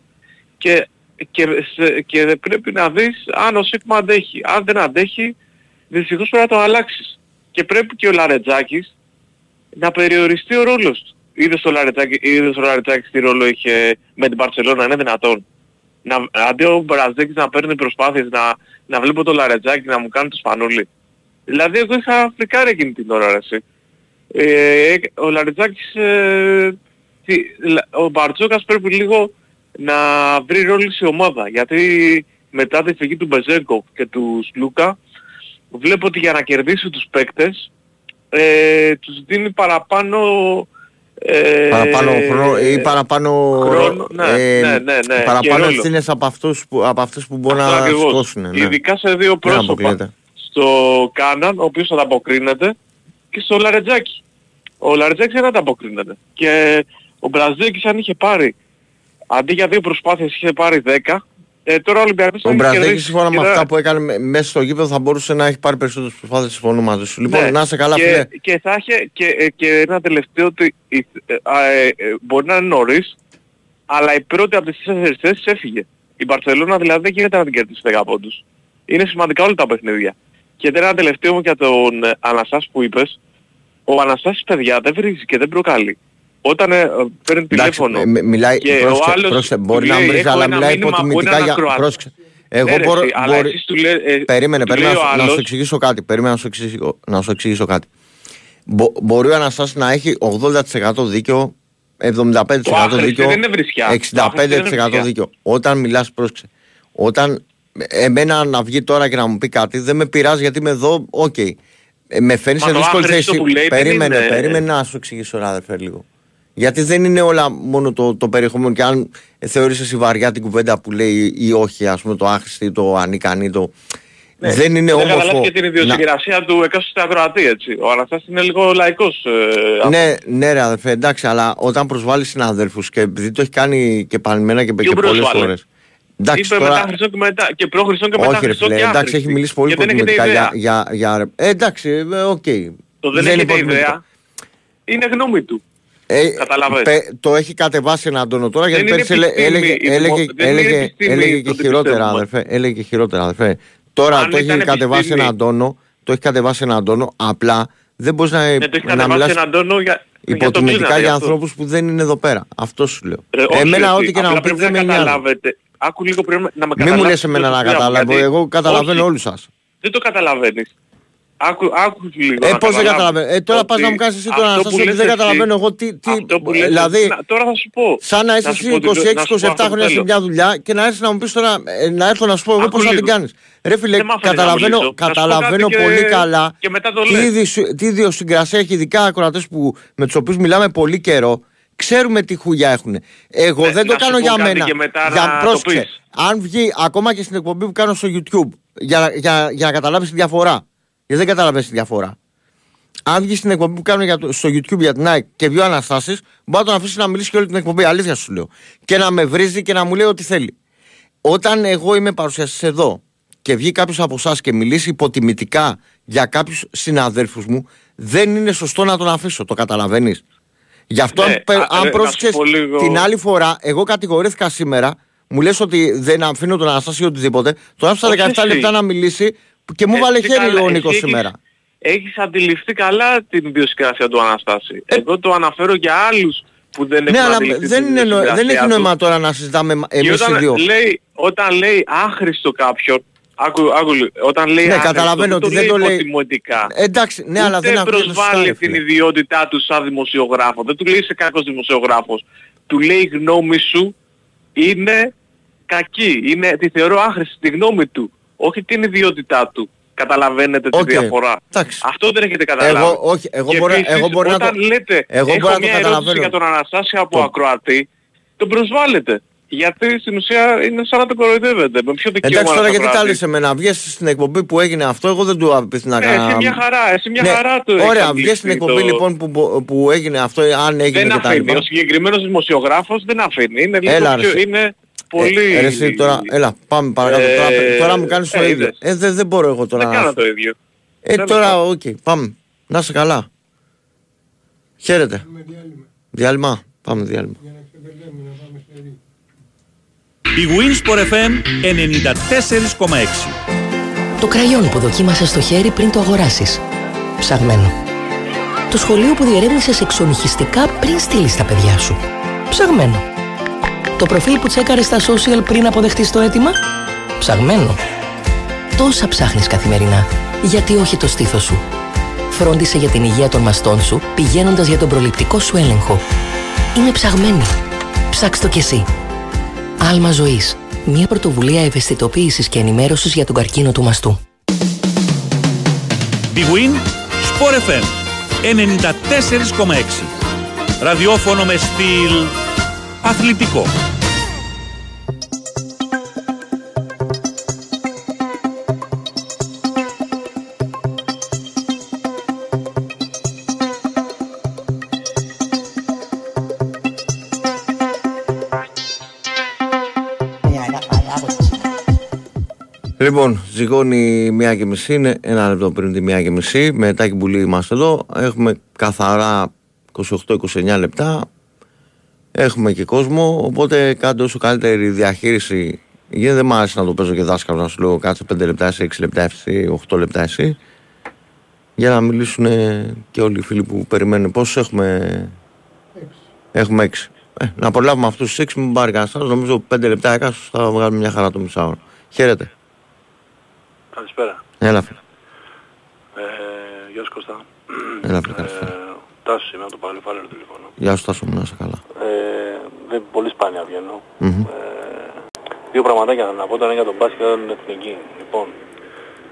Και, και, σε- και πρέπει να δεις αν ο Σίκμα αντέχει. Αν δεν αντέχει, δυστυχώς πρέπει να το αλλάξεις. Και πρέπει και ο Λαρετζάκης να περιοριστεί ο ρόλος του. Είδες το Λαρετζάκη, είδες ο Λαρετζάκης τι ρόλο είχε με την Μπαρσελόνα, είναι δυνατόν. Να, αντί ο Μπραζδέκης να παίρνει προσπάθειες, να, να βλέπω το Λαρετζάκη να μου κάνει το σπανούλι. Δηλαδή εγώ είχα φρικάρει εκείνη την ώρα ρε, εσύ. Ε, ο Λαρετζάκης, ε, τι, λα- ο Μπαρτζόκας πρέπει λίγο να βρει ρόλο σε ομάδα. Γιατί μετά τη φυγή του Μπεζέγκο και του Σλούκα βλέπω ότι για να κερδίσει τους παίκτες ε, τους δίνει παραπάνω ε, Παραπάνω χρόνο ή παραπάνω, χρόνο, ναι, ε, ναι, ναι, ναι, και παραπάνω ρόλο. ευθύνες από αυτούς που, από αυτούς που μπορούν Αυτό να ακριβώς. σκόσουν. Ναι. Ειδικά σε δύο Δεν πρόσωπα. αποκλείεται. Στο Κάναν, ο οποίος ανταποκρίνεται, και στο Λαρετζάκη. Ο Λαρετζάκης δεν ανταποκρίνεται. Και ο Μπραζδέκης αν είχε πάρει, αντί για δύο προσπάθειες είχε πάρει 10, ε, τώρα ο Ολυμπιακός θα Ο είχε Μπραζδέκης κερδίσει. σύμφωνα με Και αυτά δεν- που έκανε με- μέσα στο γήπεδο θα μπορούσε να έχει πάρει περισσότερες προσπάθειες συμφωνώ μαζί σου. Λοιπόν, Ναι, να είσαι καλά και, φίλε. Και θα είχε και, ε, και ένα τελευταίο ότι η- ε, α, ε, ε, μπορεί να είναι νωρίς, αλλά η πρώτη από τις τέσσερις θέσεις έφυγε. Η Μπαρσελόνα δηλαδή δεν γίνεται να την κερδίσει 10 πόντους. Είναι σημαντικά όλα τα παιχνίδια. Και τώρα ένα τελευταίο μου για τον ε, Αναστάση που είπες. Ο Αναστάσης παιδιά δεν βρίζει και δεν προκαλεί. Όταν ε, ε, παίρνει Εντάξει, τηλέφωνο ε, μ- μιλάει, και πρόσεξε, ο άλλος πρόσεξε, του μπορεί να λέει, βρίζει, «Έχω αλλά ένα μιλάει μήνυμα από υποτιμητικά έναν για... ακροατή». Πρόσεξε. Ναι, Εγώ ρε, μπορώ... εσύ, αλλά μπορεί- εσείς του λέει- ε, Περίμενε, του περίμενε λέει ο να, σου- να άλλος- σου εξηγήσω κάτι. Περίμενε να σου εξηγήσω, να σου εξηγήσω κάτι. Μπο, μπορεί ο Αναστάσης να έχει 80% δίκιο, 75% Το άχρηστο δίκιο, δεν είναι βρισιά. Το άχρηστο δεν είναι 65% βρισιά. δίκιο. Όταν μιλάς, πρόσεξε. Όταν εμένα να βγει τώρα και να μου πει κάτι, δεν με πειράζει γιατί είμαι εδώ, οκ. Ε, με φέρνει Μα σε το δύσκολη άχρηστο θέση. που λέει δεν Περίμενε, είναι- περίμενε να σου εξηγήσω, ρε αδερφέ, λίγο. Γιατί δεν είναι όλα μόνο το, το περιεχόμενο και αν θεωρείς εσύ βαριά την κουβέντα που λέει ή όχι, ας πούμε το άχρηστη, το ανίκανη, το... Ναι. Δεν είναι Δεν όμορφο. καταλάβει και την ιδιοσυγκρασία του εκάστοτε ακροατή έτσι. Ο Αναστάσης είναι λίγο λαϊκός. Ε, Ναι, ναι, ρε αδερφέ, εντάξει, αλλά όταν προσβάλλεις συναδέλφους και επειδή το έχει κάνει και πανημένα και, και Ποιον πολλές προσβάλλει; φορές. Εντάξει, Είπε τώρα... μετά Χριστό και μετά και προ Χριστό και μετά Όχι, ρε Χριστό φίλε, και εντάξει, άχρηστη. έχει μιλήσει πολύ Και δεν έχετε υποτιμητικά για, ιδέα. για, για... Ε, εντάξει, ε, οκ. Το δεν, είναι έχετε υποτιμητικό. ιδέα. Είναι γνώμη του. Ε, Καταλαβαίνεις. πε- το έχει κατεβάσει έναν τόνο τώρα γιατί Δεν είναι πέρσι έλε- επιστήμη, έλεγε, η δημο- έλεγε, δεν είναι έλεγε, επιστήμη έλεγε το και ότι χειρότερα πιστεύουμε. αδερφέ. Έλεγε και χειρότερα αδερφέ. Τώρα Αν το έχει ήταν κατεβάσει επιστήμη- έναν τόνο, το έχει κατεβάσει έναν τόνο, απλά δεν μπορείς να, Ναι, το έχει να κατεβάσει μιλάς έναν τόνο για, για το υποτιμητικά κλίνακα, για γι' αυτό. ανθρώπους που δεν είναι εδώ πέρα. Αυτό σου λέω. Ε, όχι, εμένα εσύ, ό,τι και να απλά μου πείτε πρέπει δεν με να νοιάζει. καταλάβετε. Άκου λίγο πρέπει να με Μην μου καταλάβετε. λες εμένα να το τι καταλάβω, γιατί- εγώ καταλαβαίνω Όχι, όλους σας. Δεν το καταλαβαίνεις. Άκου, άκου λίγο. Ε, να πώς δεν καταλάβεις καταλαβαίνω. Ε, τώρα πας ότι να μου κάνεις εσύ τώρα αυτό να που σας ότι λες δεν εσύ- καταλαβαίνω εγώ τι... τι αυτό που λες δηλαδή, εσύ- να- τώρα θα σου πω. σαν να είσαι Να σου εσύ πω τι- να σου πω 26-27 αυτό που χρόνια σε θέλω. μια δουλειά και να έρθεις να μου πεις τώρα, ε, να έρθω να σου πω εγώ Άκου πώς να την λίγο. κάνεις. Ρε φίλε, Δεν μ' άφηνες να καταλαβαίνω, μιλήσω. Να σου πω καταλαβαίνω κάτι και- πολύ καλά και μετά το τι, λες. είδη- τι ιδιοσυγκρασία έχει ειδικά ακροατές που, με τους οποίους μιλάμε πολύ καιρό. Ξέρουμε τι χουλιά έχουν. Εγώ Ναι, δεν το να σου κάνω πω για κάτι μένα. και μετά για, να το πρόσεξε, πεις. αν βγει ακόμα και στην εκπομπή που κάνω στο YouTube για, για, για να καταλάβεις τη διαφορά. Γιατί δεν καταλαβαίνεις τη διαφορά. Αν βγεις στην εκπομπή που κάνω για το, στο YouTube για την ΑΕΚ και βγει ο Αναστάσης, μπορεί να τον αφήσεις να μιλήσει και όλη την εκπομπή. Αλήθεια σου λέω. Και να με βρίζει και να μου λέει ό,τι θέλει. Όταν εγώ είμαι παρουσιαστής εδώ και βγει κάποιος από εσάς και μιλήσει υποτιμητικά για κάποιους συναδέλφους μου, δεν είναι σωστό να τον αφήσω. Το καταλαβαίνεις. Γι' αυτό, Ναι, αν, πε- α, αν ε, να πρόσεξες σου πω λίγο- την άλλη φορά, εγώ κατηγορήθηκα σήμερα, μου λες ότι δεν αφήνω τον Αναστάση ή οτιδήποτε, τον άφησα Όχι 17 εσύ. λεπτά να μιλήσει και μου βάλε Εσύ χέρι καλά- ο εσύ Νίκο έχεις- σήμερα. Έχεις αντιληφθεί καλά την ιδιοσυγκρασία του Αναστάση. Εγώ το αναφέρω για άλλους που δεν Ναι, έχουν αλλά αντιληφθεί δεν, την είναι, νο- δεν ιδιοσυγκρασία έχει του. νόημα τώρα να συζητάμε Και εμείς οι όταν δύο. λέει, όταν λέει άχρηστο κάποιον, άκου, άκου, λίγο, όταν λέει Ναι, άχρηστο, καταλαβαίνω δεν ότι δεν το λέει- υποτιμητικά. Εντάξει, ναι, αλλά δεν Ούτε ακούγεται σωστά, προσβάλλει ρε την φίλε. ιδιότητά τους σαν δημοσιογράφο. Δεν του λέει είσαι κακός δημοσιογράφος. Του λέει η γνώμη σου είναι κακή. Είναι, τη θεωρώ άχρηστη τη γνώμη του. Όχι την ιδιότητά του. Καταλαβαίνετε τη Οκ. διαφορά. Εντάξει. Αυτό δεν έχετε καταλάβει. Εγώ- όχι, εγώ Και μπορώ- επίσης, εγώ μπορώ να όταν το- λέτε, εγώ έχω μπορώ να το μια ερώτηση καταλαβαίνω. για τον Αναστάση από Το- ακροατή, τον προσβάλλετε. Γιατί στην ουσία είναι σαν να το κοροϊδεύετε. Με ποιο δικαίωμα Εντάξει τώρα να το γιατί τα γράφει. λες εμένα, βγες στην εκπομπή που έγινε αυτό, εγώ δεν του απηύθυνα Ε, εσύ μια χαρά, εσύ μια χαρά το Ναι. Ωραία, έχεις βγες στην αγγίξει εκπομπή το- λοιπόν που, που έγινε αυτό, αν έγινε Δεν και τα αφήνει. λοιπά. Ο συγκεκριμένος δημοσιογράφος δεν αφήνει. Είναι λίγο Έλα, πιο... ρε, Είναι πολύ... Ε, ρε, εσύ, τώρα, έλα, πάμε παρακάτω. Ε, τώρα, τώρα μου κάνεις το ε, ίδιο. είδες. Ε, δεν, δεν μπορώ εγώ τώρα. Δεν να- κάνω το ίδιο. Ε, Τέλος τώρα, πάντων. οκ, πάμε. Να είσαι καλά. Χαίρετε. Διάλειμμα. Πάμε διάλειμμα. Η Winsport FM 94,6. Το κραγιόν που δοκίμασες στο χέρι πριν το αγοράσεις. Ψαγμένο. Το σχολείο που διερεύνησες εξονυχιστικά πριν στείλεις τα παιδιά σου. Ψαγμένο. Το προφίλ που τσέκαρες στα social πριν αποδεχτείς το αίτημα; Ψαγμένο. Τόσα ψάχνεις καθημερινά. Γιατί όχι το στήθος σου; Φρόντισε για την υγεία των μαστών σου πηγαίνοντας για τον προληπτικό σου έλεγχο. Είναι ψαγμένη. Ψάξ' το κι εσύ. Άλμα ζωής. Μια πρωτοβουλία ευαισθητοποίησης και ενημέρωσης για τον καρκίνο του μαστού. Big Win Sport FM 94,6. Ραδιόφωνο με στυλ αθλητικό. Λοιπόν, ζυγώνει μία και μισή, είναι ένα λεπτό πριν τη μία και μισή. Με τάκι πουλί είμαστε εδώ. Έχουμε καθαρά 28-29 λεπτά. Έχουμε και κόσμο. Οπότε κάντε όσο καλύτερη διαχείριση γίνεται. Δεν μου άρεσε να το παίζω και δάσκαλο να σου λέω κάτσε 5 λεπτά εσύ, 6 λεπτά εσύ, 8 λεπτά εσύ. Για να μιλήσουν και όλοι οι φίλοι που περιμένουν. Πόσους έχουμε; Έχουμε 6. Ε, να προλάβουμε αυτούς τους 6, μην πάρει κανένας άλλος. Νομίζω 5 λεπτά έκαστο θα βγάλουμε μια χαρά το μισάωρο. Χαίρετε. Καλησπέρα. Έλα, φίλε. Ε, γεια σου Κώστα. Έλα, φίλε, καλησπέρα. Ε, Τάσος είμαι από το Παλαιοφάλαιρο τηλεφωνώ. Γεια σου, Τάσο μου, να είσαι καλά. Ε, δεν πολύ σπάνια βγαίνω. Μμμ. Ε, δύο πραγματάκια θέλω να πω. Το ένα για τον μπάσκετ και το άλλο είναι εθνική. Λοιπόν,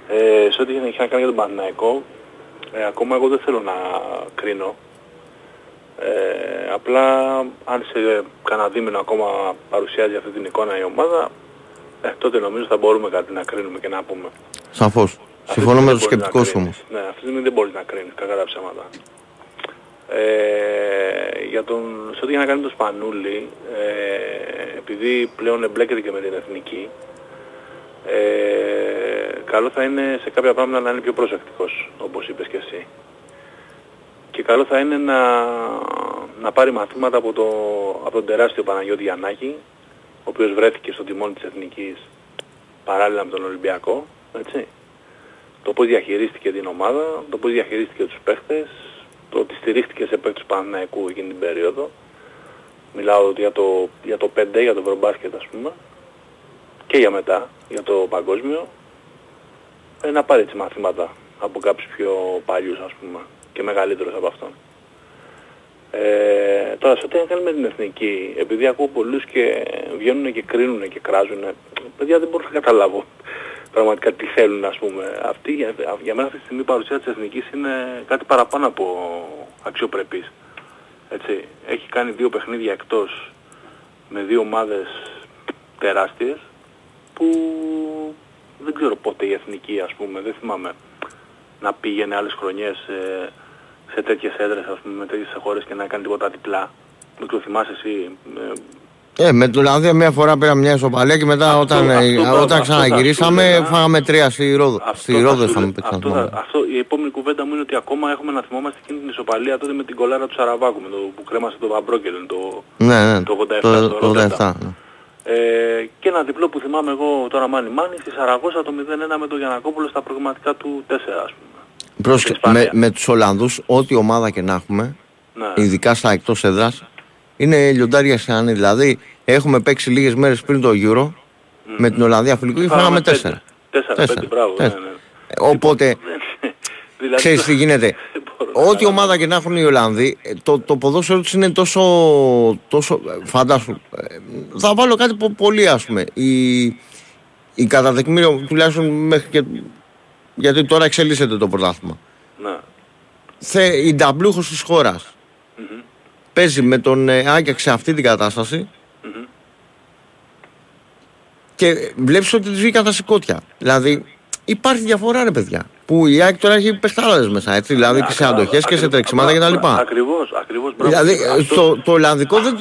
ε, σε ό,τι έχει να κάνει για τον Παναθηναϊκό, ε, ακόμα εγώ δεν θέλω να κρίνω. Ε, απλά αν σε κανένα δίμηνο ακόμα παρουσιάζει αυτή την εικόνα η ομάδα, ε, τότε νομίζω θα μπορούμε κάτι να κρίνουμε και να πούμε. Σαφώς. Αυτή Συμφωνώ τη με το στιγμή δεν σκεπτικό μπορείς σου να όμως. κρίνεις. Ναι, αυτή τη στιγμή δεν μπορείς να κρίνεις, κακά τα ψέματα. Ε, για τον, σε ό,τι για να κάνει το Σπανούλι, ε, επειδή πλέον εμπλέκεται και με την εθνική, ε, καλό θα είναι σε κάποια πράγματα να είναι πιο προσεκτικός, όπως είπες και εσύ. Και καλό θα είναι να, να πάρει μαθήματα από, το, από τον τεράστιο Παναγιώτη Γιαννάκη, ο οποίος βρέθηκε στο τιμόνι της εθνικής παράλληλα με τον Ολυμπιακό, έτσι. Το πώς διαχειρίστηκε την ομάδα, το πώς διαχειρίστηκε τους παίχτες, το ότι στηρίχτηκε σε παίκτες του Παναθηναϊκού εκείνη την περίοδο. Μιλάω για το, για το 5, για το Ευρωμπάσκετ ας πούμε, και για μετά, για το παγκόσμιο, ε, να πάρει έτσι μαθήματα από κάποιους πιο παλιούς ας πούμε και μεγαλύτερους από αυτόν. Ε, τώρα σε ό,τι έχει να κάνει με την εθνική, επειδή ακούω πολλούς και βγαίνουν και κρίνουν και κράζουν, παιδιά δεν μπορώ να καταλάβω πραγματικά τι θέλουν ας πούμε. Αυτή, για, για μένα αυτή τη στιγμή η παρουσία της εθνικής είναι κάτι παραπάνω από αξιοπρεπής. Έτσι, έχει κάνει δύο παιχνίδια εκτός με δύο ομάδες τεράστιες που δεν ξέρω πότε η εθνική ας πούμε, δεν θυμάμαι να πήγαινε άλλες χρονιές σε, σε τέτοιες έδρες ας πούμε, με τέτοιες χώρες και να κάνει τίποτα διπλά. Δεν το θυμάσαι εσύ. Ε, Ε, με την Ολλανδία μια φορά πήραμε μια ισοπαλία και μετά όταν, ε, αυτό, μπράβο, όταν αυτό θα ξαναγυρίσαμε σου έλεγα. φάγαμε τρία στη Ρόδο. στη Αυτό Ρόδο θα σου είχαμε λέ- παίξει. να αυτό, θυμάμαι. θα- αυτό, η επόμενη κουβέντα μου είναι ότι ακόμα έχουμε να θυμόμαστε εκείνη την ισοπαλία τότε με την κολάρα του Σαραβάκου με το, που κρέμασε το Βαμπρόκελεν το, Ναι, ναι, το 87 το, στο το Ρότερνταμ. 87. ναι. Ε, και ένα διπλό που θυμάμαι εγώ τώρα μάνι μάνι στη Σαραγώσα το 0-1 με τον Γιανακόπουλο στα προγραμματικά του 4 ας πούμε. Πρόσεχε, με, με τους Ολλανδούς, ό,τι ομάδα και να έχουμε, Ναι. ειδικά στα εκτός έδρας, είναι λιοντάρια σε ανή. Δηλαδή, έχουμε παίξει λίγες μέρες πριν το Euro, με την Ολλανδία φιλικό και Φάγαμε φάγαμε πέντε. τέσσερα. Τέσσερα, Τέσσερα. πέντε, μπράβο. Ναι, Τέσσερα. ναι. Ε, Οπότε, [laughs] Δηλαδή, ξέρεις τι γίνεται. [laughs] Ό,τι ομάδα και να έχουν οι Ολλανδοί, ε, το, το ποδόσφαιρο τους είναι τόσο, τόσο ε, φαντάσου. ε, Θα βάλω κάτι πο- πολύ ας πούμε. Η, η κατά τεκμήριο, τουλάχιστον μέχρι και, γιατί τώρα εξελίσσεται το πρωτάθλημα. Ναι. Θε, η νταμπλούχος της χώρας παίζει με τον ε, Άγιαξ σε αυτή την κατάσταση Και βλέπεις ότι της βγήκαν τα σηκώτια. Δηλαδή υπάρχει διαφορά, ρε παιδιά. Που η ΑΕΚ τώρα έχει παιχτάραδες μέσα, έτσι. Δηλαδή και σε αντοχές και σε τρεξιμάτα κτλ. Ακριβώς, ακριβώς. Μπράβο. Δηλαδή Αυτό- το, το Ολλανδικό δεν.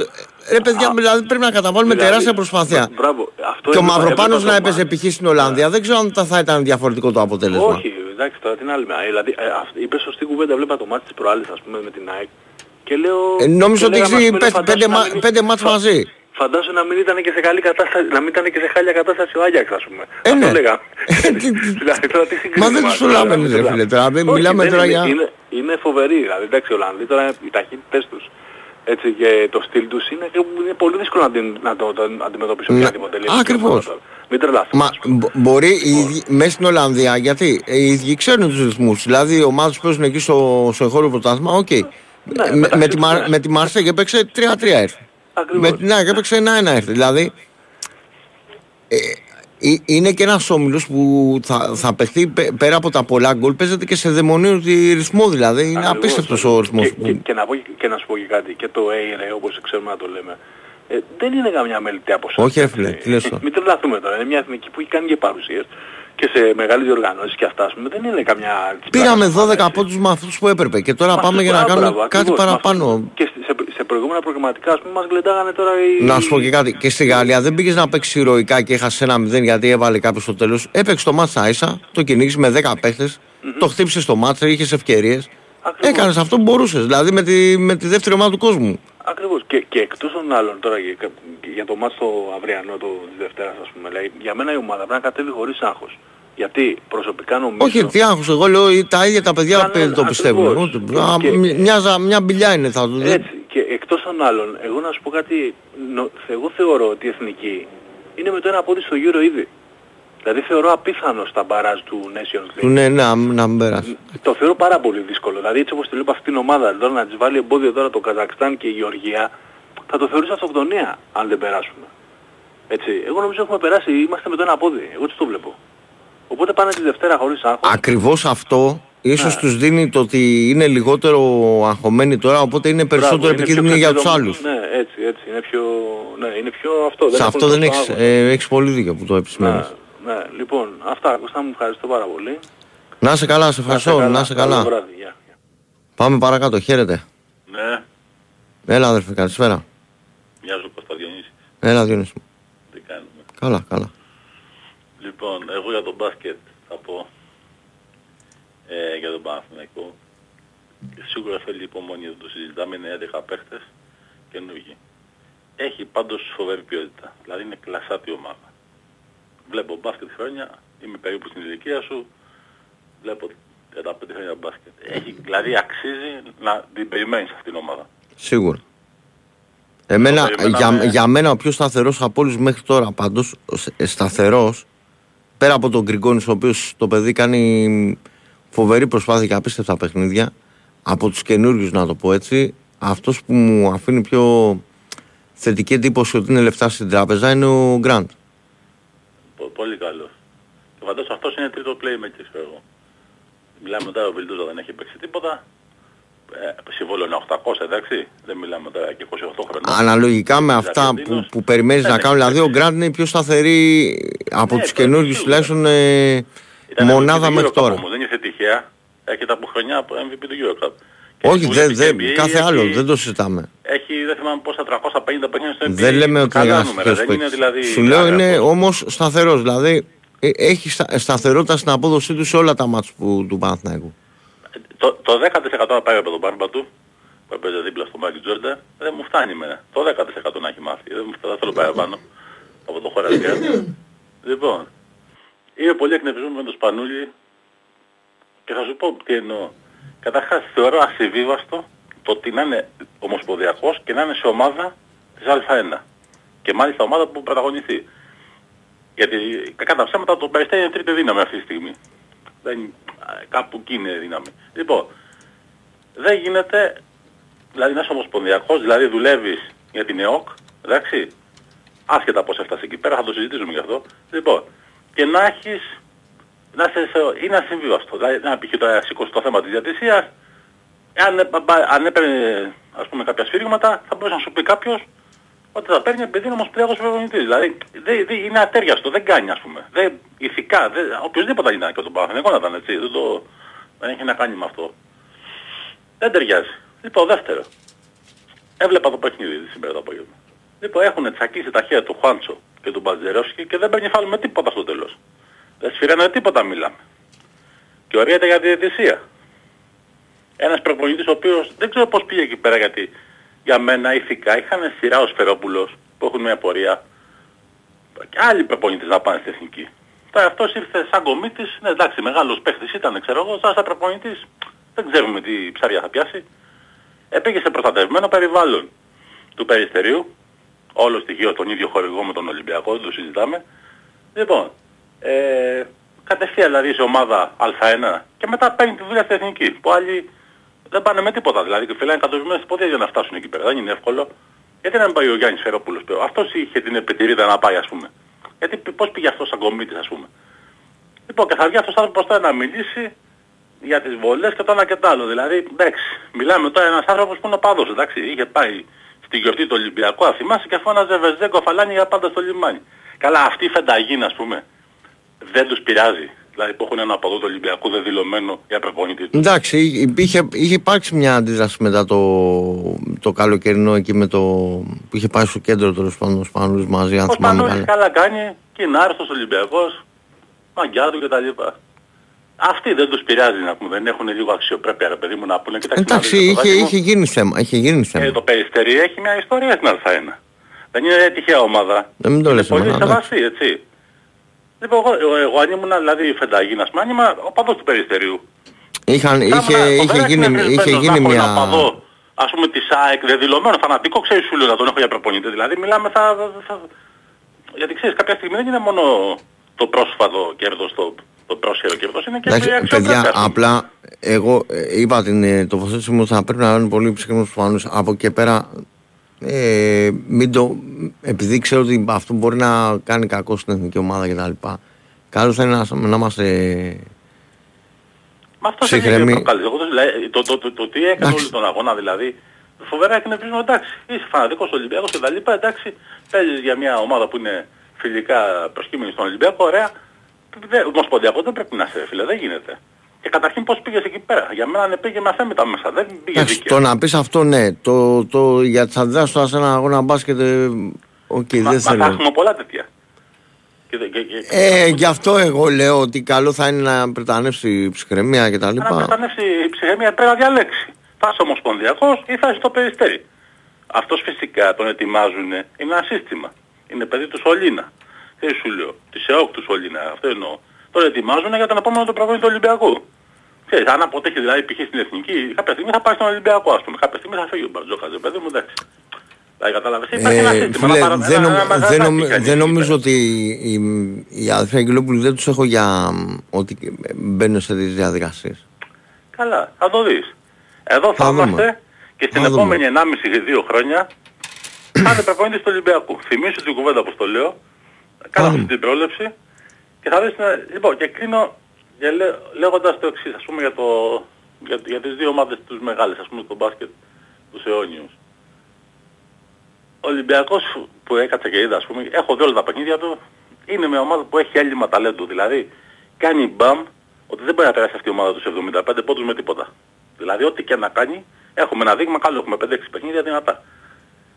Ρε παιδιά, δηλαδή πρέπει να καταβάλουμε Δηλαδή, τεράστια προσπάθεια. Μπράβο. Αυτό Και ο έβλεπα- Μαυροπάνος έβλεπα να το έπαιζε π.χ. στην Ολλανδία, δεν ξέρω αν θα ήταν διαφορετικό το αποτέλεσμα. Όχι, εντάξει τώρα την άλλη μέρα. Δηλαδή, ε, αυτή- είπε σωστή κουβέντα, βλέπα το μάτι της προάλλης, ας πούμε, με την ΑΕΚ. Και λέω... Ε, νόμιζα και ότι λέγαμε, ας έχει πούμε, πέντε, φαντάσου πέντε, να μα- μην- πέντε μάτς φα- μαζί. Φαντάσου να μην ήταν και σε καλή κατάσταση, να μην ήταν και σε χάλια κατάσταση ο Άγιαξ, ας πούμε. Ε, Αυτό ναι. λέγαμε. [laughs] δηλαδή τώρα τι συγκρίνουμε. Μα δεν τους τώρα, φουλάμε, δεν ρε τους φίλε, φουλάμε. τώρα, Όχι, μιλάμε δεν τώρα είναι, για- Είναι, είναι φοβερή, δηλαδή, εντάξει, οι Ολλανδοί τώρα οι ταχύτητες τους έτσι, και το στυλ τους είναι, είναι πολύ δύσκολο να, την, να το, το αντιμετωπίσει Ναι. οποιαδήποτε ελληνική Ακριβώς. ομάδα τώρα. Μην τρελαθούμε. Μα μπο- μπορεί οι ίδιοι, μέσα στην Ολλανδία, γιατί ε, οι ίδιοι ξέρουν τους ρυθμούς. Δηλαδή οι ομάδες που παίζουν εκεί στο, στο εγχώριο πρωτάθλημα, οκ. Ναι, με, με, τη, Μα- με τη Μαρσέγ έπαιξε 3-3 ήρθε. Με την ΑΕΚ έπαιξε 1-1 ήρθε. Δηλαδή ε, ε, είναι και ένας όμιλος που θα, θα παιχτεί πε- πέρα από τα πολλά γκολ. Παίζεται και σε δαιμονίω ρυθμό δηλαδή. Είναι Ακριβώς, απίστευτος ο ρυθμός. Και, και, και, να πω, και να σου πω και κάτι, και το ΑΕΡΕ όπως ξέρουμε να το λέμε, ε, δεν είναι καμιά μελιτέα ποσότητα. Όχι, ρε φίλε, τι λες τώρα. Μην τρελαθούμε τώρα, είναι μια εθνική που έχει κάνει και παρουσίες και σε μεγάλες διοργανώσεις και αυτά, ας πούμε, δεν είναι καμιά... Πήραμε 12 πόντου με αυτού που έπρεπε και τώρα Μα πάμε αυτό- για να α, κάνουμε μπράβο, κάτι ακριβώς, παραπάνω. Και σε, σε προηγούμενα προγραμματικά, ας πούμε, μας γλεντάγανε τώρα οι... Να σου πω και κάτι. Και στη Γαλλία δεν πήγες να παίξεις ηρωικά και έχασες ένα 0 γιατί έβαλε κάποιος στο τέλος. Έπαιξε το μάτσα ίσα, το κυνήγησε με 10 παίχτες, το χτύπησε στο μάτσα, είχες ευκαιρίες. Έκανες αυτό που μπορούσες. Δηλαδή με τη, με τη δεύτερη ομάδα του κόσμου. Ακριβώς. Και, και εκτός των άλλων τώρα για, για το μάτς το αυριανό το της Δευτέρας ας πούμε, λέει, για μένα η ομάδα πρέπει να κατέβει χωρίς άγχος. Γιατί προσωπικά νομίζω... Όχι, τι άγχος, εγώ λέω ε, τα ίδια τα παιδιά Κανένα, το πιστεύουν. ακριβώς. Ούτε- α, Και- μ- μοιάζα- μια μπιλιά είναι θα το Έτσι. Και εκτός των άλλων, εγώ να σου πω κάτι, νο- εγώ θεωρώ ότι η Εθνική είναι με το ένα πόδι στο γύρο ήδη. Δηλαδή θεωρώ απίθανο στα μπαράζ του Nations League. Του ναι, να, να μην περάσει. Το θεωρώ πάρα πολύ δύσκολο. Δηλαδή έτσι όπως τη βλέπω αυτήν την ομάδα, τώρα να της βάλει εμπόδιο τώρα το Καζακστάν και η Γεωργία, θα το θεωρήσω αυτοκτονία αν δεν περάσουμε. Έτσι. Εγώ νομίζω έχουμε περάσει, είμαστε με το ένα πόδι. Εγώ έτσι το βλέπω. Οπότε πάνε τη Δευτέρα χωρίς άγχος. Ακριβώς αυτό ίσως Ναι. τους δίνει το ότι είναι λιγότερο αγχωμένοι τώρα, οπότε είναι περισσότερο Μπράβο, είναι επικίνδυνοι πιο για τους καθαρό- άλλους. Ναι, έτσι, έτσι. Είναι πιο, ναι, είναι πιο αυτό. Σε έχουν αυτό δεν τόσο έχεις άγχος. ε, έχεις πολύ δίκιο που το επισημαίνεις. Ναι, ναι, λοιπόν, αυτά. Κώστα μου ευχαριστώ πάρα πολύ. Να είσαι καλά, σε ευχαριστώ. Να είσαι Καλό καλά. βράδυ, γεια. Πάμε παρακάτω, χαίρετε. Ναι, Έλα, αδερφέ, καλησπέρα. γεια σου Κώστα Διονύση. Έλα, Διονύση μου. Τι κάνουμε. Καλά, καλά. Λοιπόν, εγώ για τον μπάσκετ θα πω ε, για τον Παναθηναϊκό. Σίγουρα θέλει υπομονή, δεν το συζητάμε, είναι 11 παίχτες καινούργοι. Έχει πάντως φοβερή ποιότητα, δηλαδή είναι κλασάτη ομάδα. Βλέπω μπάσκετ χρόνια, είμαι περίπου στην ηλικία σου, βλέπω 35 χρόνια μπάσκετ. Έχει, δηλαδή αξίζει να την περιμένεις αυτήν την ομάδα. Σίγουρα. Εμένα, περιμέναμε- για, για μένα ο πιο σταθερός από όλους μέχρι τώρα πάντως, ε, σταθερός, πέρα από τον Γκριγκόνης ο οποίος το παιδί κάνει φοβερή προσπάθεια και απίστευτα παιχνίδια, από τους καινούριους να το πω έτσι, αυτός που μου αφήνει πιο θετική εντύπωση ότι είναι λεφτά στην τράπεζα είναι ο Γκραντ. Πο- Πολύ καλός. Και φαντάζομαι αυτός είναι τρίτο playmaker, ξέρω εγώ. Μιλάμε τώρα ο Βιλντούζα δεν έχει παίξει τίποτα. Ε, συμβόλαιο είναι 800, εντάξει. Δεν μιλάμε τώρα και 28 χρόνια. Αναλογικά με αυτά που, που περιμένεις να κάνουν, δηλαδή ο Γκραντ είναι η πιο σταθερή από τους καινούριου τουλάχιστον ε, μονάδα μέχρι τώρα. Όμως δεν είναι τυχαία. Έρχεται από χρονιά από MVP του Eurocup. Όχι, που δεν, είναι δεν, NBA, κάθε έχει- άλλο, δεν το συζητάμε. Έχει, δεν θυμάμαι πόσα, 350 παιχνίδια στο NBA. Δεν λέμε ότι είναι Καλά ένας νούμερα, τυχαίος δεν είναι παίκτης. δηλαδή... Σου λέω είναι άγραφος. όμως σταθερός, δηλαδή ε, έχει στα- σταθερότητα στην απόδοσή του σε όλα τα μάτς που, του Παναθηναϊκού. Το, το 10% να πάει από τον μπάρμπα του, που έπαιζε δίπλα στο Μάικ Τζόρνταν, δεν μου φτάνει εμένα. Το 10% να έχει μάθει. Δεν μου φτάνει, δεν θέλω παραπάνω από το χωραφιά. [coughs] λοιπόν, είμαι πολύ εκνευρισμένος με το Σπανούλι και θα σου πω τι εννοώ. Καταρχάς θεωρώ ασυμβίβαστο το ότι να είναι ομοσπονδιακός και να είναι σε ομάδα της Α1. Και μάλιστα ομάδα που πρωταγωνιστεί. Γιατί κακά τα ψέματα το Περιστέρι είναι τρίτη δύναμη αυτή τη στιγμή. Δεν, κάπου εκεί είναι δύναμη. Λοιπόν, δεν γίνεται, δηλαδή να είσαι ομοσπονδιακός, δηλαδή δουλεύεις για την ΕΟΚ, εντάξει, άσχετα πώς έφτασε εκεί πέρα, θα το συζητήσουμε γι' αυτό. Λοιπόν, και να έχεις, να είσαι, σε- είναι ασυμβίβαστο. Δηλαδή, να πει και το σηκώσει το θέμα της διατησίας, αν, έπα- αν έπαιρνε, ας πούμε, κάποια σφύριγματα, θα μπορούσε να σου πει κάποιος, ότι θα παίρνει επειδή είναι ομοσπονδιακός προπονητής. Δηλαδή δεν, δεν, είναι ατέριαστο, δεν κάνει ας πούμε. Δεν, ηθικά, δεν, οποιοδήποτε ήταν και τον Παναθηναϊκό να ήταν έτσι. Δεν, το, δεν έχει να κάνει με αυτό. Δεν ταιριάζει. Λοιπόν, δεύτερο. Έβλεπα το παιχνίδι σήμερα το απόγευμα. Λοιπόν, έχουν τσακίσει τα χέρια του Χουάντσο και του Μπατζερόφσκι και δεν παίρνει φάλ με τίποτα στο τέλος. Δεν σφυράνε τίποτα μιλάμε. Και ορίεται για τη διαιτησία. Ένας προπονητής ο οποίος δεν ξέρω πώς πήγε εκεί πέρα γιατί για μένα ηθικά είχαν σειρά ο Σφερόπουλος που έχουν μια πορεία και άλλοι προπονητές να πάνε στην εθνική. Τώρα αυτός ήρθε σαν κομίτης, ναι εντάξει μεγάλος παίχτης ήταν ξέρω εγώ, σαν σαν προπονητής δεν ξέρουμε τι ψάρια θα πιάσει. Επήγε σε προστατευμένο περιβάλλον του Περιστερίου, όλο στοιχείο τον ίδιο χορηγό με τον Ολυμπιακό, δεν το συζητάμε. Λοιπόν, ε, κατευθείαν δηλαδή σε ομάδα Α1 και μετά παίρνει τη δουλειά στην εθνική που άλλοι δεν πάνε με τίποτα. Δηλαδή και φυλάνε εκατομμύρια πόδια για να φτάσουν εκεί πέρα. Δεν είναι εύκολο. Γιατί να μην πάει ο Γιάννης Φερόπουλος πέρα; Αυτός είχε την επιτηρίδα να πάει ας πούμε. Γιατί πώς πήγε αυτός σαν κομίτης ας πούμε; Λοιπόν και θα βγει αυτός άνθρωπος τώρα να μιλήσει για τις βολές και το ένα και το άλλο. Δηλαδή εντάξει, μιλάμε τώρα ένας άνθρωπος που είναι παδός εντάξει. Είχε πάει στη γιορτή του Ολυμπιακού, αν θυμάσαι και φώναζε Βεζέκο Φαλάνη για πάντα στο λιμάνι. Καλά αυτή η φενταγίνα ας πούμε δεν τους πειράζει. Δηλαδή που έχουν ένα παδό του Ολυμπιακού δεν δηλωμένο για προπονητή τους. Εντάξει, υπήρχε, είχε υπάρξει μια αντίδραση μετά το, το καλοκαιρινό εκεί με το, που είχε πάει στο κέντρο τέλος πάντων ο Σπανούλης μαζί, αν Ο θυμάμαι Σπανούλης καλά. καλά κάνει και είναι άρρωστος Ολυμπιακός, μαγκιά του κτλ. Αυτοί δεν τους πειράζει να πούμε, δεν έχουν λίγο αξιοπρέπεια ρε παιδί μου να πούνε κοιτάξτε να Εντάξει, δείτε, είχε, παιδάκι μου, είχε γίνει θέμα. Είχε γίνει θέμα. ε, το Περιστέρι έχει μια ιστορία στην Α1. Δεν είναι τυχαία ομάδα. Δεν μην το λες Πολύ εμένα, εντάξει. σεβαστή, έτσι. Λοιπόν, εγώ, εγώ, εγώ αν ήμουν δηλαδή φενταγίνας, μα αν ήμουν ο παδός του Περιστερίου. Είχαν, είχε, Κάμουνα- είχε, φοβερά γίνει, εκνευρισμένος είχε να γίνει έχω ένα μια... παδό, ας πούμε της ΑΕΚ, δεδηλωμένο φανατικό, ξέρεις σου λέω να τον έχω για προπονητή. Δηλαδή μιλάμε θα, θα... Γιατί ξέρεις κάποια στιγμή δεν είναι μόνο το πρόσφατο κέρδος, το, το πρόσχερο κέρδος, είναι και η Εντάξει, αξιοπρέπεια. παιδιά, ας πούμε. απλά εγώ ε, είπα την ε, τοποθέτηση μου θα πρέπει να είναι πολύ ψυχρός στους φανούς. Από εκεί πέρα ε, μην το, επειδή ξέρω ότι αυτό μπορεί να κάνει κακό στην εθνική ομάδα κτλ. Καλό θα είναι να, να είμαστε Μα αυτό είναι ψυχρεμοί. και προκάλεσε. Εγώ το, δηλαδή, το, το, το, το, τι έκανε όλο τον αγώνα δηλαδή, φοβερά εκνευρισμό εντάξει. Είσαι φανατικός Ολυμπιακός και τα λοιπά, εντάξει. Παίζεις για μια ομάδα που είναι φιλικά προσκύμενη στον Ολυμπιακό, ωραία. Δεν, ομοσπονδιακό δεν πρέπει να είσαι φίλε, δεν γίνεται. Και καταρχήν πώς πήγες εκεί πέρα. Για μένα ναι, πήγε με αθέμητα μέσα, δεν πήγε Εντάξει, δίκαια. το να πεις αυτό ναι. Το, το, για τις αντιδράσεις τώρα σε ένα αγώνα μπάσκετ, ε, οκ, Μα, δεν μα θα θέλω. έχουμε πολλά τέτοια. Και, και, και, και, Ε, γι' αυτό εγώ λέω ότι καλό θα είναι να πρυτανεύσει η ψυχραιμία κτλ. να πρυτανεύσει η ψυχραιμία πρέπει να διαλέξει. Θα είσαι ομοσπονδιακός ή θα είσαι στο περιστέρι. Αυτός φυσικά τον ετοιμάζουν, είναι ένα σύστημα. Είναι παιδί του σωλήνα. Τι σου λέω, της ΕΟΚ του σωλήνα, αυτό εννοώ. Τον ετοιμάζουν για τον επόμενο το προπονητή του Ολυμπιακού. Ξέρεις, αν αποτύχει δηλαδή π.χ. στην Εθνική, κάποια στιγμή θα πάει στον Ολυμπιακό ας πούμε. Κάποια στιγμή θα φύγει ο Μπαρτζόκας, ρε παιδί μου, εντάξει. Δηλαδή κατάλαβες, υπάρχει ένα Ε, σύστημα. φίλε, ένα παρα- δεν, ένα- νομ- ένα δεν, μεγαλάκι νομι- κάνει δεν εκεί νομίζω ότι οι, οι αδερφοί Αγγελόπουλοι δεν τους έχω για μ, ότι μπαίνουν σε τις διαδικασίες. Καλά, θα το δεις. Εδώ θα, Θα δούμε. είμαστε και στην Θα δούμε. επόμενη 1,5-2 χρόνια θα είναι προπονητής του Ολυμπιακού. Θυμήσου την κουβέντα που στο λέω. Κάνω αυτή την πρόληψη και θα δεις... να- Λοιπόν, και κλείνω για λέ, λέγοντας το εξής, ας πούμε για, το, για, για τις δύο ομάδες τους μεγάλες, ας πούμε, στο μπάσκετ, τους αιώνιους. Ο Ολυμπιακός που έκατσε και είδα, ας πούμε, έχω δει όλα τα παιχνίδια του, είναι μια ομάδα που έχει έλλειμμα ταλέντου. Δηλαδή, κάνει μπαμ ότι δεν μπορεί να περάσει αυτή η ομάδα τους 75 πόντους με τίποτα. Δηλαδή, ό,τι και να κάνει, έχουμε ένα δείγμα, καλό έχουμε 5-6 παιχνίδια δυνατά.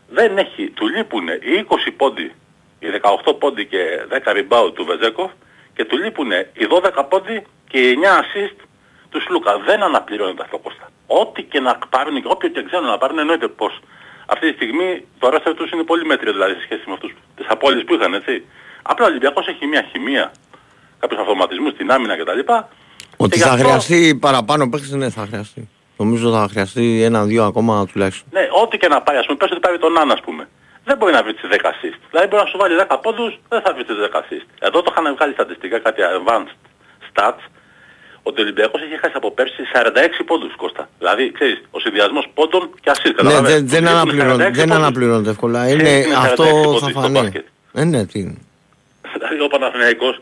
Δεν έχει, του λείπουν οι 20 πόντι, οι 18 πόντι και 10 rebound του Βεζέκοφ και του λείπουν οι 12 πόντι και οι 9 assist του Σλούκα. Δεν αναπληρώνεται αυτό Κώστα. Ό,τι και να πάρουν και όποιο και ξέρουν να πάρουν εννοείται πως αυτή τη στιγμή το ρόστερ τους είναι πολύ μέτριο δηλαδή σε σχέση με αυτούς τις απώλειες που είχαν έτσι. Απλά ο Ολυμπιακός έχει μια χημεία, κάποιους αυτοματισμούς στην άμυνα κτλ. Ότι γι' θα αυτό- χρειαστεί παραπάνω παίχτες, ναι θα χρειαστεί. Νομίζω θα χρειαστεί ένα-δύο ακόμα τουλάχιστον. Ναι, ό,τι και να πάει, ας πούμε, πες ότι πάρει τον Άννα, ας πούμε. Δεν μπορεί να βρει τις 10 assist. Δηλαδή μπορεί να σου βάλει 10 πόντους, δεν θα βρει τις 10 assist. Εδώ το είχαν βγάλει στατιστικά κάτι advanced stats, ότι ο Ολυμπιακός έχει χάσει από πέρσι 46 πόντους, Κώστα. Δηλαδή, ξέρεις, ο συνδυασμός πόντων και assist, Ναι, καταλαβαίνεις. δεν, δεν, Του λείπουν αναπληρώνεται, 46 δεν πόντους. αναπληρώνεται εύκολα. Ξέρεις, Είναι, είναι 46 αυτό πόντους θα στο φανεί. μπάσκετ. Ε, ναι, τι είναι. Δηλαδή ο Παναθηναϊκός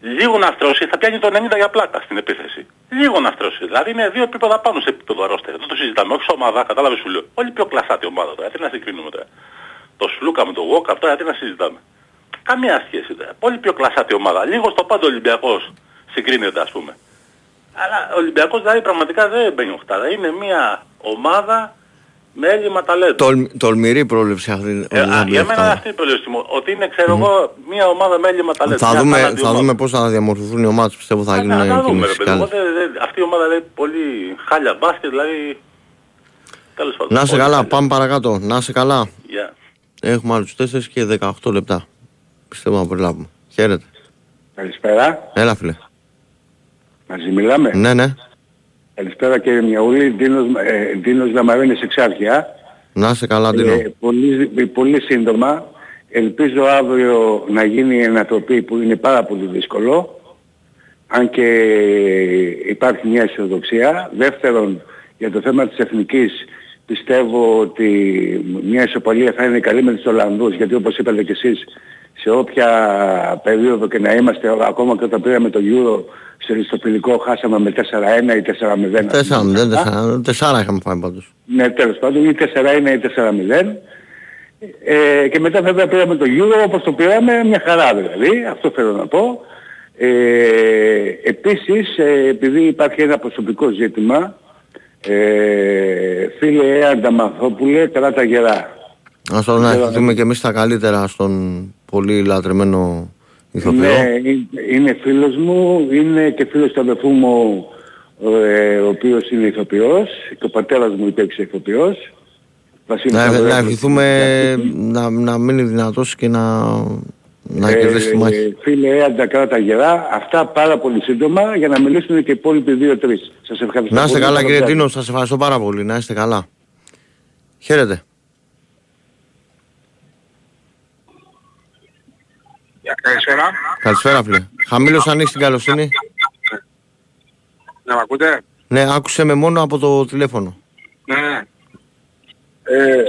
λίγο να στρώσει θα πιάνει το 90 για πλάκα στην επίθεση. Λίγο να στρώσει. Δηλαδή είναι δύο επίπεδα πάνω σε επίπεδο ρόστερ. Δεν το συζητάμε. Όχι σε ομάδα, κατάλαβες σου λέω. Όλη πιο κλασάτη ομάδα τώρα. Τι να συγκρίνουμε τώρα. Το Σλούκα με τον Γουόκ, αυτά γιατί να συζητάμε. Καμία σχέση δεν. Πολύ πιο κλασάτη ομάδα. Λίγος στο πάντο Ολυμπιακός συγκρίνεται ας πούμε. Αλλά ο Ολυμπιακός δηλαδή πραγματικά δεν μπαίνει οχτάδα. Είναι μια ομάδα με έλλειμμα ταλέντου. Τολ, τολμηρή πρόληψη αυτή. Ε, α, για μένα είναι αυτή η προληψή μου. Ότι είναι ξέρω εγώ μια ομάδα με έλλειμμα ταλέντου. Θα Μια δούμε, απέναντι θα ομάδα. δούμε πώς θα διαμορφωθούν οι ομάδες. Πιστεύω θα Να, γίνουν να δούμε ρε κινήσεις παιδί μου. καλές. Δεν- δεν- Αυτή η ομάδα λέει πολύ χάλια μπάσκετ, δηλαδή... Τέλος πάντων. Να σε Πολύ καλά, χάλια. πάμε παρακάτω. Να σε καλά. Γεια. Έχουμε άλλους 4 και 18 λεπτά. Πιστεύω να προλάβουμε. Χαίρετε. Καλησπέρα. Έλα φίλε. Μαζί μιλάμε; Ναι, ναι. Καλησπέρα κύριε Μιαούλη. Δίνος, ε, Δίνος Λαμαρίνης Εξάρχεια. Να σε καλά, Ντίνο. Ε, πολύ, πολύ σύντομα. Ελπίζω αύριο να γίνει η ανατροπή που είναι πάρα πολύ δύσκολο. Αν και υπάρχει μια αισιοδοξία. Δεύτερον, για το θέμα της εθνικής πιστεύω ότι μια ισοπαλία θα είναι καλή με τους Ολλανδούς γιατί όπως είπατε και εσείς σε όποια περίοδο και να είμαστε ακόμα και όταν πήραμε το Euro στο, στο φιλικό χάσαμε με 4-1 ή 4-0. 4-0, 4 τεσσάρα είχαμε πάει πάντως. Ναι, τέλος πάντων, ή 4-1 ή 4-0. Ε, και μετά βέβαια πήραμε το Euro όπως το πήραμε, μια χαρά δηλαδή, αυτό θέλω να πω. Ε, επίσης, ε, επειδή υπάρχει ένα προσωπικό ζήτημα, ε, φίλε Ανταμαθόπουλε, καλά τα γερά. Ας το να ευχηθούμε και εμείς τα καλύτερα στον πολύ λατρεμένο ηθοποιό. Ναι, είναι- είναι φίλος μου, είναι και φίλος του αδερφού μου, ε, ο οποίος είναι ηθοποιός, και ο πατέρας μου υπήρξε ηθοποιός. Βασίλης Να, να Θαδωράκης. ευχηθούμε να, να μείνει δυνατός και να, να Ε, κερδίσει τη μάχη. Φίλε Άντα κράτα γερά, αυτά πάρα πολύ σύντομα για να μιλήσουν και οι υπόλοιποι δύο-τρεις. Σας ευχαριστώ Να είστε πολύ. καλά Καλό κύριε βράδυ. Τίνο, σας ευχαριστώ πάρα πολύ. Να είστε καλά. Χαίρετε. Καλησπέρα. Καλησπέρα φίλε. Χαμήλως ανοίξει την καλοσύνη. Να μ' ακούτε; Ναι, άκουσε με μόνο από το τηλέφωνο. Ναι, ναι. Ε,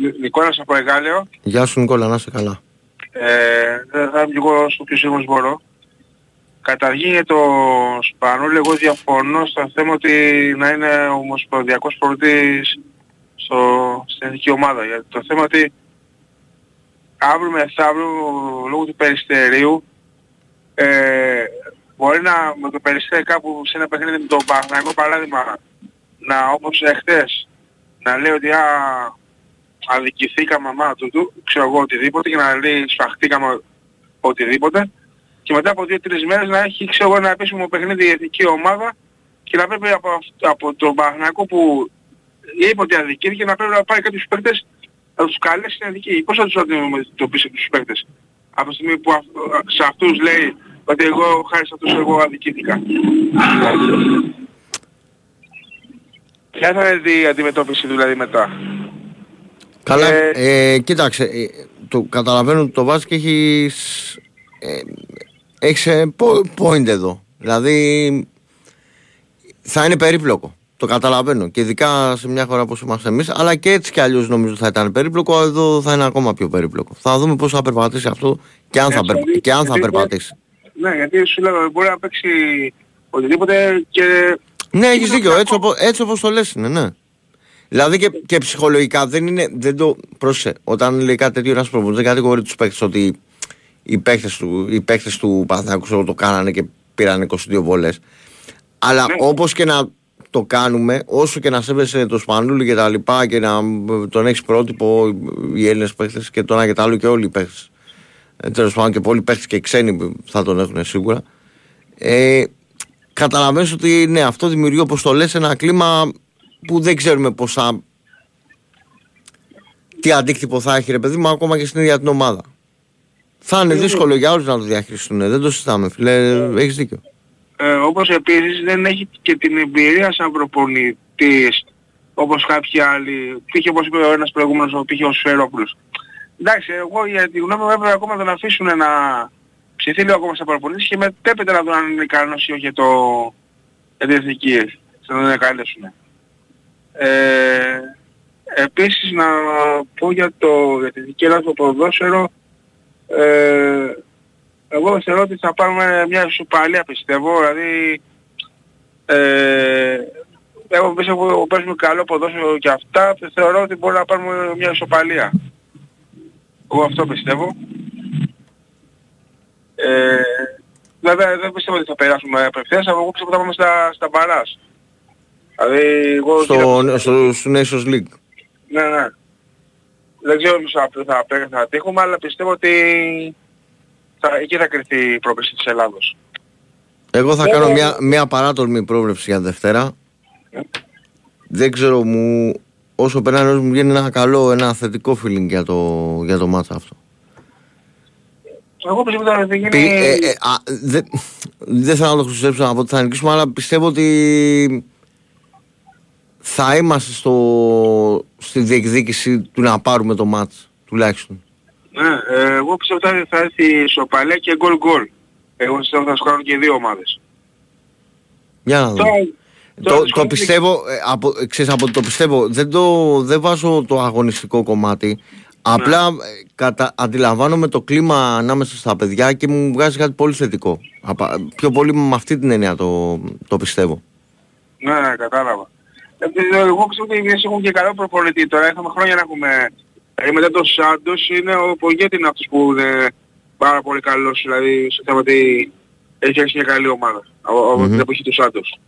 Νι- Νικόλας από Εγάλεο. Γεια σου Νικόλα, να είστε καλά. Ε, δεν θα είμαι λίγο στο πιο σύγχρονος μπορώ. Καταρχήν για το Σπανούλη εγώ διαφωνώ στο θέμα ότι να είναι ομοσπονδιακός προπονητής στο, στην εθνική ομάδα. Για το θέμα ότι αύριο μεθαύριο λόγω του περιστερίου ε, μπορεί να με το περιστέρι κάπου σε ένα παιχνίδι με τον Παναγικό παράδειγμα να όπως εχθές να λέει ότι α, αδικηθήκαμε μάνα του του, ξέρω εγώ οτιδήποτε και να λέει σφαχτήκαμε οτιδήποτε και μετά από δύο-τρεις μέρες να έχει ξέρω εγώ ένα επίσημο παιχνίδι η εθνική ομάδα και να πρέπει από, αυτ- από τον Παναγικό που είπε ότι αδικήθηκε να πρέπει να πάρει κάποιους παίκτες να τους καλέσει στην εθνική. Πώς θα τους αντιμετωπίσει τους παίκτες; Από τη στιγμή που αυ- σε αυτούς λέει ότι εγώ χάρη σε αυτούς εγώ αδικήθηκα. Ποια θα είναι η αντιμετώπιση δηλαδή μετά; Καλά, ε, κοίταξε, ε, το καταλαβαίνω ότι το βάζεις και έχεις, ε, έχεις ε, po- point εδώ. Δηλαδή θα είναι περίπλοκο. Το καταλαβαίνω. Και ειδικά σε μια χώρα όπως είμαστε εμείς, αλλά και έτσι κι αλλιώς νομίζω θα ήταν περίπλοκο, εδώ θα είναι ακόμα πιο περίπλοκο. Θα δούμε πώς θα περπατήσει αυτό και αν θα, Έτσι, περπα- δηλαδή, και αν θα γιατί- περπατήσει. Ναι, γιατί σου λέω μπορεί να παίξει οτιδήποτε και... Ναι, έχεις δίκιο. Έτσι, οπό- έτσι όπως το λες είναι, ναι. Δηλαδή και, και ψυχολογικά δεν είναι. Δεν το. Πρόσεχε. Όταν λέει κάτι τέτοιο ένας προπονητή, δεν κατηγορεί τους παίχτε ότι οι παίχτε του, οι παίχτες του Παναθηναϊκού ξέρω, το κάνανε και πήραν 22 βολέ. Αλλά όπως και να το κάνουμε, όσο και να σέβεσαι το Σπανούλη και τα λοιπά και να τον έχεις πρότυπο οι Έλληνες παίχτε και το ένα και το άλλο και όλοι οι παίχτε. Τέλος πάντων και πολλοί παίχτε και ξένοι που θα τον έχουν σίγουρα. Ε, καταλαβαίνεις ότι ναι, αυτό δημιουργεί όπως το λες ένα κλίμα που δεν ξέρουμε πώς θα... τι αντίκτυπο θα έχει ρε παιδί μου ακόμα και στην ίδια την ομάδα. Θα είναι δύσκολο για όλους να το διαχειριστούν, δεν το συζητάμε φίλε, έχεις δίκιο. Ε, όπως επίσης δεν έχει και την εμπειρία σαν προπονητής όπως κάποιοι άλλοι, πήγε όπως είπε ο ένας προηγούμενος, ο πήγε ο Σφερόπουλος. Εντάξει, εγώ για τη γνώμη μου έπρεπε ακόμα να τον αφήσουν να ψηθεί λίγο ακόμα σαν προπονητής και μετέπειτα να δουν αν είναι ικανός ή όχι για το για την εθνική, να τον εγκαλέσουν. Ε, επίσης να πω για, το, για την εθνική Ελλάδα το ποδόσφαιρο, ε, εγώ θεωρώ ότι θα πάρουμε μια ισοπαλία πιστεύω, δηλαδή ε, εγώ πιστεύω ότι παίζουμε καλό ποδόσφαιρο και αυτά, θεωρώ ότι μπορούμε να πάρουμε μια ισοπαλία. Εγώ αυτό πιστεύω. Ε, βέβαια δεν πιστεύω ότι θα περάσουμε απευθείας, αλλά εγώ πιστεύω ότι θα πάμε στα, στα μπαράς. Δηλαδή εγώ... Στο, στο, στο Nations League. Ναι, ναι. Δεν ξέρω αν θα, θα, θα, θα τύχουμε, αλλά πιστεύω ότι θα, εκεί θα κρυφτεί η πρόκληση της Ελλάδος. Εγώ θα Ε, κάνω ε, μια, μια παράτολμη πρόβλεψη για Δευτέρα. Δεν ξέρω μου, όσο περνάει μου βγαίνει ένα καλό, ένα θετικό feeling για το, για το μάτσα αυτό. Εγώ πιστεύω ότι θα γίνει... Πι- ε, ε, α, δε- Δεν θέλω να το χρησιμοποιήσω να πω ότι θα νικήσουμε, αλλά πιστεύω ότι θα είμαστε στο, στη διεκδίκηση του να πάρουμε το μάτς, τουλάχιστον. Ναι, ε, εγώ πιστεύω ότι θα, θα έρθει ισοπαλία και γκολ γκολ. Εγώ πιστεύω ότι θα σκοράρουν και οι δύο ομάδες. Για να δούμε. Τώρα- Το, τώρα το σχολείο- πιστεύω, ε, από, ξέρεις, από το πιστεύω, δεν, το, δεν βάζω το αγωνιστικό κομμάτι. Απλά Ναι. ε, κατα, αντιλαμβάνομαι το κλίμα ανάμεσα στα παιδιά και μου βγάζει κάτι πολύ θετικό. Απα, πιο πολύ με αυτή την έννοια το, το πιστεύω. Ναι, ναι, κατάλαβα. Ε, ε, εγώ ξέρω ότι οι Ιγυρίες έχουν και καλό προπονητή. Τώρα είχαμε χρόνια να έχουμε... Ε, μετά τον Σάντος είναι ο Πογέτη είναι αυτός που είναι πάρα πολύ καλός. Δηλαδή στο θέμα ότι έχει φτιάξει μια καλή ομάδα από από την εποχή του Σάντος.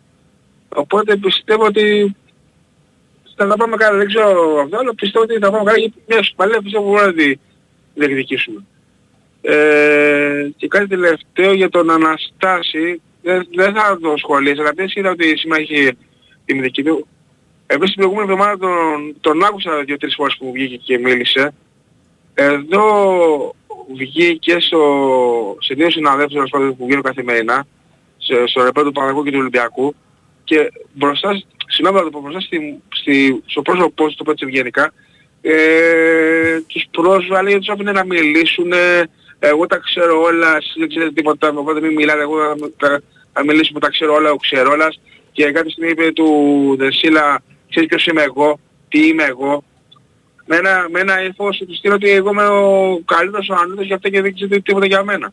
Οπότε πιστεύω ότι θα τα πάμε καλά. Δεν ξέρω αυτό, αλλά πιστεύω ότι θα πάμε καλά γιατί μια σπαλία πιστεύω μπορούμε να τη διεκδικήσουμε. Ε, και κάτι τελευταίο για τον Αναστάση, δεν, δεν θα το σχολιάσω, αλλά πες είδα ότι σήμερα έχει τη μυθική του. Επίσης την προηγούμενη εβδομάδα τον, τον άκουσα δύο-τρεις φορές που βγήκε και μίλησε. Εδώ βγήκε στο, σε δύο συναδέλφους τέλος πάντων, που βγαίνουν καθημερινά, σε, στο ρεπέ του Παναγικού και του Ολυμπιακού και μπροστά, συγγνώμη να το πω, μπροστά στη, στη, στο πρόσωπό του, το πω έτσι ευγενικά, ε, τους πρόσβαλε γιατί τους άφηνε να μιλήσουν, ε, εγώ τα ξέρω όλα, εσείς δεν ξέρετε τίποτα, οπότε μην μιλάτε, εγώ θα, θα, θα μιλήσω που τα ξέρω όλα, ο ξέρω όλας και κάποια στιγμή είπε του Δεσίλα, ξέρεις ποιος είμαι εγώ, τι είμαι εγώ, με ένα, με ένα ύφος του στείλω ότι εγώ είμαι ο καλύτερος ο ανώτερος για αυτά και δεν ξέρετε τίποτα για μένα.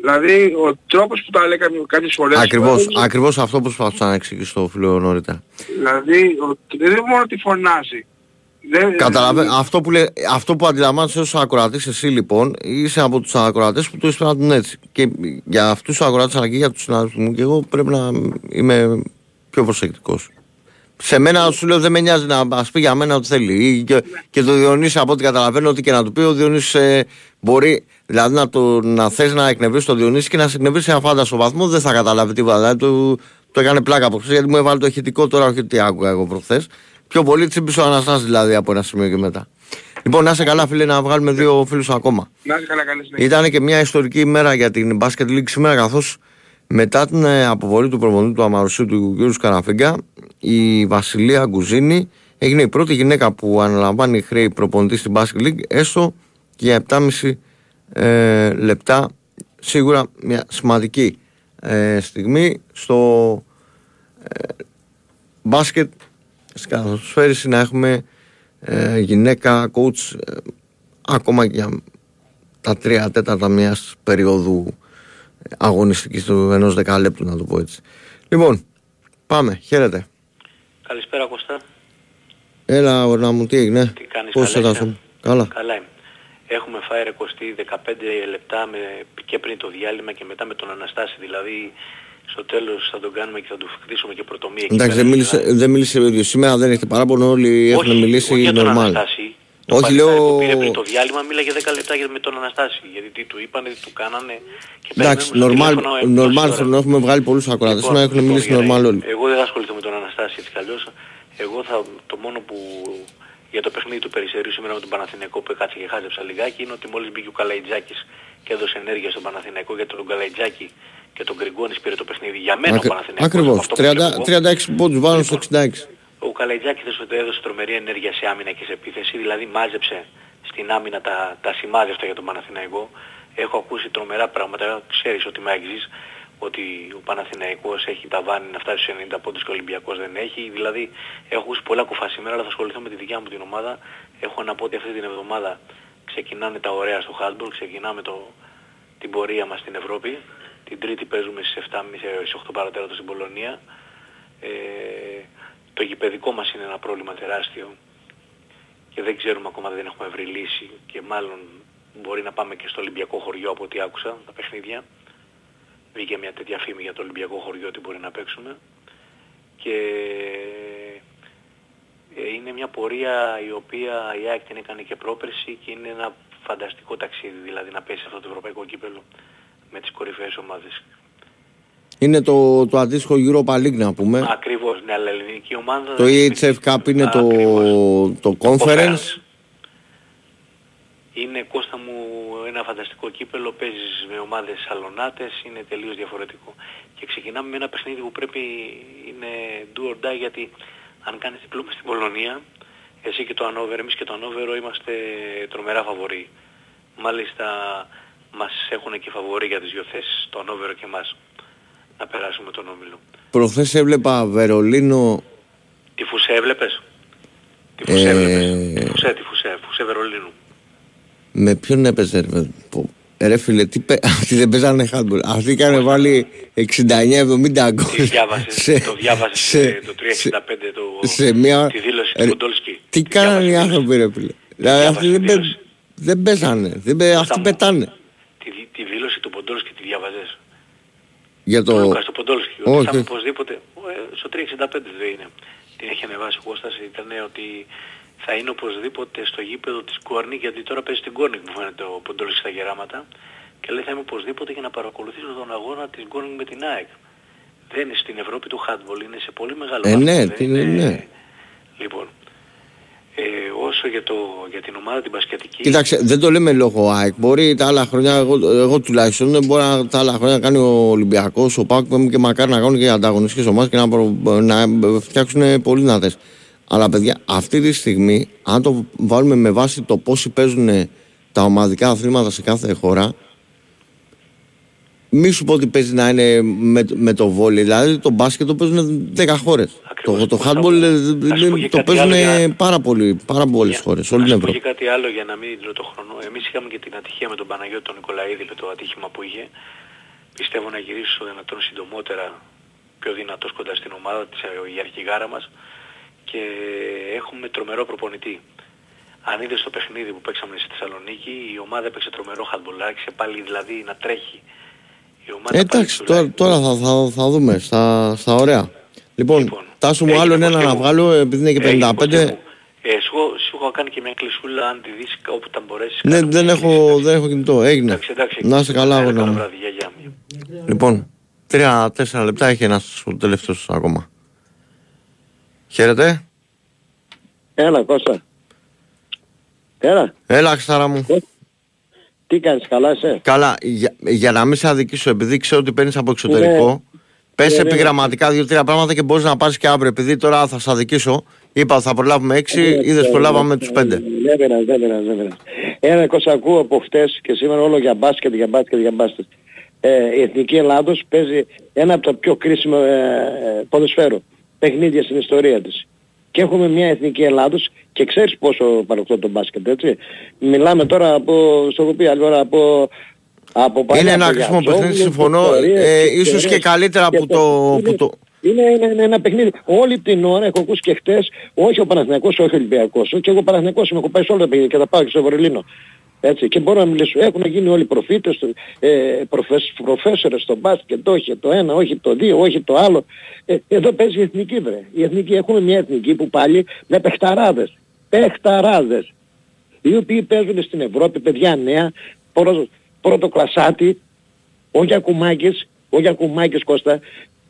Δηλαδή ο τρόπος που τα λέει κάποιες- κάποιες φορές... Ακριβώς, δηλαδή, ακριβώς αυτό που προσπαθούσα να εξηγήσω το φίλο νωρίτερα. Δηλαδή ο, δεν είναι μόνο ότι φωνάζει. Δεν, Καταλαβαίνω. Αυτό που, λέ, αυτό που αντιλαμβάνεσαι ως ακροατής εσύ λοιπόν είσαι από τους ακροατές που το εισπράττουν έτσι. Και για αυτούς τους ακροατές αλλά και για τους συνάδελφους μου και εγώ πρέπει να είμαι πιο προσεκτικός. Σε μένα σου λέω δεν με νοιάζει να ας πει για μένα ό,τι θέλει. Ή Και, και το Διονύση από ό,τι καταλαβαίνω ότι και να του πει ο Διονύσης ε, μπορεί δηλαδή να, το, να θες να εκνευρίσει το Διονύση και να σε εκνευρίσει σε αφάνταστο βαθμό δεν θα καταλάβει τίποτα. Δηλαδή του, το έκανε πλάκα από χθες γιατί μου έβαλε το ηχητικό τώρα όχι τι άκουγα εγώ προχθές. Πιο πολύ τσίπησε ο Αναστάσης δηλαδή από ένα σημείο και μετά. Λοιπόν, να είσαι καλά, φίλε, να βγάλουμε δύο φίλους ακόμα. Να είσαι καλά καλή συνέχεια. Ήταν και μια ιστορική ημέρα για την Basket League σήμερα, καθώς μετά την ε, αποβολή του προπονητή του Αμαρουσίου του κ. Καραφίγκα, η Βασιλεία Γκουζίνη έγινε η πρώτη γυναίκα που αναλαμβάνει χρέη προπονητή στην Basket League, έστω και για 7,5 ε, λεπτά. Σίγουρα μια σημαντική ε, στιγμή στο ε, μπάσκετ στην καθοσφαίριση να έχουμε ε, γυναίκα coach ε, ακόμα και για τα τρία τέταρτα μιας περίοδου αγωνιστικής του ενός δεκαλέπτου να το πω έτσι. Λοιπόν, πάμε, χαίρετε. Καλησπέρα Κώστα. Έλα, ορνά μου, τι έγινε; Τι κάνεις, Πώς καλά σε είσαι; Καλά. Καλά είμαι. Έχουμε φάει ρε Κωστή 15 λεπτά με, και πριν το διάλειμμα και μετά με τον Αναστάση. Δηλαδή στο τέλος θα τον κάνουμε και θα του χτίσουμε και πρωτομία. εκεί Εντάξει, πέρα. δεν μίλησε, δεν μίλησε ο ίδιος. Σήμερα δεν έχετε παράπονο, όλοι έχουν μιλήσει όχι για τον normal. Αναστάση. Το Όχι, παλικάρι λέω... που πήρε πριν το διάλειμμα μίλαγε 10 λεπτά για- με τον Αναστάση. Γιατί τι του είπανε, τι του κάνανε. Και Εντάξει, περιμένουμε στο normal, τηλέφωνο, ε, normal τόση ώρα. θέλω, έχουμε βγάλει πολλούς ακροατές, Λοιπόν, να έχουν λοιπόν, μιλήσει για να- normal όλοι. Εγώ δεν θα ασχοληθώ με τον Αναστάση έτσι κι αλλιώς. Εγώ θα, το μόνο που για το παιχνίδι του Περιστερίου σήμερα με τον Παναθηναϊκό που έκατσε και χάζεψα λιγάκι είναι ότι μόλις μπήκε ο Καλαϊτζάκης και έδωσε ενέργεια στον Παναθηναϊκό γιατί τον Καλαϊτζάκη και τον Γκριγκόνης πήρε το παιχνίδι. Για μένα ο Ακρι- Παναθηναϊκός. Ακριβώς, από αυτό που βλέπω 30, εγώ, 36 πόντους πάνω στο 66. Ο Καλαϊτζάκης έδωσε, έδωσε τρομερή ενέργεια σε άμυνα και σε επίθεση, δηλαδή μάζεψε στην άμυνα τα, τα σημάδια αυτά για τον Παναθηναϊκό. Έχω ακούσει τρομερά πράγματα, ξέρεις ότι με άγγιζεις, ότι ο Παναθηναϊκός έχει τα βάνη να φτάσει στους 90 πόντους και ο Ολυμπιακός δεν έχει. Δηλαδή έχω ακούσει πολλά κουφά σήμερα, αλλά θα ασχοληθώ με τη δικιά μου την ομάδα. Έχω να πω ότι αυτή την εβδομάδα ξεκινάνε τα ωραία στο handball, ξεκινάμε το, την πορεία μας στην Ευρώπη. Την Τρίτη παίζουμε στις 7.30 στις 8 παρατέταρτο στην Πολωνία. Ε, το γηπαιδικό μας είναι ένα πρόβλημα τεράστιο. και δεν ξέρουμε ακόμα, δεν έχουμε βρει λύση και μάλλον μπορεί να πάμε και στο Ολυμπιακό χωριό από ό,τι άκουσα τα παιχνίδια. Βγήκε μια τέτοια φήμη για το Ολυμπιακό χωριό ότι μπορεί να παίξουμε. Και ε, είναι μια πορεία η οποία η ΑΕΚ την έκανε και πρόπερση και είναι ένα φανταστικό ταξίδι, δηλαδή να πέσει αυτό το ευρωπαϊκό κύπελο με τις κορυφαίες ομάδες. Είναι το, το αντίστοιχο Europa League να πούμε. Ακριβώς, ναι, αλλά η ελληνική ομάδα... Το EHF Cup είναι το, το Conference. Είναι Κώστα μου ένα φανταστικό κύπελο, παίζεις με ομάδες σαλονάτες, είναι τελείως διαφορετικό. Και ξεκινάμε με ένα παιχνίδι που πρέπει είναι do or die γιατί αν κάνεις διπλό μες στην Πολωνία, εσύ και το Ανόβερο, εμείς και το Ανόβερο είμαστε τρομερά φαβοροί. Μάλιστα μας έχουν και φαβοροί για τις δύο θέσεις, το Ανόβερο και εμάς, να περάσουμε τον Όμιλο. Προχθές έβλεπα Βερολίνο... Τι φουσέ έβλεπες; Τι φουσέ έβλεπες; Ε, Τι φουσέ, τι φουσέ, φουσέ Βερολίνου. με ποιον έπαιζε ρε, παιδί, πω. ρε φίλε, τι παι... [laughs] αυτοί δεν παίζανε handball. Αυτοί είχαν βάλει 69-70 γκολ. Τι διάβασες, το διάβασες ε, το 365 το, σε μια- τη δήλωση ρε, του Ποντόλσκι. Τι κάνανε οι άνθρωποι ρε φίλε; Δηλαδή αυτοί δεν, παί- δεν παίζανε. Δεν παί- Αυτοί μου. πετάνε. Τη, δη- τη δήλωση του Ποντόλσκι τη διάβαζες; Για Το το... Λούκας του Ποντόλσκι. Ότι Όχι. θα είναι οπωσδήποτε, ε, στο 365 δεν είναι. Την έχει ανεβάσει ο Κώστας, ήταν ότι θα είναι οπωσδήποτε στο γήπεδο της Κόρνη, γιατί τώρα παίζει στην Κόρνη μου φαίνεται ο Ποντόλσκι στα γεράματα. Και λέει θα είμαι οπωσδήποτε για να παρακολουθήσω τον αγώνα της Κόρνη με την ΑΕΚ. Δεν είναι στην Ευρώπη του handball, είναι σε πολύ μεγάλο Ε, βαθμό, ναι, δεν τι- είναι- ναι. Λοιπόν, ε, όσο για, το, για την ομάδα την μπασκετική... Κοίταξε, δεν το λέμε λόγω ΑΕΚ. Μπορεί τα άλλα χρόνια, εγώ, εγώ τουλάχιστον, δεν μπορεί να, τα άλλα χρόνια να κάνει ο Ολυμπιακός, ο ΠΑΚ και μακάρι να κάνουν και οι ανταγωνιστικές ομάδες και να, προ- να φτιάξουν πολύ δυνατέ. Αλλά παιδιά, αυτή τη στιγμή, αν το βάλουμε με βάση το πόσοι παίζουν τα ομαδικά αθλήματα σε κάθε χώρα, μη σου πω ότι παίζει να είναι με, με το βόλι. Δηλαδή το μπάσκετ το παίζουν 10 χώρες. Το, το handball ε, πω και το κάτι παίζουν άλλο για- πάρα, πολύ, πάρα πολλές χώρες, όλη την Να σου πω Ευρώπη. και κάτι άλλο για να μην δίνω το χρόνο. Εμείς είχαμε και την ατυχία με τον Παναγιώτη τον Νικολαίδη με το ατύχημα που είχε. Πιστεύω να γυρίσει στο δυνατόν συντομότερα πιο δυνατός κοντά στην ομάδα της ε, η αρχηγάρα μας και έχουμε τρομερό προπονητή. Αν είδες το παιχνίδι που παίξαμε στη Θεσσαλονίκη, η ομάδα έπαιξε τρομερό χαντμπολ, άρχισε πάλι δηλαδή να τρέχει. Η ομάδα Ε, εντάξει, τώρα, τώρα θα, θα, θα δούμε στα, στα ωραία. Λοιπόν, Τάσο μου άλλο ένα να βγάλω επειδή είναι και 55. Ε, σου, σου έχω κάνει και μια κλεισούλα αν τη δεις όπου τα μπορέσεις. Ναι, δεν έχω, δεν έχω κινητό. Έγινε. εντάξει. Να είσαι καλά, Καλό αγώνα μου. βράδυ, γεια, γεια. Λοιπόν, τρία-τέσσερα λεπτά έχει ένας ο τελευταίος ακόμα. Χαίρετε. Έλα Κώστα. Έλα. Έλα, Ξάρα μου. Τι κάνεις, καλά είσαι; Καλά, για, για να μην σε αδικήσω, επειδή ξέρω ότι παίρνεις από εξωτερικό, Ναι. πες Ναι, ναι. επιγραμματικά δύο-τρία πράγματα και μπορείς να πάρεις και αύριο. Επειδή τώρα θα σε αδικήσω, είπα ότι θα προλάβουμε έξι, Ναι, είδες ναι, προλάβαμε ναι, τους πέντε. Δεν πειράζει, δεν πειράζει, δεν πειράζει. Ένα Κώστα ακούω από χτες και σήμερα όλο για μπάσκετ, για μπάσκετ, για μπάσκετ. Ε, η Εθνική Ελλάδος παίζει ένα από τα πιο κρίσιμα ε, ε, ποδοσφαίρο παιχνίδια στην ιστορία της. Και έχουμε μια Εθνική Ελλάδος και ξέρεις πόσο παρακολουθώ το μπάσκετ, έτσι. Μιλάμε τώρα από, στο έχω πει άλλη ώρα, από, από παλιά, Είναι ένα από κρίσιμο Γιατζόγλου, παιχνίδι, συμφωνώ. ιστορίες, Ε, ιστορίες. ίσως και καλύτερα Και που το, που το, είναι, είναι, είναι ένα παιχνίδι. Όλη την ώρα έχω ακούσει και χτες, όχι ο Παναθηναϊκός, όχι ο Ολυμπιακός. Και εγώ Παναθηναϊκός είμαι, έχω πάει σε όλα τα παιχνίδια και θα πάω και στο Βερολίνο. Έτσι, και μπορώ να μιλήσω. Έχουν γίνει όλοι προφήτες, ε, προφεσ, προφέσορες στο μπάσκετ, όχι το ένα, όχι το δύο, όχι το άλλο. Ε, εδώ παίζει η εθνική βρε. Η εθνική, έχουμε μια εθνική που πάλι με παιχταράδες. Παιχταράδες. Οι οποίοι παίζουν στην Ευρώπη, παιδιά νέα, πρώτο, πρώτο κλασάτι, ο Γιακουμάκης, ο Γιακουμάκης Κώστα,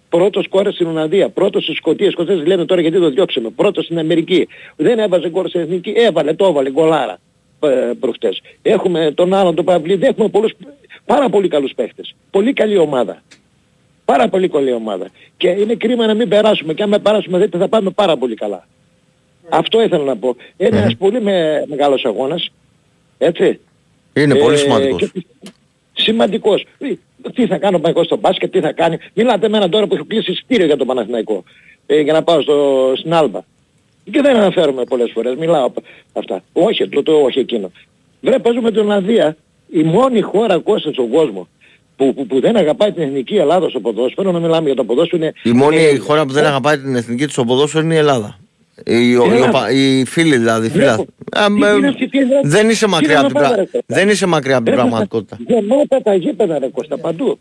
πρώτος κόρες στην Ολλανδία, πρώτος στις Σκοτίες, Σκοτίες λένε τώρα γιατί το διώξαμε, πρώτος στην Αμερική. Δεν έβαζε γκολ στην Εθνική, έβαλε, το έβαλε, γκολάρα ε, προχτές. Έχουμε τον άλλον τον Παυλίδη, έχουμε πολλούς, πάρα πολύ καλούς παίχτες. Πολύ καλή ομάδα. Πάρα πολύ καλή ομάδα. Και είναι κρίμα να μην περάσουμε. Και αν με περάσουμε δεν θα πάμε πάρα πολύ καλά. Αυτό ήθελα να πω. Είναι ένας πολύ με, μεγάλος αγώνας. Έτσι. Είναι πολύ Ε, σημαντικός. και- Σημαντικός. Ε, Τι θα κάνω εγώ στο μπάσκετ, τι θα κάνει. Μιλάτε με έναν τώρα που έχει κλείσει εισιτήριο για το Παναθηναϊκό. Ε, για να πάω στο, στην Άλμπα. Και δεν αναφέρομαι πολλές φορές. Μιλάω απ' αυτά. Όχι, το, το όχι εκείνο. Βρε παίζουμε την Ολλανδία. Η μόνη χώρα Κώστα στον κόσμο που, που, που δεν αγαπάει την εθνική Ελλάδα στο ποδόσφαιρο, να μιλάμε για το ποδόσφαιρο είναι... Η μόνη είναι- χώρα που δεν αγαπάει την εθνική της στο ποδόσφαιρο είναι η Ελλάδα. Οι, ο- οι, Έλα. οπα- οι φίλοι δηλαδή. Φίλα. Βλέπω. Ε, Τι ε, φίλες και τι είναι. δεν είσαι Τι μακριά να από την πάμε, πρα- ρε, Κώστα. δεν είσαι μακριά από την Ρε, πραγματικότητα. Γεμάτα τα γήπεδα ρε Κώστα παντού.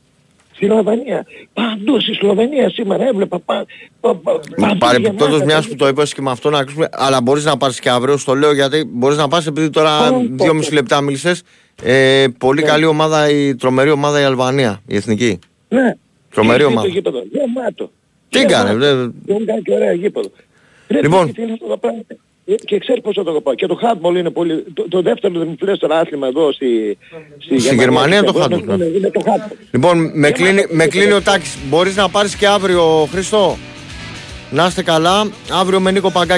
Στη Σλοβενία. Παντού στη Σλοβενία σήμερα έβλεπα πα, πα, πα, παντού Παρεμπιπτόντως, γεμάτα μιας τα που το είπες και με αυτό να ακούσουμε, αλλά μπορείς να πάρεις και αύριο. Στο λέω γιατί μπορείς να πας επειδή τώρα Πω, πω, δυόμιση πω. λεπτά μίλησες. Ε, πολύ Ναι. καλή ομάδα, η τρομερή ομάδα η Αλβανία, η εθνική. Ναι. Τρομερή Και ομάδα. Το γήπεδο; Γεμάτο. Τι Γεμάτο. έκανε, δε- Δεν κάνει και ωραία γήπεδο. Ρε, Λοιπόν. τι είναι αυτό το πράγμα. Ε, Και ξέρεις πώς θα το πω. Και το handball είναι πολύ... Το, το δεύτερο δημιουργικό άθλημα εδώ στη, στη, Γερμανία το Εγώ handball, είναι- ναι. Είναι το handball. Λοιπόν, με κλείνει, με κλείνει ο Τάκης. Μπορείς να πάρεις και αύριο, Χριστό. Να είστε καλά. Αύριο με Νίκο Παγκάκη.